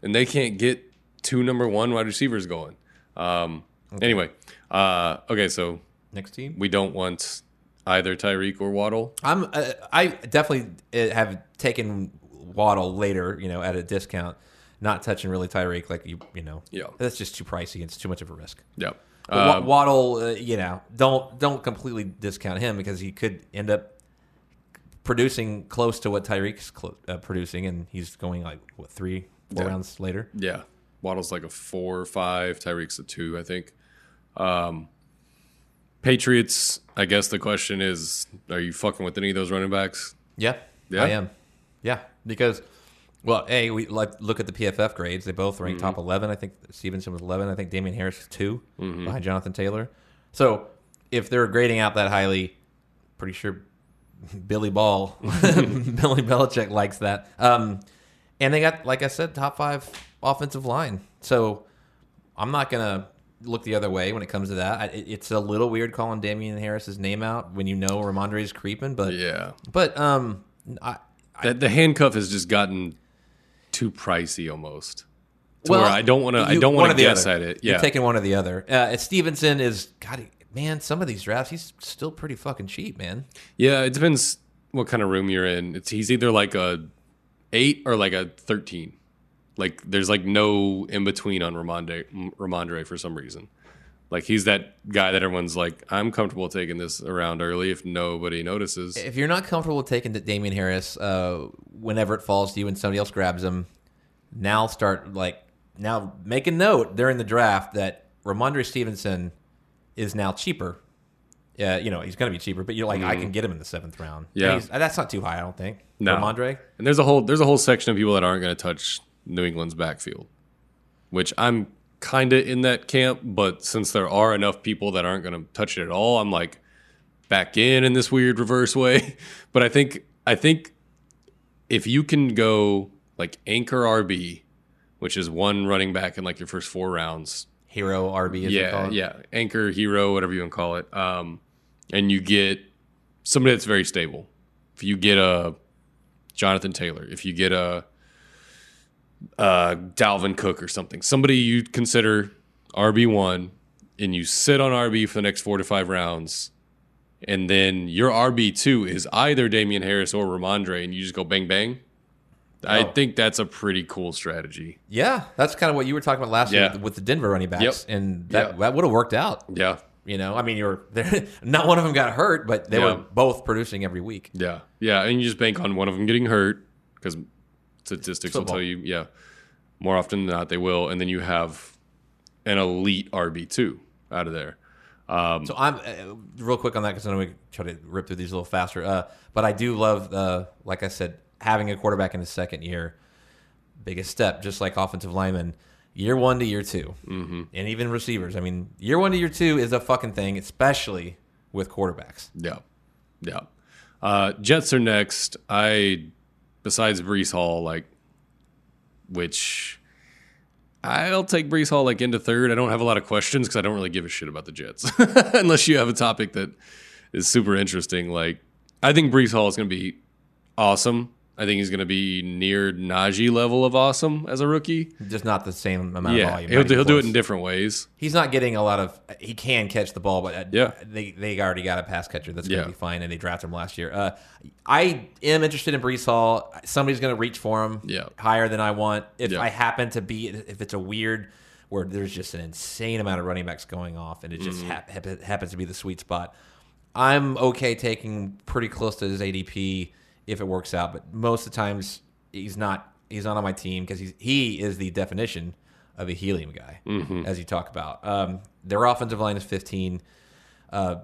and they can't get two number one wide receivers going. Um, Anyway, uh, okay, so Next team. we don't want either Tyreek or Waddle. I'm. Uh, I definitely uh, have taken Waddle later. You know, at a discount. Not touching really Tyreek like you. You know. Yeah. That's just too pricey. It's too much of a risk. Yeah. Uh, Waddle, uh, you know, don't don't completely discount him because he could end up producing close to what Tyreek's clo- uh, producing, and he's going like what three, four Yeah. rounds later. Yeah. Waddle's like a four or five. Tyreek's a two, I think. Um, Patriots, I guess the question is are you fucking with any of those running backs? Yeah, Yeah? I am. Yeah, because well, a we like look at the PFF grades. They both rank Mm-hmm. top eleven. I think Stevenson was eleven. I think Damien Harris was 2 Mm-hmm. behind Jonathan Taylor. So if they're grading out that highly, pretty sure Billy Ball, [laughs] [laughs] Billy Belichick likes that. Um, and they got, like I said, top five offensive line. So I'm not gonna look the other way when it comes to that. I, it's a little weird calling Damien Harris's name out when you know Rhamondre's creeping, but Yeah. but um, I, The, the handcuff has just gotten too pricey almost. To well, where I don't want to. I don't want to guess other. at it. You're Yeah, taking one or the other. Uh, Stevenson is God, man. Some of these drafts, he's still pretty fucking cheap, man. yeah. It depends what kind of room you're in. It's he's either like a eight or like a thirteen. Like there's like no in between on Rhamondre Rhamondre for some reason. Like he's that guy that everyone's like, I'm comfortable taking this around early if nobody notices. If you're not comfortable taking Damien Harris, uh, whenever it falls to you and somebody else grabs him, now start like now make a note during the draft that Rhamondre Stevenson is now cheaper. Yeah, you know he's going to be cheaper, but you're like I can get him in the seventh round. Mm-hmm. Yeah. That's not too high, I don't think. No. Rhamondre. And there's a whole there's a whole section of people that aren't going to touch New England's backfield, which I'm kind of in that camp. But since there are enough people that aren't going to touch it at all, I'm like back in in this weird reverse way. [laughs] But I think I think if you can go like anchor RB, which is one running back in like your first four rounds, Hero RB. As they call yeah, it. yeah, anchor, hero, whatever you want to call it. Um, and you get somebody that's very stable. If you get a Jonathan Taylor, if you get a uh, Dalvin Cook or something, somebody you consider RB one, and you sit on RB for the next four to five rounds, and then your RB two is either Damien Harris or Rhamondre, and you just go bang bang. I Oh. think that's a pretty cool strategy. Yeah, that's kind of what you were talking about last Yeah. year with the Denver running backs, Yep. and that Yeah. that would have worked out. Yeah, You know, I mean, you're [laughs] there. Not one of them got hurt, but they Yeah. were both producing every week. Yeah, yeah, and you just bank on one of them getting hurt because statistics will tell you, yeah, more often than not they will, and then you have an elite RB two out of there. Um, So I'm uh, real quick on that because I know we try to rip through these a little faster. Uh, but I do love, uh, like I said, having a quarterback in his second year, biggest step, just like offensive linemen, year one to year 2 mm-hmm. and even receivers. I mean, year one to year two is a fucking thing, especially with quarterbacks. yeah, yeah. Uh, Jets are next. I besides Breece Hall, like, which I'll take Breece Hall like into third. I don't have a lot of questions because I don't really give a shit about the Jets [laughs] unless you have a topic that is super interesting. Like, I think Breece Hall is going to be awesome. I think he's going to be near Najee level of awesome as a rookie. Just not the same amount of Yeah, volume. he'll, he'll do it in different ways. He's not getting a lot of. He can catch the ball, but uh, Yeah. they they already got a pass catcher that's going Yeah. to be fine, and they drafted him last year. Uh, I am interested in Breece Hall. Somebody's going to reach for him, Yeah. higher than I want. If Yeah. I happen to be, if it's a weird where there's just an insane amount of running backs going off, and it just hap- hap- happens to be the sweet spot, I'm okay taking pretty close to his ADP if it works out. But most of the times, he's not. He's not on my team because he's he is the definition of a helium guy, Mm-hmm. as you talk about. Um, their offensive line is 15. Uh,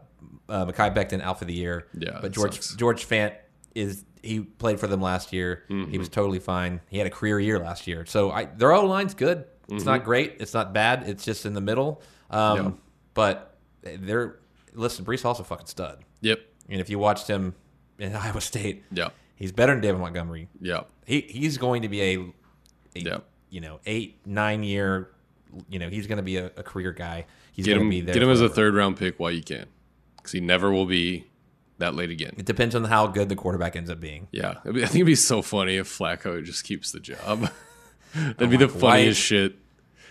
uh, Mekhi Becton out for the year. Yeah, but George sucks. George Fant is he played for them last year. Mm-hmm. He was totally fine. He had a career year last year. So I, their O line's good. It's not great. It's not bad. It's just in the middle. Um, Mm-hmm. Yeah. But they're listen. Breece Hall's a fucking stud. Yep. And if you watched him in Iowa State, Yeah. he's better than David Montgomery. Yeah. He he's going to be a, a Yeah. you know eight nine year. You know he's going to be a, a career guy. He's Get going him. to be there. Get him as a third round pick while you can, because he never will be that late again. It depends on how good the quarterback ends up being. Yeah, I think it'd be so funny if Flacco just keeps the job. [laughs] that'd be my the funniest wife. shit.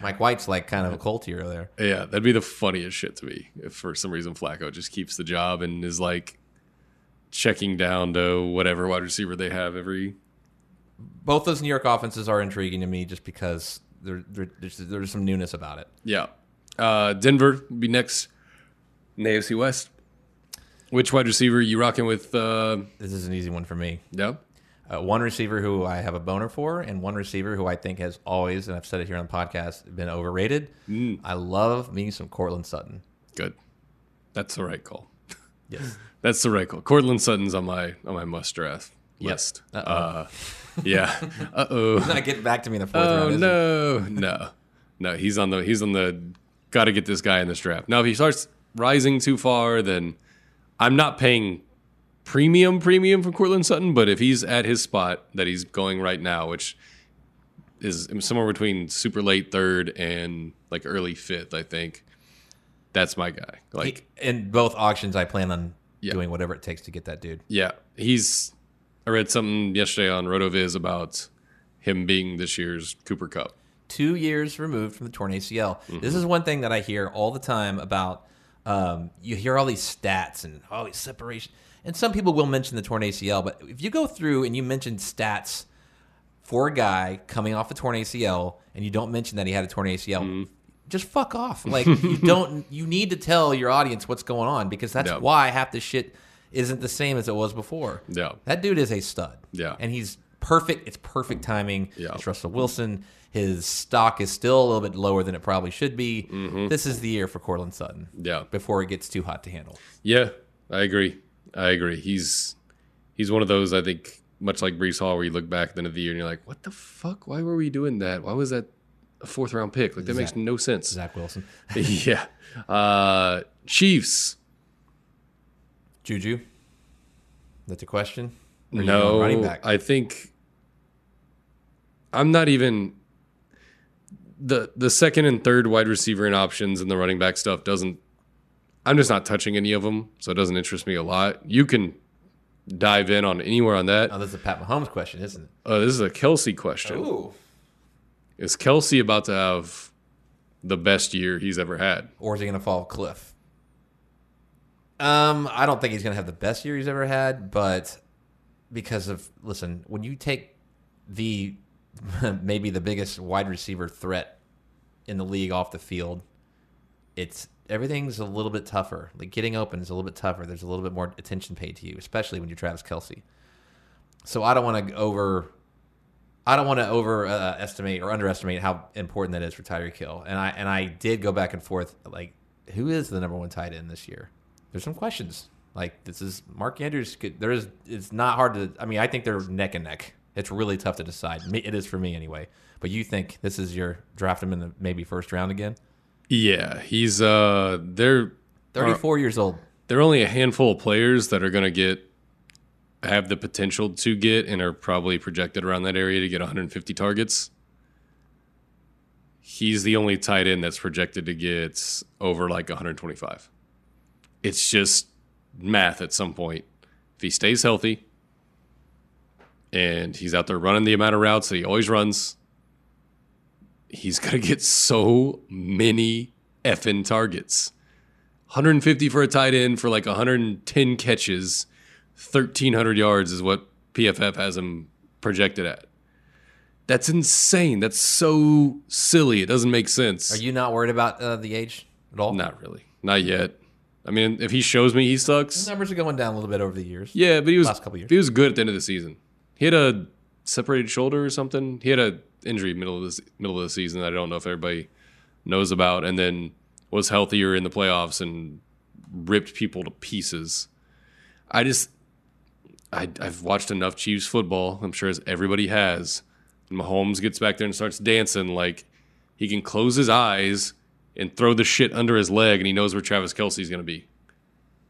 Mike White's like kind of a cult hero there. Yeah, that'd be the funniest shit to me if for some reason Flacco just keeps the job and is like checking down to whatever wide receiver they have every. both those New York offenses are intriguing to me just because there, there, there's, there's some newness about it. Yeah, uh, Denver be next in the AFC West. Which wide receiver you rocking with? Uh, This is an easy one for me. yeah. Uh, one receiver who I have a boner for, and one receiver who I think has always, and I've said it here on the podcast, been overrated. Mm. I love me some Courtland Sutton. Good. That's the right call. Yes. [laughs] That's the right call. Courtland Sutton's on my on my must draft list. Uh-oh. Uh, yeah. [laughs] Uh oh. Not getting back to me in the fourth Oh round. no, no, no. He's on the he's on the. Got to get this guy in this draft. Now, if he starts rising too far, then I'm not paying premium premium for Courtland Sutton. But if he's at his spot that he's going right now, which is somewhere between super late third and like early fifth, I think that's my guy. Like, in both auctions, I plan on Yeah. doing whatever it takes to get that dude. yeah, he's. I read something yesterday on Rotoviz about him being this year's Cooper Kupp. two years removed from the torn ACL. Mm-hmm. This is one thing that I hear all the time about. Um, you hear all these stats and all these separation, and some people will mention the torn ACL. But if you go through and you mention stats for a guy coming off a torn ACL, and you don't mention that he had a torn ACL, Mm-hmm. Just fuck off. Like [laughs] you don't. You need to tell your audience what's going on because that's Yeah. why half this shit isn't the same as it was before. Yeah. That dude is a stud. Yeah. And he's perfect. It's perfect timing. Yeah. It's Russell Wilson. His stock is still a little bit lower than it probably should be. Mm-hmm. This is the year for Courtland Sutton. Yeah. Before it gets too hot to handle. Yeah, I agree. I agree. He's he's one of those I think much like Breece Hall where you look back at the end of the year and you're like, what the fuck? Why were we doing that? Why was that a fourth round pick? Like that makes no sense. Zach Wilson. [laughs] [laughs] yeah. Uh Chiefs. Juju. That's a question? Or No, running back. I think I'm not even the the second and third wide receiver and options and the running back stuff doesn't. I'm just not touching any of them, so it doesn't interest me a lot. You can dive in on anywhere on that. oh, this is a Pat Mahomes question, isn't it? Uh, this is a Kelce question. Ooh. Is Kelce about to have the best year he's ever had? Or is he going to fall cliff? Um, I don't think he's going to have the best year he's ever had, but because of listen, when you take the [laughs] maybe the biggest wide receiver threat in the league off the field, it's everything's a little bit tougher. Like getting open is a little bit tougher. There's a little bit more attention paid to you, especially when you're Travis Kelce. So I don't want to over I don't want to overestimate uh, or underestimate how important that is for Tyreek Hill. And I and I did go back and forth like who is the number one tight end this year? There's some questions. Like this is Mark Andrews. Could, there is. It's not hard to. I mean, I think they're neck and neck. It's really tough to decide. Me- It is for me anyway. But you think this is your draft him in the maybe first round again? Yeah, he's uh they're Thirty four years old. there are only a handful of players that are going to get have the potential to get and are probably projected around that area to get 150 targets. He's the only tight end that's projected to get over like 125. It's just math at some point. If he stays healthy and he's out there running the amount of routes that he always runs, he's going [laughs] to get so many effing targets. 150 for a tight end for like 110 catches, 1,300 yards is what PFF has him projected at. That's insane. That's so silly. It doesn't make sense. Are you not worried about uh, the age at all? Not really. Not yet. I mean, if he shows me he His sucks, numbers are going down a little bit over the years. yeah, but he was Last couple years. he was good at the end of the season. He had a separated shoulder or something. He had a injury middle of the middle of the season that I don't know if everybody knows about, and then was healthier in the playoffs and ripped people to pieces. I just I, I've watched enough Chiefs football. I'm sure as everybody has. When Mahomes gets back there and starts dancing, like he can close his eyes and throw the shit under his leg, and he knows where Travis Kelce's going to be.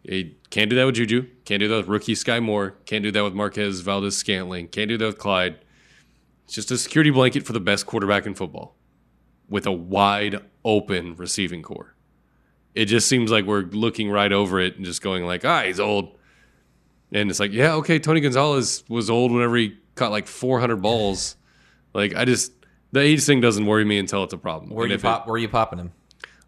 He can't do that with Juju. Can't do that with rookie Sky Moore. Can't do that with Marquez Valdes-Scantling. Can't do that with Clyde. It's just a security blanket for the best quarterback in football with a wide open receiving corps. It just seems like we're looking right over it and just going like, ah, he's old. And it's like, yeah, okay, Tony Gonzalez was old whenever he caught like 400 balls. [laughs] Like, I just, the age thing doesn't worry me until it's a problem. Where And you if it- pop? Where you popping him?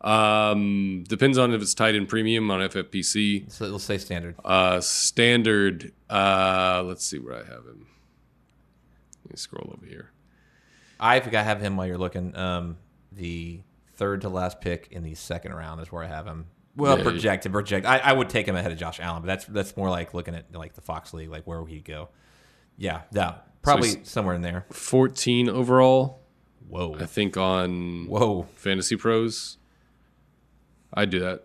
um, depends on if it's tied in premium on FFPC. So it'll say standard. Uh, standard. Uh, let's see where I have him. Let me scroll over here. I got have him while you're looking. Um, the third to last pick in the second round is where I have him. Well, Yeah, project and project. I, I would take him ahead of Josh Allen, but that's that's more like looking at like the Fox League, like where would he go? Yeah, yeah, probably he's- somewhere in there. 14 overall, Whoa, I think on whoa, Fantasy Pros. I'd do that.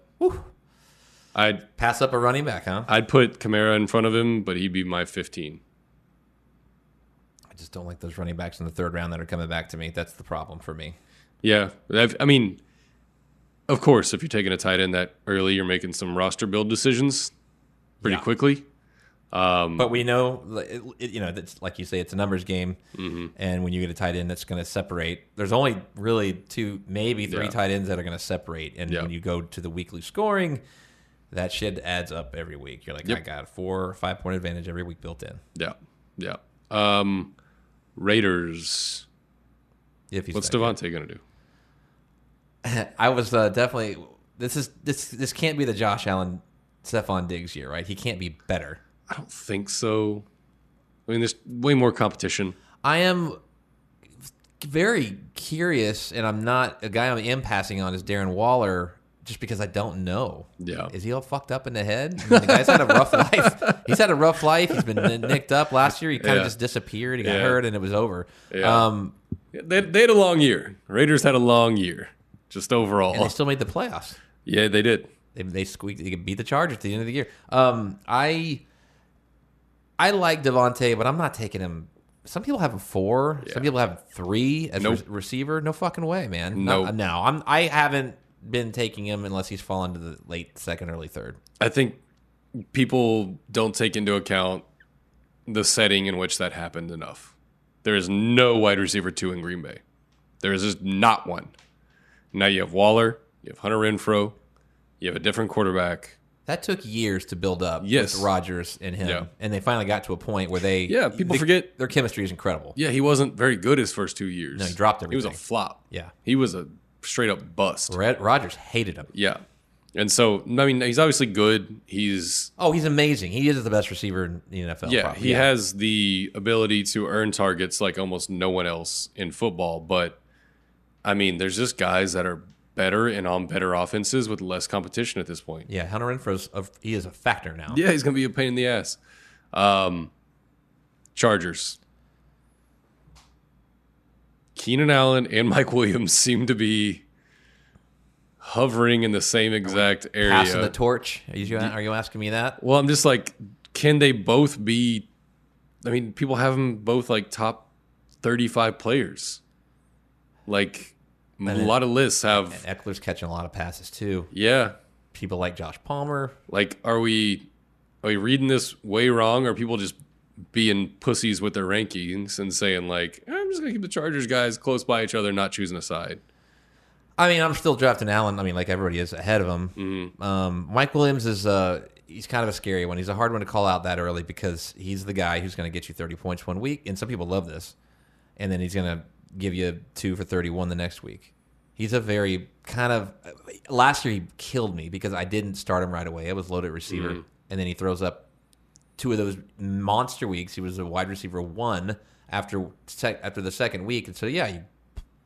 I'd pass up a running back, huh? I'd put Kamara in front of him, but he'd be my 15. I just don't like those running backs in the third round that are coming back to me. That's the problem for me. Yeah, I've, I mean, of course, if you're taking a tight end that early, you're making some roster build decisions pretty Yeah. quickly. But we know, it, you know, that's like you say, it's a numbers game, Mm-hmm. and when you get a tight end that's going to separate, there's only really two, maybe three Yeah. tight ends that are going to separate. And Yeah. when you go to the weekly scoring, that shit adds up every week. You're like, Yep. I got a four or five point advantage every week built in. Yeah, yeah. Um, Raiders. If he's What's. Davante gonna do? [laughs] I was uh, definitely this is this this can't be the Josh Allen, Stefon Diggs year, right? He can't be better. I don't think so. I mean, there's way more competition. I am very curious, and I'm not a guy I am passing on is Darren Waller, just because I don't know. Yeah. is he all fucked up in the head? I mean, the guy's had a rough [laughs] life. He's had a rough life. He's been nicked up last year. He kind of Yeah. just disappeared. He got Yeah. hurt, and it was over. Yeah. Um, They, they had a long year. Raiders had a long year, just overall. and they still made the playoffs. yeah, they did. They, they squeaked. They could beat the Chargers at the end of the year. Um, I I like Davante, but I'm not taking him. Some people have him four. Some people have him three as Nope. re- receiver. No fucking way, man. Nope. No, no. I'm. I haven't been taking him unless he's fallen to the late second, early third. I think people don't take into account the setting in which that happened enough. There is no wide receiver two in Green Bay. There is just not one. Now you have Waller, you have Hunter Renfrow, you have a different quarterback. That took years to build up Yes. with Rodgers and him, Yeah. and they finally got to a point where they. Yeah, people they- forget- their chemistry is incredible. Yeah, he wasn't very good his first two years. No, he dropped everything. He was a flop. Yeah. He was a straight up bust. Red, Rodgers hated him. Yeah. And so, I mean, he's obviously good. He's Oh, he's amazing. He is the best receiver in the NFL. Yeah, probably. he has the ability to earn targets like almost no one else in football. But I mean, there's just guys that are better and on better offenses with less competition at this point. Yeah, Hunter Renfrow's a, he is a factor now. Yeah, he's gonna be a pain in the ass. Um, Chargers. Keenan Allen and [laughs] Mike Williams seem to be hovering in the same exact area. Passing the torch. Are you, are you asking me that? Well, I'm just like, can they both be? I mean, people have them both like top 35 players. Like a lot of lists have, Ekeler's catching a lot of passes too. yeah. People like Josh Palmer. Like, are we are we reading this way wrong? Are people just being pussies with their rankings and saying like, I'm just gonna keep the Chargers guys close by each other, not choosing a side? I mean, I'm still drafting Allen. I mean, like everybody is ahead of him. Mm-hmm. Um, Mike Williams is uh, he's kind of a scary one. He's a hard one to call out that early because he's the guy who's going to get you 30 points one week, and some people love this, and then he's going to give you two for 31 the next week. He's a very kind of last year he killed me because I didn't start him right away. I was loaded receiver, Mm-hmm. and then he throws up two of those monster weeks. He was a wide receiver one after sec- after the second week, and so yeah, you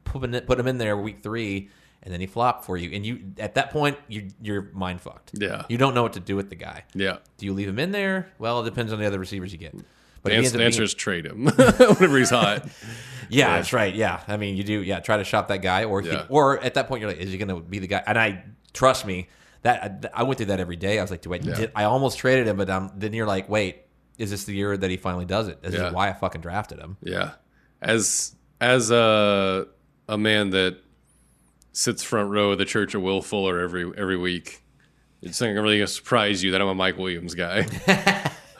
put him in, put him in there week three, and then he flopped for you. And you at that point you you're mind fucked. Yeah. you don't know what to do with the guy. Yeah. Do you leave him in there? Well, it depends on the other receivers you get. But The answer, being- is trade him [laughs] whenever he's hot. [laughs] yeah, that's right. Yeah, I mean, you do. Yeah, try to shop that guy, or he, Yeah. or at that point, you're like, is he going to be the guy? And I trust me that I went through that every day. I was like, do I? Did, I almost traded him, but um, then you're like, wait, is this the year that he finally does it? This Yeah. is why I fucking drafted him. Yeah. As as a a man that sits front row of the Church of Will Fuller every every week, it's not really gonna surprise you that I'm a Mike Williams guy. [laughs]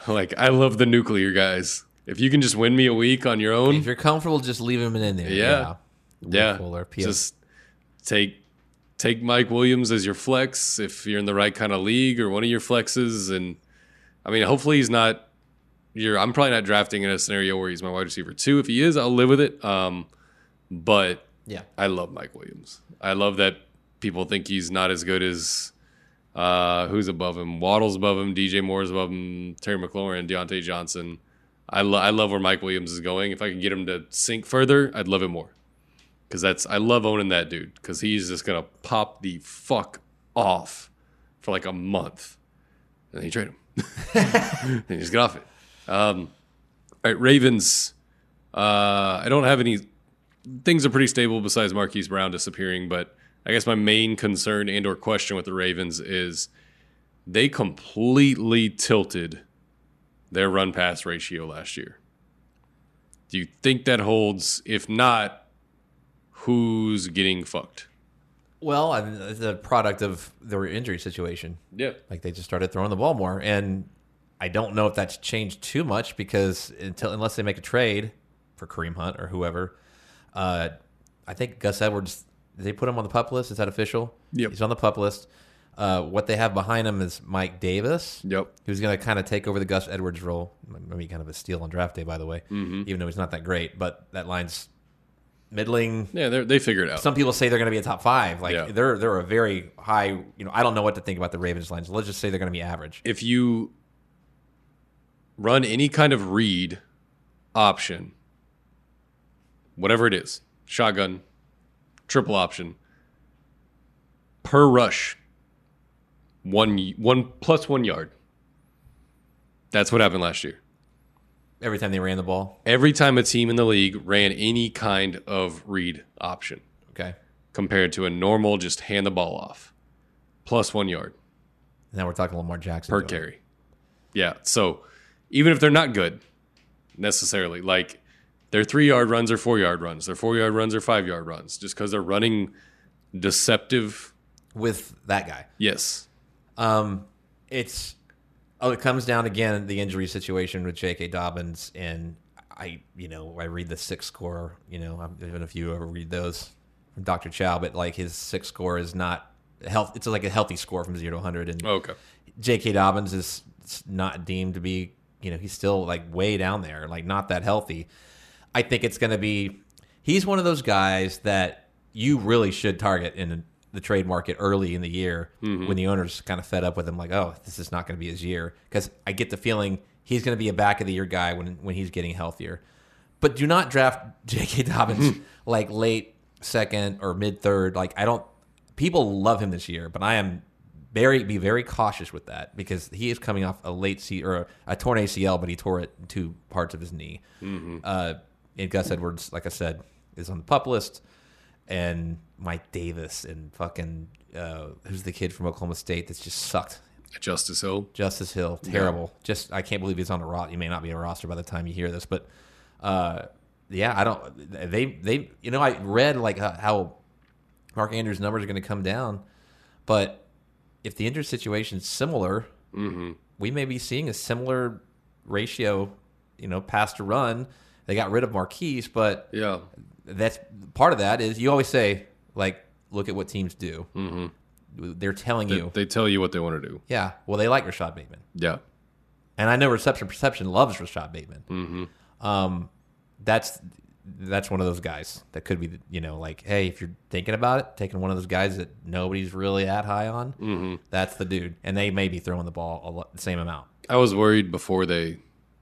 [laughs] like I love the nuclear guys. If you can just win me a week on your own, If you're comfortable, just leave him in there. Yeah. Yeah, P.S. just take take Mike Williams as your flex if you're in the right kind of league or one of your flexes. And I mean, hopefully he's not. You're. I'm probably not drafting in a scenario where he's my wide receiver too. If he is, I'll live with it. Um, but yeah. I love Mike Williams. I love that people think he's not as good as uh, who's above him. Waddle's above him. DJ Moore's above him. Terry McLaurin, Diontae Johnson. I, lo- I love where Mike Williams is going. If I can get him to sink further, I'd love it more. Because that's I love owning that dude. Because he's just gonna pop the fuck off for like a month, and then you trade him. [laughs] and you just get off it. Um, all right, Ravens. Uh, I don't have any. Things are pretty stable besides Marquise Brown disappearing, but I guess my main concern and or question with the Ravens is they completely tilted their run pass ratio last year. Do you think that holds? If not, who's getting fucked? Well, I mean, it's a product of their injury situation. Yeah. Like they just started throwing the ball more, and I don't know if that's changed too much because until unless they make a trade for Kareem Hunt or whoever, uh, I think Gus Edwards. They put him on the pup list? Is that official? Yep. He's on the pup list. Uh, what they have behind him is Mike Davis. Yep. Who's going to kind of take over the Gus Edwards role? Maybe kind of a steal on draft day, by the way. Mm-hmm. Even though he's not that great, but that line's middling. Yeah, they they figure it out. Some people say they're going to be a top five. Like Yeah. they're they're a very high. You know, I don't know what to think about the Ravens lines. Let's just say they're going to be average. if you run any kind of read option, whatever it is, shotgun, triple option, per rush, one one plus one yard. That's what happened last year. Every time they ran the ball. Every time a team in the league ran any kind of read option Okay. compared to a normal just hand the ball off, plus one yard. Now we're talking Lamar Jackson per carry. Yeah. So even if they're not good necessarily, like their three yard runs or four yard runs, their four yard runs or five yard runs, just because they're running deceptive. with that guy. Yes. Um, it's oh, it comes down again the injury situation with J.K. Dobbins, and I, you know, I read the six score. You know, I don't know if you ever read those from Dr. Chow, but like his six score is not health. It's like a healthy score from zero to hundred, and Okay. J.K. Dobbins is not deemed to be, you know, he's still like way down there, like not that healthy. I think it's going to be, he's one of those guys that you really should target in the trade market early in the year mm-hmm. when the owner's kind of fed up with him, like, oh, this is not going to be his year. Because I get the feeling he's going to be a back of the year guy when, when he's getting healthier. But do not draft [laughs] J.K. Dobbins mm-hmm. like late second or mid third. Like, I don't, people love him this year, but I am very be very cautious with that because he is coming off a late C or a, a torn ACL, but he tore it in two parts of his knee. Mm-hmm. Uh, and Gus Edwards, like I said, is on the pup list, and Mike Davis and fucking uh, who's the kid from Oklahoma State that's just sucked. Justice Hill. Justice Hill, terrible. Just I can't believe he's on a roster. He may not be a roster by the time you hear this, but uh, yeah, I don't. They they you know I read like how Mark Andrews' numbers are going to come down, but if the injury situation is similar, we may be seeing a similar ratio. You know, pass to run. They got rid of Marquise, but Yeah. that's part of that is you always say like look at what teams do. Mm-hmm. They're telling They, you, they tell you what they want to do. yeah. Well, they like Rashod Bateman. Yeah. And I know Reception Perception loves Rashod Bateman. Mm-hmm. Um, that's that's one of those guys that could be, you know, like, hey, if you're thinking about it, taking one of those guys that nobody's really that high on, mm-hmm. that's the dude. And they may be throwing the ball a lot, the same amount. I was worried before they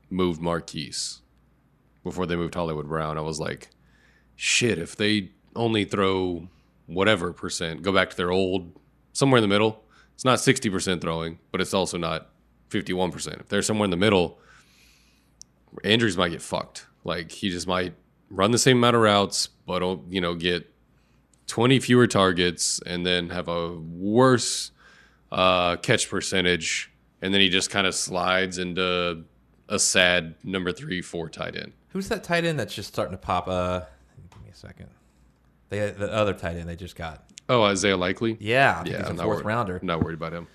moved Marquise, before they moved Hollywood Brown. I was like, shit, if they only throw whatever percent, go back to their old, somewhere in the middle. It's not 60% throwing, but it's also not 51%. If they're somewhere in the middle, Andrews might get fucked. Like, he just might run the same amount of routes, but, you know, get 20 fewer targets and then have a worse uh, catch percentage, and then he just kind of slides into a sad number three, four tight end. Who's that tight end that's just starting to pop? Uh, give me a second. They, the other tight end they just got. Oh, Isaiah Likely. Yeah, I think yeah, he's a fourth worried- rounder. Not worried about him.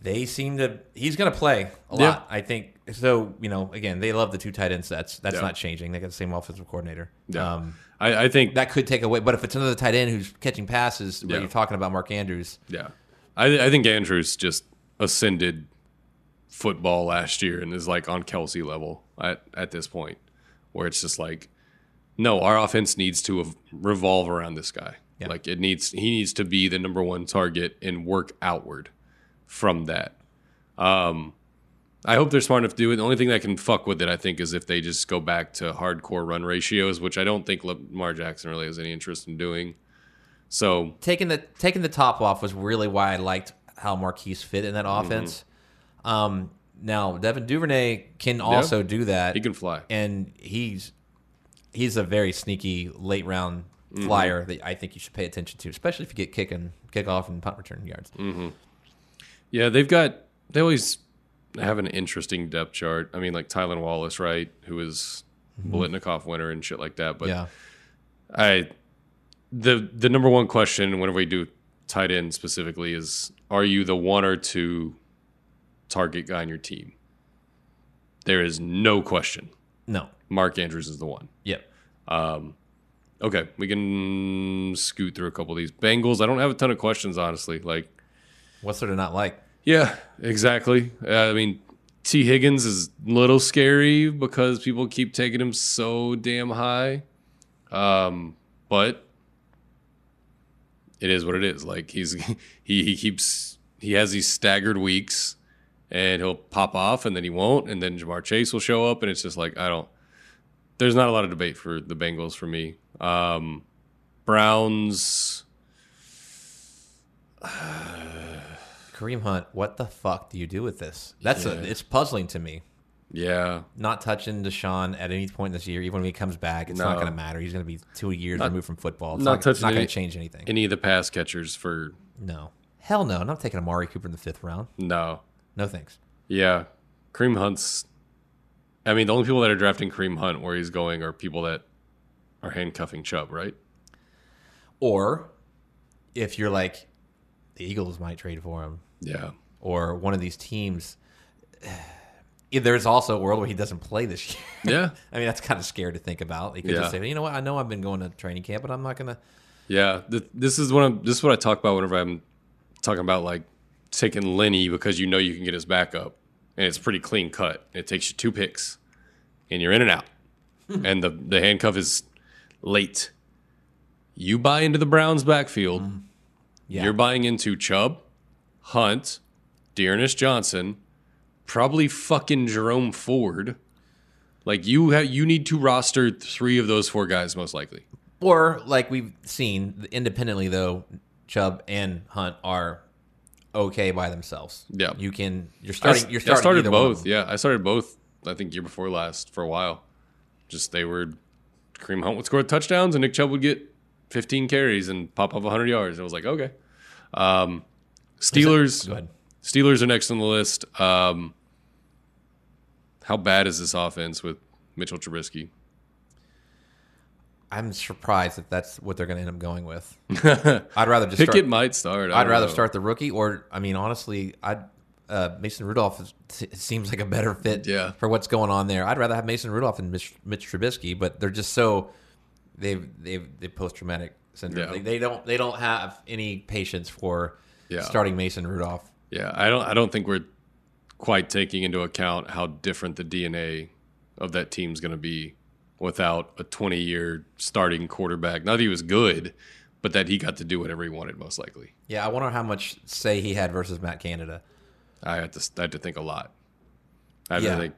They seem to. He's going to play a Yeah. lot. I think so. You know, again, they love the two tight end sets. That's Yeah. not changing. They got the same offensive coordinator. Yeah, Um, I, I think that could take away. But if it's another tight end who's catching passes, Yeah. you're talking about Mark Andrews, Yeah, I, I think Andrews just ascended football last year and is like on Kelce level at at this point, where it's just like, no, our offense needs to revolve around this guy. Yeah. Like it needs, he needs to be the number one target and work outward from that. Um, I hope they're smart enough to do it. The only thing that can fuck with it, I think, is if they just go back to hardcore run ratios, which I don't think Lamar Jackson really has any interest in doing. So taking the taking the top off was really why I liked how Marquise fit in that Mm-hmm. offense. Um, now Devin Duvernay can also do that. He can fly. and he's he's a very sneaky late round Mm-hmm. flyer that I think you should pay attention to, especially if you get kick kicking kickoff and punt return yards. Mm. Yeah, they've got they always have an interesting depth chart. I mean, like Tylan Wallace, right, who is Biletnikoff winner and shit like that. But yeah, I the the number one question whenever we do tight end specifically is are you the one or two target guy on your team? There is no question. no, Mark Andrews is the one. yep. Okay, we can scoot through a couple of these. Bengals, I don't have a ton of questions honestly. Like What's there to not like? Yeah, exactly. Uh, I mean, T. Higgins is a little scary because people keep taking him so damn high. Um, but it is what it is. Like he's [laughs] he he keeps he has these staggered weeks, and he'll pop off, and then he won't, and then Ja'Marr Chase will show up, and it's just like I don't. There's not a lot of debate for the Bengals for me. Um, Browns. [sighs] Kareem Hunt, what the fuck do you do with this? That's a, it's puzzling to me. Yeah, Not touching Deshaun at any point this year, even when he comes back, it's not going to matter. He's going to be two years removed from football. It's not not, touching not going to change anything. any of the pass catchers for no, hell no. I'm not taking Amari Cooper in the fifth round. no. No thanks. Yeah, Kareem Hunt's. I mean, the only people that are drafting Kareem Hunt where he's going are people that are handcuffing Chubb, right? Or if you're like the Eagles might trade for him, Yeah, or one of these teams. [sighs] There's also a world where he doesn't play this year. [laughs] yeah, I mean, that's kind of scary to think about. He could Yeah. just say, you know what, I know I've been going to training camp, but I'm not going to. yeah. This is one of this is what I talk about whenever I'm talking about like taking Lenny because you know you can get his backup, and it's pretty clean cut. It takes you two picks, and you're in and out, hmm. and the the handcuff is late. You buy into the Browns' backfield. Hmm. Yeah. You're buying into Chubb, Hunt, D'Ernest Johnson, probably fucking Jerome Ford. Like you have, you need to roster three of those four guys most likely. Or like we've seen independently, though, Chubb and Hunt are okay by themselves. Yeah. you can. You're starting. s- You're starting. I started either one of both. Yeah, I started both. I think year before last for a while. Just they were Kareem Hunt would score touchdowns and Nick Chubb would get 15 carries and pop up 100 yards. I was like, okay. Um, Steelers. Go ahead. Steelers are next on the list. Um, how bad is this offense with Mitchell Trubisky? I'm surprised that that's what they're going to end up going with. [laughs] I'd rather just Pickett start. might start. I I'd rather know. start the rookie, or I mean, honestly, I'd. Uh, Mason Rudolph is, seems like a better fit Yeah. for what's going on there. I'd rather have Mason Rudolph than Mitch, Mitch Trubisky, but they're just so they've they've they post traumatic syndrome. Yeah. They, they don't they don't have any patience for Yeah. starting Mason Rudolph. Yeah, I don't. I don't think we're quite taking into account how different the DNA of that team's going to be without a 20-year starting quarterback. Not that he was good, but that he got to do whatever he wanted, most likely. Yeah, I wonder how much say he had versus Matt Canada. I had to. I had to think a lot. I had Yeah. to think.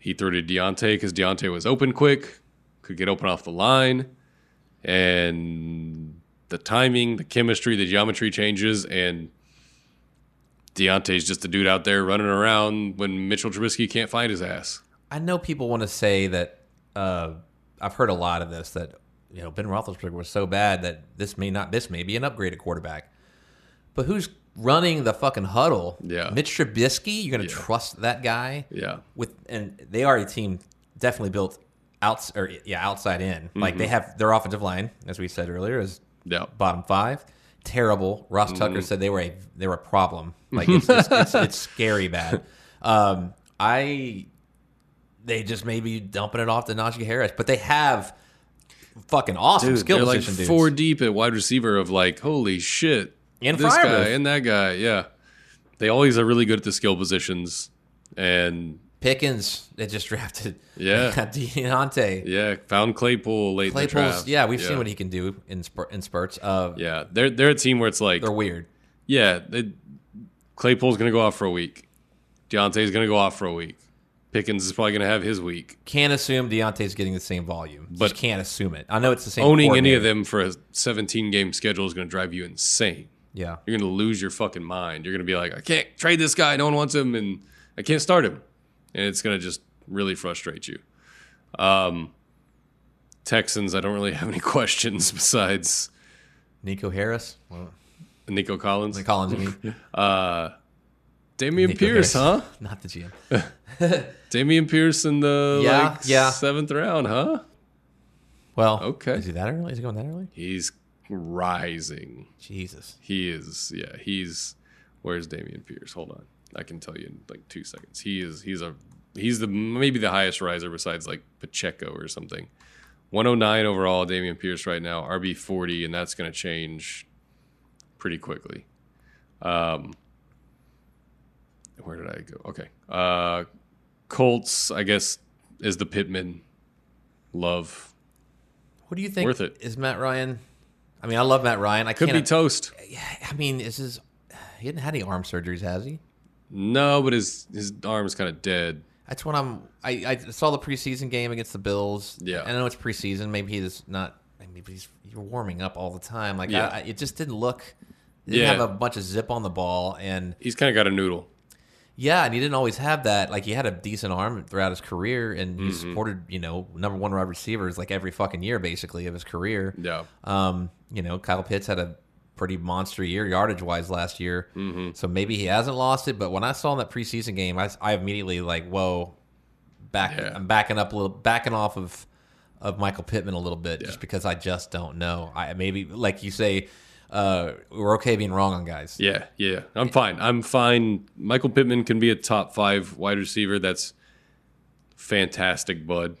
He threw to Diontae because Diontae was open quick, could get open off the line, and the timing, the chemistry, the geometry changes, and Diontae's just a dude out there running around when Mitchell Trubisky can't find his ass. I know people want to say that. Uh, I've heard a lot of this that you know Ben Roethlisberger was so bad that this may not this may be an upgrade at quarterback. But who's running the fucking huddle? Yeah. Mitch Trubisky. You're gonna trust that guy? Yeah. With and they are a team definitely built outs or yeah outside in. Like Mm-hmm. they have their offensive line, as we said earlier, is Yeah. bottom five. Terrible. Ross Mm-hmm. Tucker said they were a they were a problem. Like [laughs] it's it's, it's, it's scary bad. Um, I they just may be dumping it off to Najee Harris, but they have fucking awesome Dude, skill they're like position dudes. four deep at wide receiver of like, holy shit. And this Freiermuth. guy and that guy. Yeah. They always are really good at the skill positions. And Pickens, they just [laughs] drafted. Yeah. [laughs] Diontae. yeah, found Claypool late in the Claypool's, draft. yeah, we've seen what he can do in spur, in spurts. Uh, Yeah, they're they're a team where it's like, They're weird. yeah, they, Claypool's gonna go off for a week, Diontae's gonna go off for a week, Pickens is probably gonna have his week. Can't assume Diontae's getting the same volume. But- just can't assume it. I know it's the same. Owning any of them for a 17 game schedule is gonna drive you insane. Yeah. You're gonna lose your fucking mind. You're gonna be like, I can't trade this guy. No one wants him, and I can't start him, and it's gonna just really frustrate you. Um, Texans. I don't really have any [laughs] questions besides Nico Harris. Well, Nico Collins, Nick Collins, I mean. [laughs] Dameon Nico Pierce, Harris. huh? [laughs] Not the GM. [laughs] Dameon Pierce in the Yeah, like yeah. seventh round, huh? Well, Okay. Is he that early? Is he going that early? He's rising. Jesus. He is, yeah. He's where's Dameon Pierce? Hold on, I can tell you in like two seconds. He is. He's a. He's the maybe the highest riser besides like Pacheco or something. 109 overall, Dameon Pierce right now, RB 40, and that's going to change pretty quickly. Um, where did I go? Okay, uh, Colts, I guess, is the Pittman love. What do you think? Worth it. Is Matt Ryan? I mean, I love Matt Ryan. I Could be toast. I mean, this is his? He hasn't had any arm surgeries, has he? No, but his his arm's kind of dead. That's what I'm. I, I saw the preseason game against the Bills. Yeah. I know it's preseason. Maybe he's not. Maybe he's you're warming up all the time. Like Yeah. I, I, it just didn't look. He didn't Yeah. have a bunch of zip on the ball, and He's kind of got a noodle. Yeah, and he didn't always have that. Like he had a decent arm throughout his career, and Mm-hmm. he supported you know number one wide receivers like every fucking year basically of his career. Yeah. Um, you know, Kyle Pitts had a pretty monster year yardage wise last year. Mm-hmm. So maybe he hasn't lost it. But when I saw in that preseason game, I, I immediately like, whoa, back. Yeah. I'm backing up a little, backing off of of Michael Pittman a little bit, Yeah. just because I just don't know. I maybe like you say, uh, we're okay being wrong on guys. Yeah, yeah. I'm fine. I'm fine. Michael Pittman can be a top five wide receiver. That's fantastic, bud.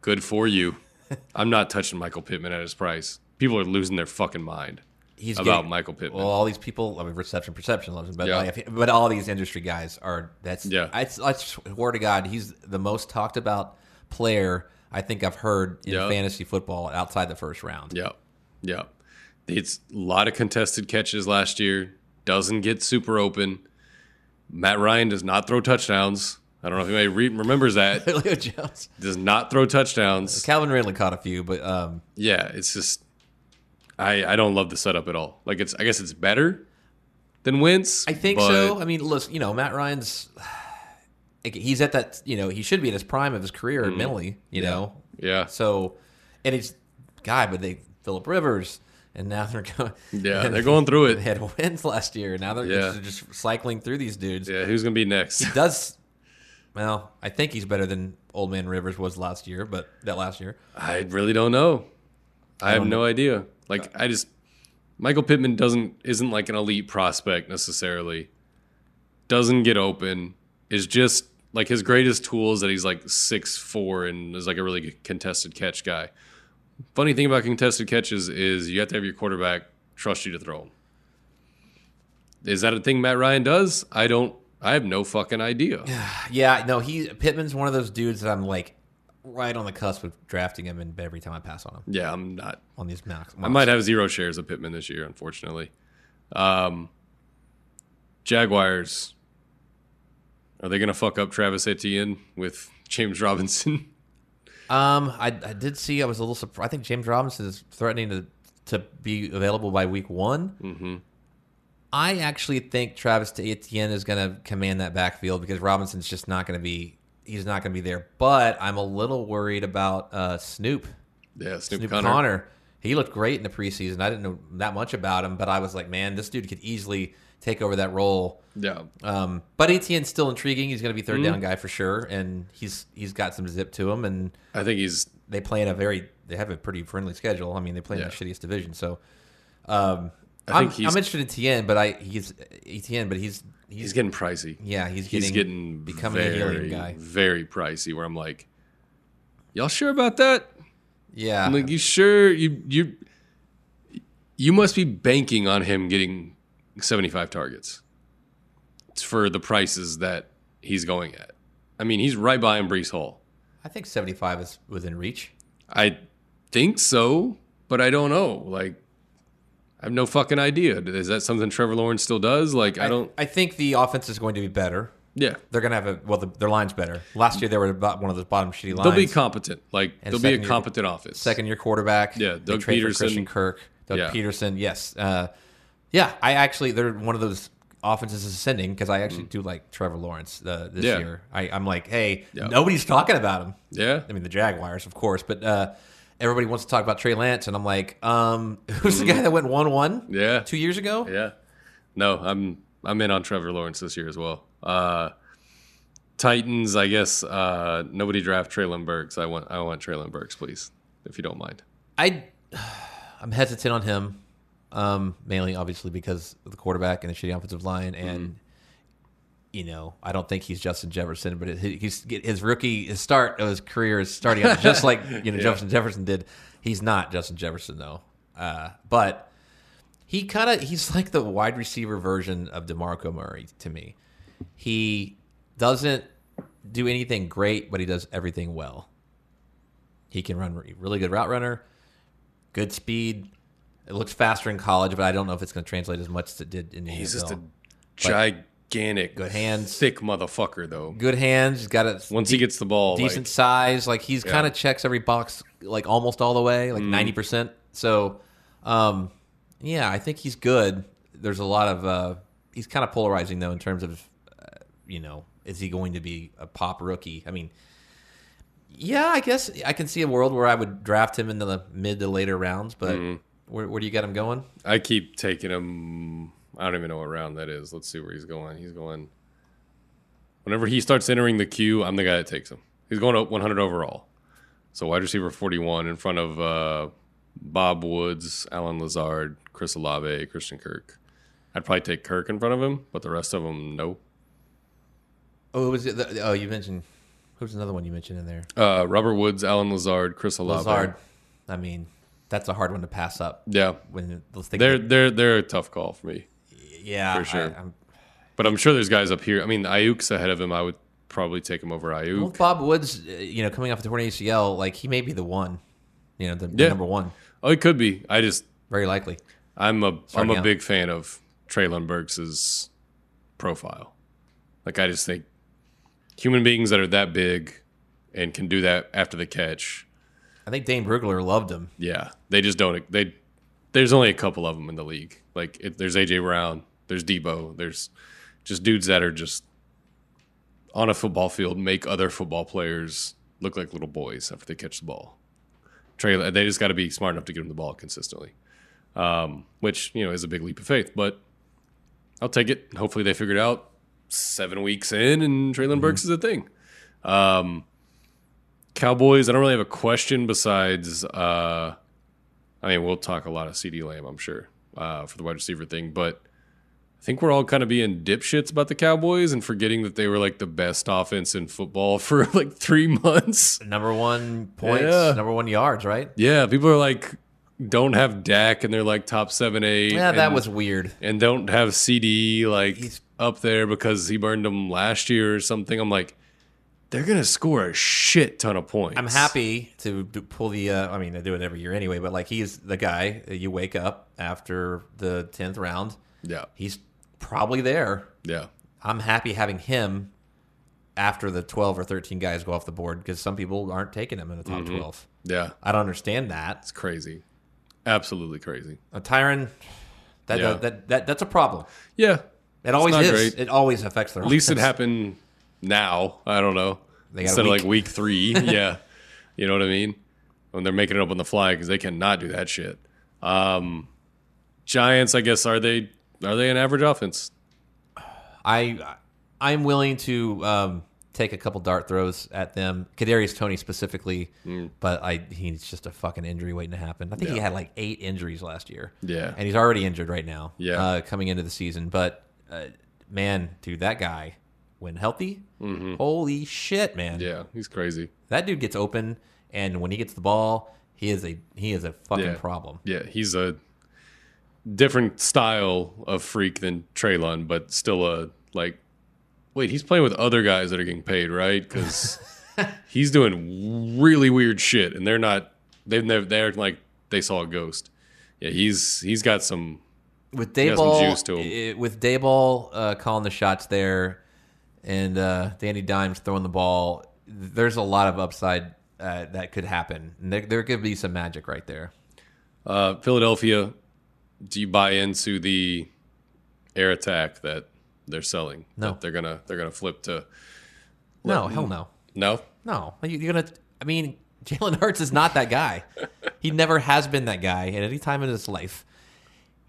Good for you. [laughs] I'm not touching Michael Pittman at his price. People are losing their fucking mind He's about getting- Michael Pittman. Well, all these people, I mean, reception, perception loves him, but Yeah. like, but all these industry guys are. That's Yeah. I, I swear to God, he's the most talked about player I think I've heard in Yeah. fantasy football outside the first round. yeah, yeah. It's a lot of contested catches last year. Doesn't get super open. Matt Ryan does not throw touchdowns. I don't know if anybody re- remembers that. [laughs] Julio Jones, Does not throw touchdowns. Calvin Ridley caught a few, but um, yeah, it's just I I don't love the setup at all. Like it's I guess it's better than Wentz. I think but so. I mean, listen, you know, Matt Ryan's. [sighs] He's at that, you know, he should be at his prime of his career mentally, you know. Mm-hmm. Yeah, So, and it's guy, but they Philip Rivers, and now they're going. yeah, [laughs] they're going through They it. had wins last year. Now they're Yeah. just, just cycling through these dudes. Yeah, who's gonna be next? He Does well, I think he's better than Old Man Rivers was last year, but that last year. I really don't know. I, have no idea. Like I just Michael Pittman doesn't isn't like an elite prospect necessarily. Doesn't get open. Is just like his greatest tool is that he's like six four and is like a really contested catch guy. Funny thing about contested catches is you have to have your quarterback trust you to throw them. Is that a thing Matt Ryan does? I don't. I have no fucking idea. [sighs] Yeah, no, he Pittman's one of those dudes that I'm like right on the cusp of drafting him, and every time I pass on him Yeah, I'm not. on these mocks. I might have zero shares of Pittman this year, unfortunately. Um, Jaguars. Are they going to fuck up Travis Etienne with James Robinson? [laughs] Um, I, I did see. I was a little surprised. I think James Robinson is threatening to to be available by week one. Mm-hmm. I actually think Travis Etienne is going to command that backfield because Robinson's just not going to be. He's not going to be there. But I'm a little worried about uh, Snoop. yeah, Snoop, Snoop Connor. Connor. He looked great in the preseason. I didn't know that much about him, but I was like, man, this dude could easily take over that role. Yeah, Um, but Etienne's still intriguing. He's going to be Mm-hmm. 3rd down guy for sure, and he's he's got some zip to him. And I think he's. they play in a very they have a pretty friendly schedule. I mean, they play in Yeah. the shittiest division, so um, I I'm interested in Etienne, but I he's Etienne, but he's he's, He's getting pricey. yeah he's getting He's getting becoming very, a helium guy. very pricey. Where I'm like, y'all sure about that? Yeah, I'm like, you sure you you you must be banking on him getting 75 targets for the prices that he's going at. I mean, he's right behind Breece Hall. I think 75 is within reach. I think so, but I don't know. Like, I have no fucking idea. Is that something Trevor Lawrence still does? Like, I don't. I think the offense is going to be better. Yeah, They're going to have a well, the, their line's better. Last year they were about one of those bottom shitty lines. they'll be competent. Like, And they'll be a second year- competent offense. second year quarterback. Yeah, Doug Pederson. Christian Kirk, Doug Yeah. Pederson. Yes, uh, Yeah, I actually they're one of those offenses is ascending because I actually do like Trevor Lawrence uh, this Mm. Yeah. year. I, I'm like, hey, Yeah. nobody's talking about him. Yeah. I mean the Jaguars, of course, but uh, everybody wants to talk about Trey Lance, and I'm like, um, [laughs] who's the guy that went one one? Mm. Yeah. two years ago. Yeah. No, I'm I'm in on Trevor Lawrence this year as well. Uh Titans, I guess uh nobody draft Treylon Burks. I want I want Treylon Burks, please, if you don't mind. I [sighs] I'm hesitant on him, um, mainly obviously because of the quarterback and the shitty offensive line, and you know I don't think he's Justin Jefferson, but it, he's his rookie his start of his career is starting out just like [laughs] you know Justin Jefferson did. He's not Justin Jefferson though, uh, but he kind of he's like the wide receiver version of DeMarco Murray to me. He doesn't do anything great, but he does everything well. He can run really good route runner, good speed. It looks faster in college, but I don't know if it's going to translate as much as it did in the He's NFL. just a gigantic Good hands. thick motherfucker though. good hands. He's got a Once he gets the ball, decent like, size. Like he's Yeah. kind of checks every box, like almost all the way, Mm. like 90 percent. So, um, yeah, I think he's good. There's a lot of uh, he's kind of polarizing though in terms of, uh, you know, is he going to be a pop rookie? I mean, yeah, I guess I can see a world where I would draft him in the mid to later rounds, but Mm-hmm. Where, where do you get him going? I keep taking him. I don't even know what round that is. Let's see where he's going. He's going. Whenever he starts entering the queue, I'm the guy that takes him. He's going up 100 overall. So wide receiver 41 in front of uh, Bob Woods, Allen Lazard, Chris Olave, Christian Kirk. I'd probably take Kirk in front of him, but the rest of them, no. Oh, was it? The, oh, you mentioned. Who's another one you mentioned in there? Uh, Robert Woods, Allen Lazard, Chris Olave. Lazard. I mean, that's a hard one to pass up. Yeah, When those things they're they're they're a tough call for me. yeah, for sure. I, am But I'm sure there's guys up here. I mean, Aiyuk's ahead of him. I would probably take him over Aiyuk. Well, Bob Woods, uh, you know, coming off the torn ACL, like he may be the one, you know, the, the Yeah. number one, Oh, it could be. I just very likely. I'm a am a big fan of Treylon Burks' profile. Like I just think human beings that are that big and can do that after the catch, I think Dane Brugler loved him. yeah, they just don't. They there's only a couple of them in the league. Like it, there's AJ Brown, there's Deebo, there's just dudes that are just on a football field make other football players look like little boys after they catch the ball. Trey, they just got to be smart enough to get him the ball consistently, um, which you know is a big leap of faith. But I'll take it. Hopefully, they figure it out seven weeks in, and Treylon Burks is a thing. Um, Cowboys. I don't really have a question besides. Uh, I mean, we'll talk a lot of CeeDee Lamb, I'm sure, uh, for the wide receiver thing, but. I think we're all kind of being dipshits about the Cowboys and forgetting that they were like the best offense in football [laughs] for like three months. Number one points, Yeah. number one yards, right? Yeah, people are like, don't have Dak and they're like top seven, eight. Yeah, that was weird. and don't have CeeDee like He's- up there because he burned them last year or something. I'm like, they're gonna score a shit ton of points. I'm happy to pull the. Uh, I mean, I do it every year anyway, but like he's the guy you wake up after the tenth round. Yeah, He's probably there. yeah, I'm happy having him after the 12 or 13 guys go off the board because some people aren't taking him in the top Mm-hmm. 12. yeah. I don't understand that. It's crazy, absolutely crazy. A Tyron, that, Yeah. that, that, that's a problem. Yeah, It always is. great. It always affects their at least it happened now. I don't know They got instead of like week three. [laughs] yeah, you know what I mean. When they're making it up on the fly because they cannot do that shit. Um, Giants, I guess, are they are they an average offense? I I'm willing to um, take a couple dart throws at them. Kadarius Toney specifically, but I he's just a fucking injury waiting to happen. I think he Mm. Had like eight injuries last year. Yeah. and he's already injured right now. Yeah. uh, coming into the season, but uh, man, dude, that guy when healthy, holy shit, man, Mm-hmm. Yeah, he's crazy. that dude gets open, and when he gets the ball, he is a he is a fucking Yeah. problem. Yeah, he's a different style of freak than Treylon, but still a like. Wait, he's playing with other guys that are getting paid, right? Because [laughs] he's doing really weird shit, and they're not. They've never. They're like they saw a ghost. Yeah, he's he's got some. with Daboll, juice to him. i- with Daboll uh, calling the shots there, and uh, Danny Dimes throwing the ball, there's a lot of upside uh, that could happen. There, there could be some magic right there. Uh, Philadelphia, do you buy into the air attack that they're selling? No. That they're gonna they're gonna flip to No, hell no. no. No, You- you're gonna. I mean, Jalen Hurts is not that guy. [laughs] he never has been that guy at any time in his life.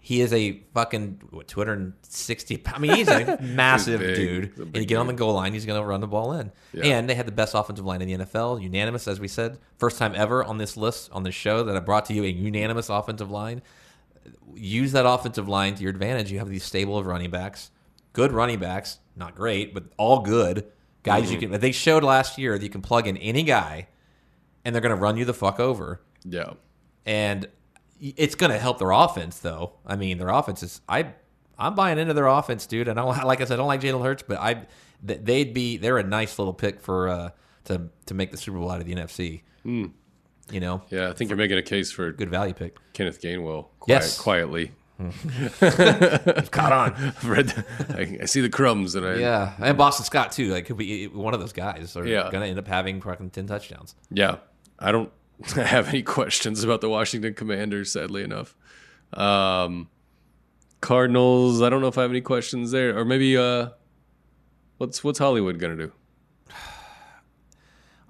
He is a fucking what, 260. I mean, he's a [laughs] massive big. dude. A And you get on the goal line, he's going to run the ball in. Yeah. And they had the best offensive line in the NFL, unanimous, as we said. First time ever on this list on this show that I brought to you a unanimous offensive line. Use that offensive line to your advantage. You have these stable of running backs, good running backs, not great, but all good guys. Mm-hmm. You can. They showed last year that you can plug in any guy, and they're going to run you the fuck over. Yeah. And it's going to help their offense, though. I mean, their offense is. I I'm buying into their offense, dude. And I don't [laughs] like I said, I don't like Jalen Hurts, but I they'd be they're a nice little pick for uh, to to make the Super Bowl out of the NFC. You know, Yeah, I think you're making a case for good value pick. Kenneth Gainwell. Quiet, Yes. quietly. [laughs] Caught on. I've read. The, I, I see the crumbs, and I yeah, and Boston Scott too. Like could be one of those guys. Are Yeah. going to end up having fucking ten touchdowns. Yeah, I don't [laughs] have any questions about the Washington Commanders. Sadly enough, um, Cardinals. I don't know if I have any questions there, or maybe uh, what's what's Hollywood gonna do? [sighs]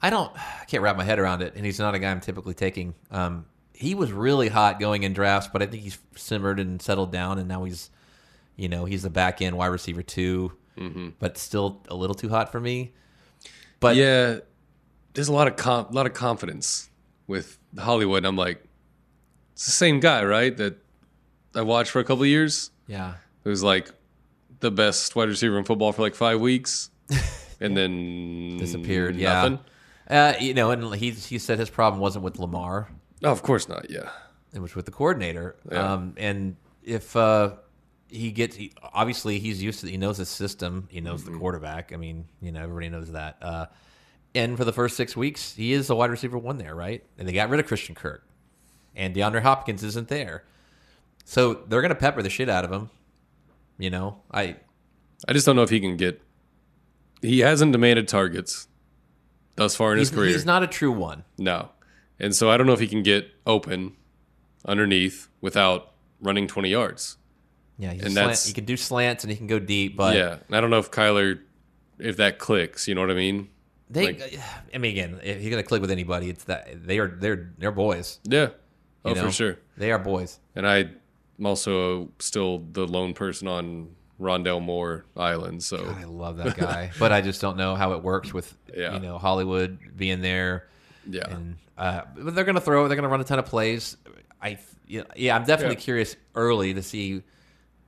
I don't, I can't wrap my head around it, and he's not a guy I'm typically taking. Um, he was really hot going in drafts, but I think he's simmered and settled down, and now he's, you know, he's the back end wide receiver 2 but still a little too hot for me. But yeah, there's a lot of com- lot of confidence with Hollywood. I'm like, it's the same guy, right? That I watched for a couple of years. yeah, Who's like the best wide receiver in football for like five weeks, [laughs] and then disappeared. Yeah, uh, you know, and he he said his problem wasn't with Lamar, Oh, of course not. Yeah. it was with the coordinator. Yeah. Um, and if uh, he gets, he, obviously he's used to, he knows his system, he knows Mm-hmm. the quarterback. I mean, you know, everybody knows that. Uh, and for the first six weeks, he is the wide receiver one there, right? And they got rid of Christian Kirk, and DeAndre Hopkins isn't there, so they're going to pepper the shit out of him. You know, I I just don't know if he can get. He hasn't demanded targets thus far in his career. he's not a true one. no, and so I don't know if he can get open underneath without running twenty yards. Yeah, he's And slant, that's- he can do slants and he can go deep, but yeah, I don't know if Kyler, if that clicks. You know what I mean? They. like- [sighs] I mean, again, if you're going to click with anybody, it's that they are they're they're boys. Yeah. Oh, you know? for sure. They are boys. And I'm also still the lone person on Rondale Moore Island. So I love that [laughs] guy, but I just don't know how it works with Yeah. you know Hollywood being there, yeah, and uh, but they're gonna throw. They're gonna run a ton of plays. I yeah, yeah I'm definitely Yeah. curious early to see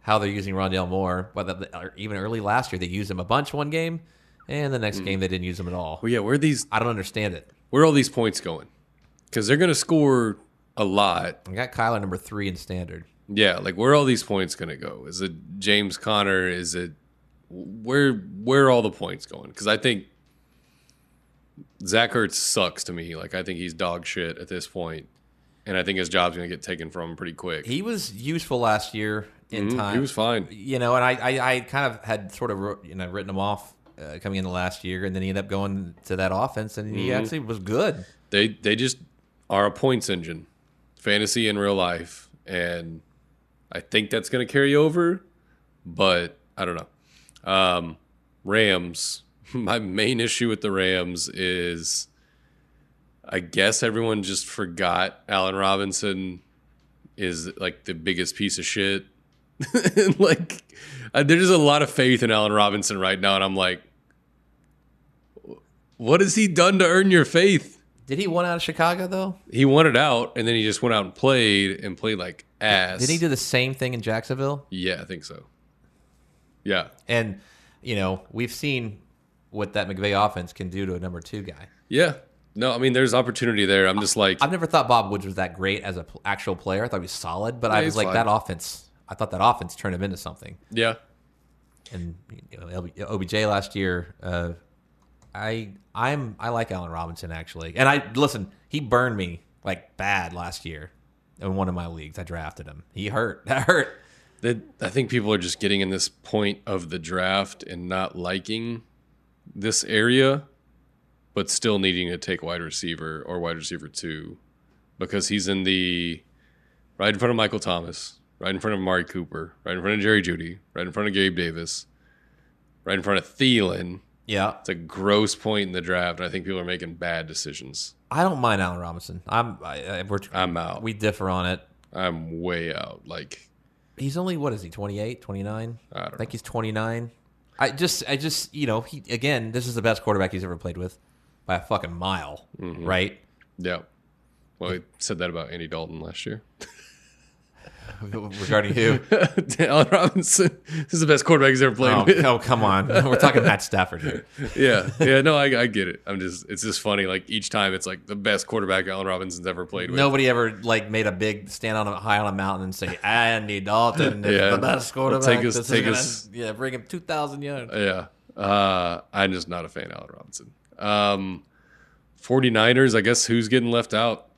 how they're using Rondale Moore. But even early last year, they used him a bunch one game, and the next game they didn't use them at all. well, yeah. Where are these? I don't understand it. Where are all these points going? Because they're going to score a lot. I got Kyler number three in standard. Yeah, like where are all these points going to go? Is it James Conner? Is it where? Where are all the points going? Because I think Zach Ertz sucks to me. Like I think he's dog shit at this point, and I think his job's going to get taken from him pretty quick. He was useful last year in Mhm, time. he was fine. you know, and I, I, I kind of had sort of wrote- you know written him off uh, coming the last year, and then he ended up going to that offense, and Mm-hmm. he actually was good. They they just are a points engine, fantasy and real life, and I think that's going to carry over. But I don't know. Um, Rams. [laughs] My main issue with the Rams is, I guess everyone just forgot Allen Robinson is like the biggest piece of shit. [laughs] like, there's a lot of faith in Allen Robinson right now, and I'm like, what has he done to earn your faith? Did he want out of Chicago though? He wanted out, and then he just went out and played and played like ass. Did he do the same thing in Jacksonville? Yeah, I think so. Yeah, And you know, we've seen what that McVay offense can do to a number two guy. yeah. No, I mean, there's opportunity there. I'm just like, I've never thought Bob Woods was that great as an actual player. I thought he was solid, but I was like fine. that offense. I thought that offense turned him into something. yeah, and you know, LB OBJ last year. Uh, I I'm I like Allen Robinson actually, and I listen. He burned me like bad last year in one of my leagues. I drafted him. He hurt. [laughs] That hurt. I think people are just getting in this point of the draft and not liking this area, but still needing to take wide receiver or wide receiver two because he's in the right in front of Michael Thomas, right in front of Amari Cooper, right in front of Jerry Jeudy, right in front of Gabe Davis, right in front of Thielen. Yeah, It's a gross point in the draft, and I think people are making bad decisions. I don't mind Allen Robinson. I'm I, I, we're, I'm out. we differ on it. I'm way out. Like He's only what is he 28, 29? I don't think he's 29. I just I just, you know, he again, this is the best quarterback he's ever played with by a fucking mile, Mm-hmm. right? Yeah. Well, he said that about Andy Dalton last year. [laughs] [laughs] Regarding who? [laughs] Allen Robinson this is the best quarterback he's ever played oh, with. oh, come on. [laughs] We're talking Matt Stafford here. Yeah, yeah, no, I, I get it. I'm just, it's just funny. Like each time, it's like the best quarterback Allen Robinson's ever played with. Nobody ever like made a big stand on a high on a mountain and say Andy Dalton is Yeah. the best quarterback. Take us- This is take gonna- us- yeah, bring him two thousand yards. Yeah, uh, I'm just not a fan of Allen Robinson. Um, 49ers, I guess who's getting left out?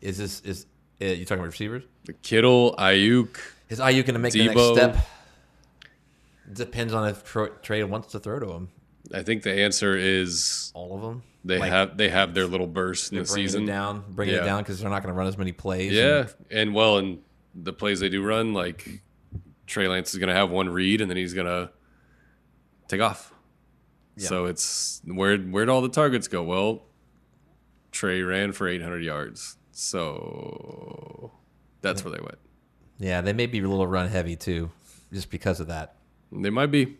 Is this is uh, you talking about receivers? The Kittle, Aiyuk. Is Aiyuk going to make the next step? Depends on if Tro- Trey wants to throw to him. I think the answer is All of them. they Like, have they have their little burst in the bringing season. it down, bringing it down because they're not going to run as many plays. Yeah, and well, and the plays they do run, like Trey Lance is going to have one read, and then he's going to take off. So it's where where'd all the targets go? Well, Trey ran for 800 yards, so that's where they went. yeah, they may be a little run heavy too, just because of that. They might be.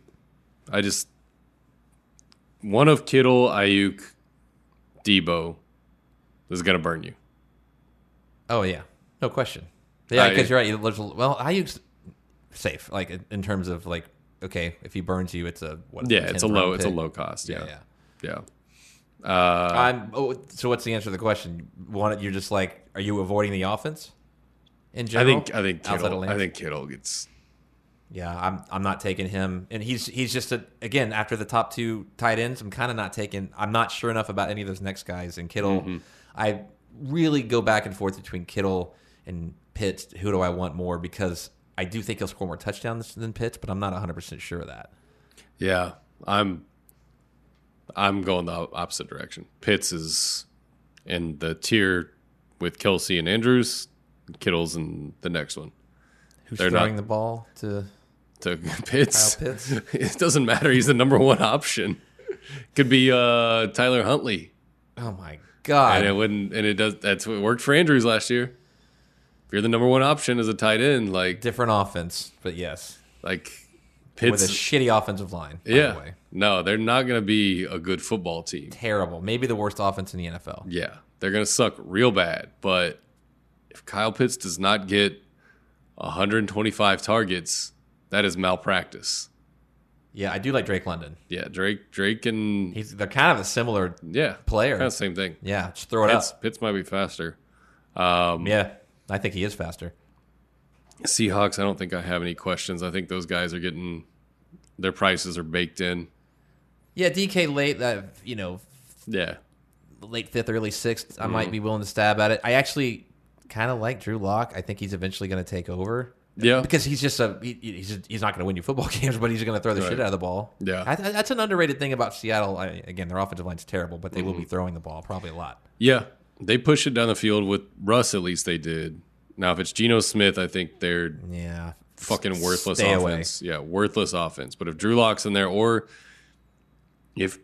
I just one of Kittle, Aiyuk, Deebo is going to burn you. Oh yeah, no question. Yeah, because you're right. A- Well, Aiyuk's safe, like in- terms of like, okay, if he burns you, it's a what? Yeah, it's a low it's a low cost. Yeah, Yeah, yeah. Uh, I'm. Oh, so what's the answer to the question? One, you're just like, are you avoiding the offense in general? I think I think Kittle. I think Kittle gets. Yeah, I'm. I'm not taking him, and he's he's just a again after the top two tight ends. I'm kind of not taking. I'm not sure enough about any of those next guys. And Kittle, Mm-hmm. I really go back and forth between Kittle and Pitts. Who do I want more? Because I do think he'll score more touchdowns than Pitts, but I'm not 100 percent sure of that. Yeah, I'm. I'm going the opposite direction. Pitts is in the tier with Kelce and Andrews. Kittle's in the next one. Who's They're throwing not- the ball to? To [laughs] Pitts. Kyle Pitts? [laughs] it doesn't matter. He's the number one option. Could be uh, Tyler Huntley, Oh my god! and it wouldn't. And it does. That's what worked for Andrews last year. If you're the number one option as a tight end, like Different offense, but yes, like with a shitty offensive line. Yeah. No, they're not going to be a good football team. terrible. Maybe the worst offense in the NFL. Yeah, they're going to suck real bad. But if Kyle Pitts does not get 125 targets, that is malpractice. Yeah, I do like Drake London. Yeah, Drake, Drake, and He's they're kind of a similar yeah, player. kind of same thing. Yeah, just throw it Pitts, up. Pitts might be faster. Um, Yeah, I think he is faster. Seahawks, I don't think I have any questions. I think those guys are getting their prices are baked in. Yeah, DK late that you know Yeah, late fifth, early sixth. I Mm-hmm. might be willing to stab at it. I actually kind of like Drew Lock. I think he's eventually going to take over. Yeah. because he's just a he, he's just, he's not going to win you football [laughs] games, but he's going to throw the Right. shit out of the ball. Yeah. I, I- that's an underrated thing about Seattle. I, again, their offensive line's terrible, but they will Mm-hmm. be throwing the ball probably a lot. yeah. They push it down the field with Russ. At least they did. Now, if it's Geno Smith, I think they're Yeah, fucking worthless Stay away. offense. Yeah, worthless offense. But if Drew Lock's in there, or if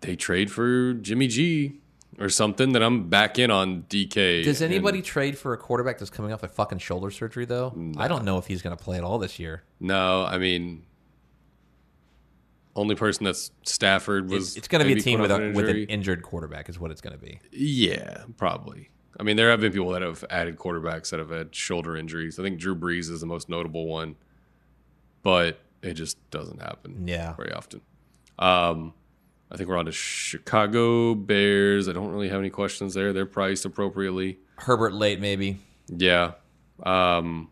they trade for Jimmy G or something, then I'm back in on DK. Does and- anybody trade for a quarterback that's coming off a fucking shoulder surgery though? I don't know if he's going to play at all this year. no, I mean, only person that's Stafford was. It's, it's going to be a team with, a, with an injured quarterback is what it's going to be. Yeah, probably. I mean, there have been people that have added quarterbacks that have had shoulder injuries. I think Drew Brees is the most notable one, but it just doesn't happen. Yeah. very often. Um, I think we're on to Chicago Bears. I don't really have any questions there. They're priced appropriately. Herbert late maybe. Yeah. Um,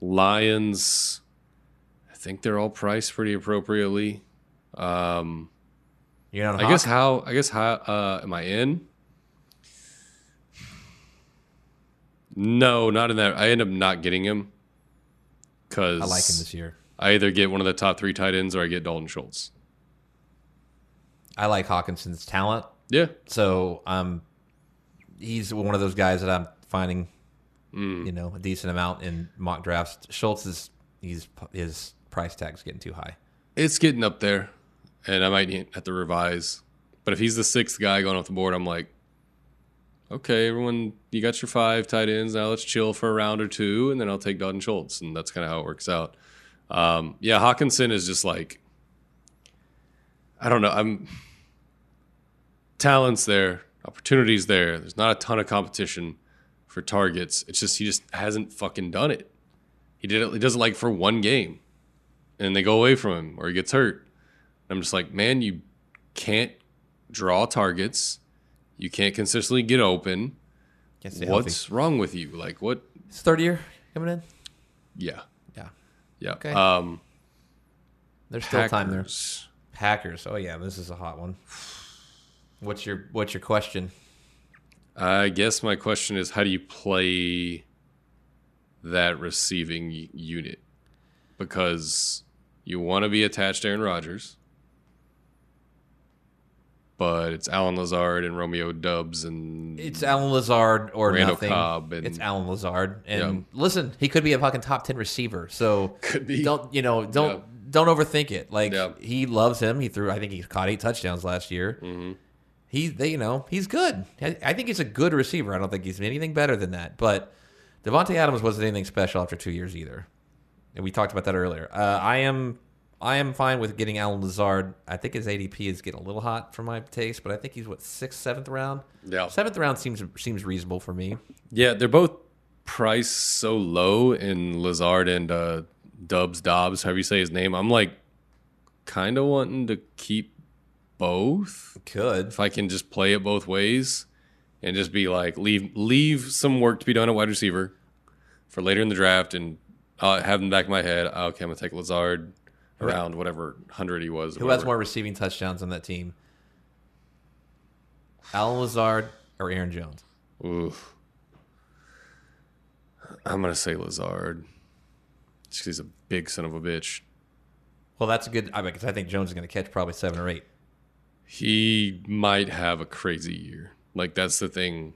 Lions. I think they're all priced pretty appropriately. Um, You're not. I guess how I guess how uh, am I in? No, not in that. I end up not getting him because I like him this year. I either get one of the top three tight ends or I get Dalton Schultz. I like Hockenson's talent. Yeah, So um, he's one of those guys that I'm finding you know, a decent amount in mock drafts. Schultz is he's his price tag's getting too high. It's getting up there, and I might have to revise. But if he's the sixth guy going off the board, I'm like, okay, everyone, you got your five tight ends. Now let's chill for a round or two, and then I'll take Dalton Schultz, and that's kind of how it works out. Um, yeah, Hockenson is just like, I don't know. I'm talents there, opportunities there. There's not a ton of competition for targets. It's just he just hasn't fucking done it. He did it. He does it like for one game, and they go away from him or he gets hurt. I'm just like, man, you can't draw targets. You can't consistently get open. Can't What's wrong with you? Like what? healthy. His third year coming in? Yeah, Yeah. yeah. Okay. Um, There's still time there. Packers. Packers. Oh yeah, this is a hot one. What's your what's your question? I guess my question is, how do you play that receiving unit? Because you want to be attached to Aaron Rodgers, but it's Allen Lazard and Romeo Doubs and It's Allen Lazard or Randall nothing. Cobb and- it's Allen Lazard. And Yeah. listen, he could be a fucking top ten receiver. So [laughs] Could be. Don't you know? Don't Yeah. don't overthink it. Like Yeah. he loves him. He threw. I think he caught eight touchdowns last year. Mm-hmm. He, they, you know, he's good. I, I think he's a good receiver. I don't think he's anything better than that. But Davante Adams wasn't anything special after two years either. And we talked about that earlier. Uh, I am I am fine with getting Allen Lazard. I think his ADP is getting a little hot for my taste, but I think he's what sixth, seventh round. Yeah. seventh round seems seems reasonable for me. Yeah, they're both priced so low in Lazard and uh, Doubs Dobbs, however you say his name. I'm like kind of wanting to keep both Could if I can just play it both ways and just be like leave leave some work to be done at wide receiver for later in the draft and uh, have them back in my head. Okay, I'm gonna take Lazard around whatever hundred he was. who has more receiving touchdowns on that team? Allen Lazard or Aaron Jones? Oof. I'm gonna say Lazard. He's a big son of a bitch. Well, that's a good. I because I think Jones is going to catch probably seven or eight. He might have a crazy year. Like that's the thing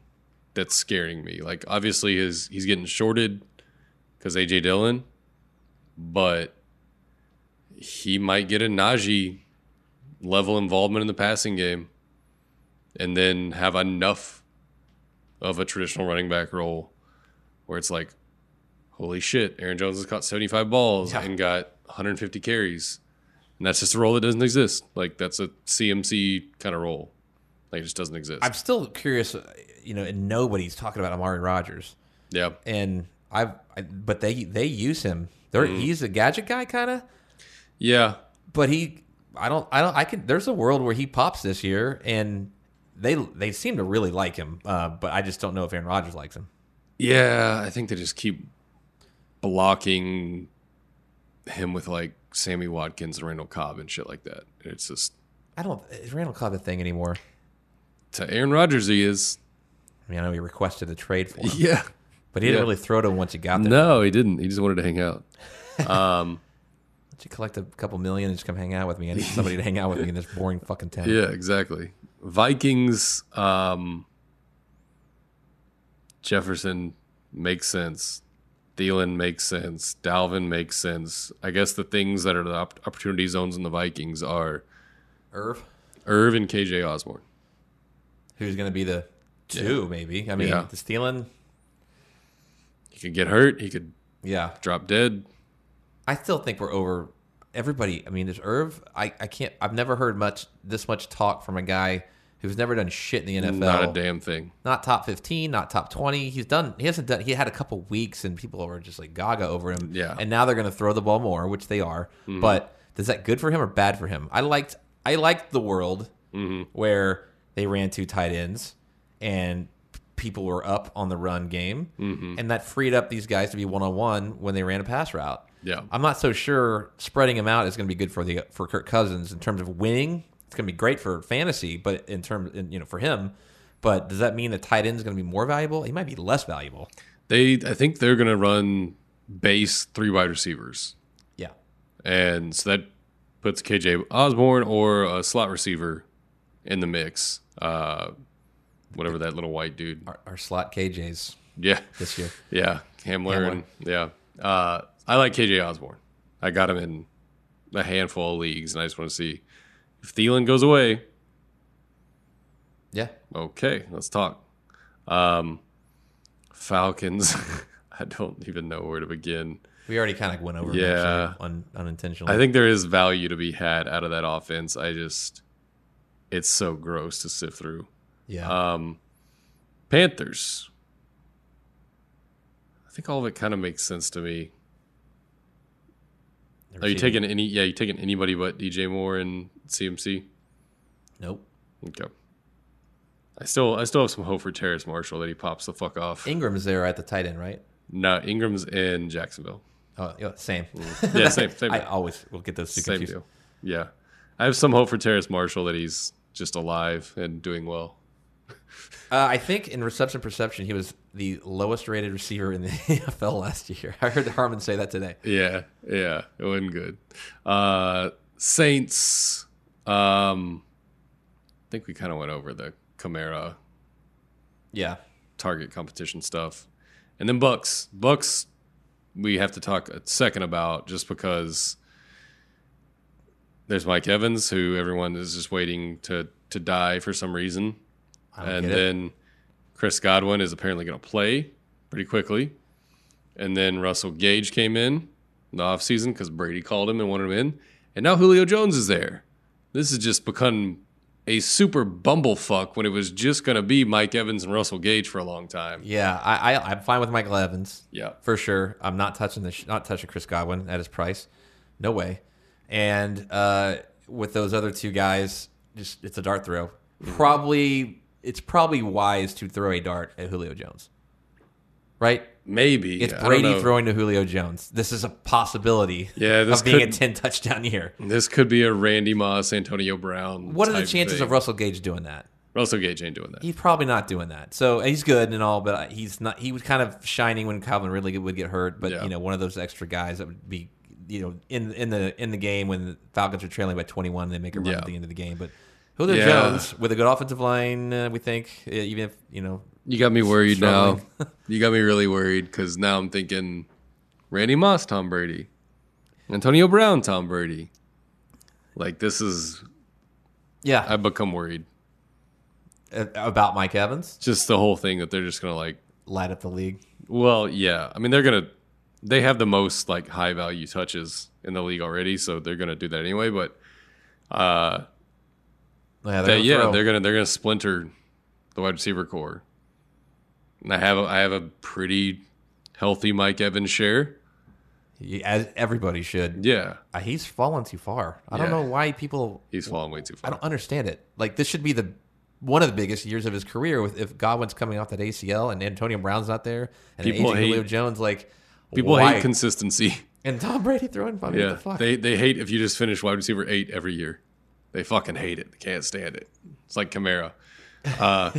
that's scaring me. Like obviously his he's getting shorted because AJ Dillon, but he might get a Najee level involvement in the passing game, and then have enough of a traditional running back role where it's like, holy shit, Aaron Jones has caught 75 balls Yeah. and got 150 carries. And that's just a role that doesn't exist. Like that's a CMC kind of role. Like it just doesn't exist. I'm still curious. uh, You know, and nobody's talking about Amari Rodgers, yeah. and I've, I, but they they use him. They're, Mm-hmm. He's a gadget guy, kind of. Yeah. But he, I don't, I don't, I can. There's a world where he pops this year, and they they seem to really like him. Uh, but I just don't know if Aaron Rodgers likes him. Yeah. I think they just keep blocking him with like Sammy Watkins and Randall Cobb and shit like that. It's just I don't. Is Randall Cobb a thing anymore? to Aaron Rodgers he is. I mean, I know he requested a trade for him, [laughs] Yeah. but he didn't Yeah. really throw to him once he got there. No, he didn't. He just wanted to hang out. [laughs] Um, don't you collect a couple million and just come hang out with me? I need [laughs] somebody to hang out with me in this boring fucking town. Yeah, exactly. Vikings, um, Jefferson makes sense. Thielen makes sense. Dalvin makes sense. I guess the things that are the op- opportunity zones in the Vikings are Irv, Irv and KJ Osborn. who's going to be the two, maybe. I mean, Yeah. the Thielen, He could get hurt. He could yeah. drop dead. I still think we're over everybody. I mean, there's Irv. I, I can't. I've never heard much this much talk from a guy who's never done shit in the NFL. Not a damn thing. Not top fifteen, not top twenty. He's done. He hasn't done. He had a couple weeks, and people were just like gaga over him. Yeah. Mm-hmm. And now they're going to throw the ball more, which they are. But is that good for him or bad for him? I liked. I liked the world Mm-hmm. where they ran two tight ends and people were up on the run game, Mm-hmm. and that freed up these guys to be one on one when they ran a pass route. Yeah. I'm not so sure spreading him out is going to be good for the for Kirk Cousins in terms of winning. It's going to be great for fantasy, but in terms, in, you know, for him. But does that mean the tight end is going to be more valuable? He might be less valuable. They, I think they're going to run base three wide receivers. Yeah. And so that puts KJ Osborn or a slot receiver in the mix. Uh, whatever that little white dude. Our, our slot KJs. Yeah, this year. yeah, Hamler, Hamler. and yeah. Uh, I like KJ Osborn. I got him in a handful of leagues, and I just want to see if Thielen goes away. Yeah. Okay, let's talk. Um, Falcons. [laughs] I don't even know where to begin. We already kind of went over. Yeah. un, unintentionally. I think there is value to be had out of that offense. I just, it's so gross to sift through. Yeah. Um, Panthers. I think all of it kind of makes sense to me. Are you taking any? Yeah, you taking anybody but DJ Moore and CMC? Nope. Okay. I still, I still have some hope for Terrace Marshall that he pops the fuck off. Ingram's there at the tight end, right? No, Ingram's in Jacksonville. Oh, yeah, same. Yeah, same, same. [laughs] I always will get those two Same confused. deal. Yeah, I have some hope for Terrace Marshall that he's just alive and doing well. Uh, I think in reception perception, he was the lowest rated receiver in the [laughs] NFL last year. I heard Harmon say that today. Yeah, yeah, it wasn't good. Uh, Saints. Um, I think we kind of went over the Kamara Yeah. target competition stuff, and then Bucks. Bucks. We have to talk a second about just because there's Mike Evans, who everyone is just waiting to to die for some reason. I don't and get it. Chris Godwin is apparently going to play pretty quickly. And then Russell Gage came in in the offseason because Brady called him and wanted him in. And now Julio Jones is there. This has just become a super bumblefuck when it was just going to be Mike Evans and Russell Gage for a long time. Yeah, I, I I'm fine with Michael Evans. Yeah. for sure. I'm not touching the sh- not touching Chris Godwin at his price. No way. And uh, with those other two guys, just it's a dart throw. Probably it's probably wise to throw a dart at Julio Jones. Right? Maybe. It's Brady throwing to Julio Jones. This is a possibility Yeah, this of being a 10 touchdown year. This could be a Randy Moss, Antonio Brown. What are the chances thing. of Russell Gage doing that? Russell Gage ain't doing that. He's probably not doing that. So he's good and all, but uh, he's not. He was kind of shining when Calvin Ridley would get hurt. But Yeah. you know, one of those extra guys that would be, you know, in in the in the game when the Falcons are trailing by twenty one, they make a run Yeah. at the end of the game. But Julio Yeah. Jones with a good offensive line, uh, we think, uh, even if you know, You got me worried now. [laughs] You got me really worried because now I'm thinking Randy Moss, Tom Brady, Antonio Brown, Tom Brady. Like this is, yeah, I've become worried. about Mike Evans, Just the whole thing that they're just gonna like. light up the league. Well, yeah. I mean, they're gonna. They have the most like high value touches in the league already, so they're gonna do that anyway. But uh, Yeah, they, they're yeah, throw. they're gonna they're gonna splinter the wide receiver corps. And I have a, I have a pretty healthy Mike Evans share. He- as everybody should. Yeah, Uh, he's fallen too far. I don't Yeah. know why people he's fallen way too far. I don't understand it. Like this should be the one of the biggest years of his career with if Godwin's coming off that ACL and Antonio Brown's not there and People hate- Julio Jones like People why? hate consistency. and Tom Brady throwing five. Yeah, the fuck? they they hate if you just finish wide receiver eight every year. They fucking hate it. They can't stand it. It's like Kamara. [laughs] Uh,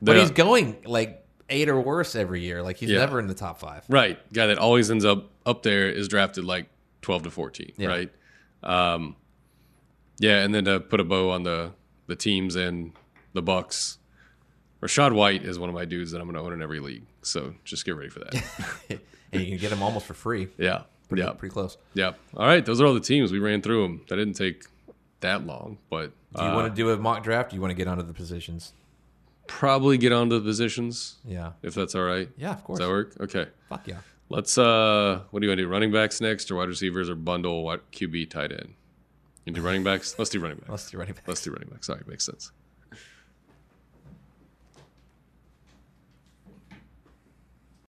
but he's going like eight or worse every year. Like he's Yeah. never in the top five. right guy that always ends up up there is drafted like twelve to fourteen. Yeah. Right. Um, yeah, and then to put a bow on the the teams and the Bucks. Rachaad White is one of my dudes that I'm going to own in every league. So just get ready for that. [laughs] and you can get him almost for free. yeah. Pretty, yeah. pretty close. Yeah. All right. Those are all the teams. We ran through them. That didn't take that long, but Do you uh, want to do a mock draft? Do you want to get onto the positions? probably get onto the positions Yeah. if that's all right. Yeah, of course. Does that work? Okay. Fuck yeah. Let's uh what do you want to do? Running backs next or wide receivers or bundle what QB tight end? You do running backs? Let's do running backs. Let's do running back. Let's do running backs. Right, makes sense.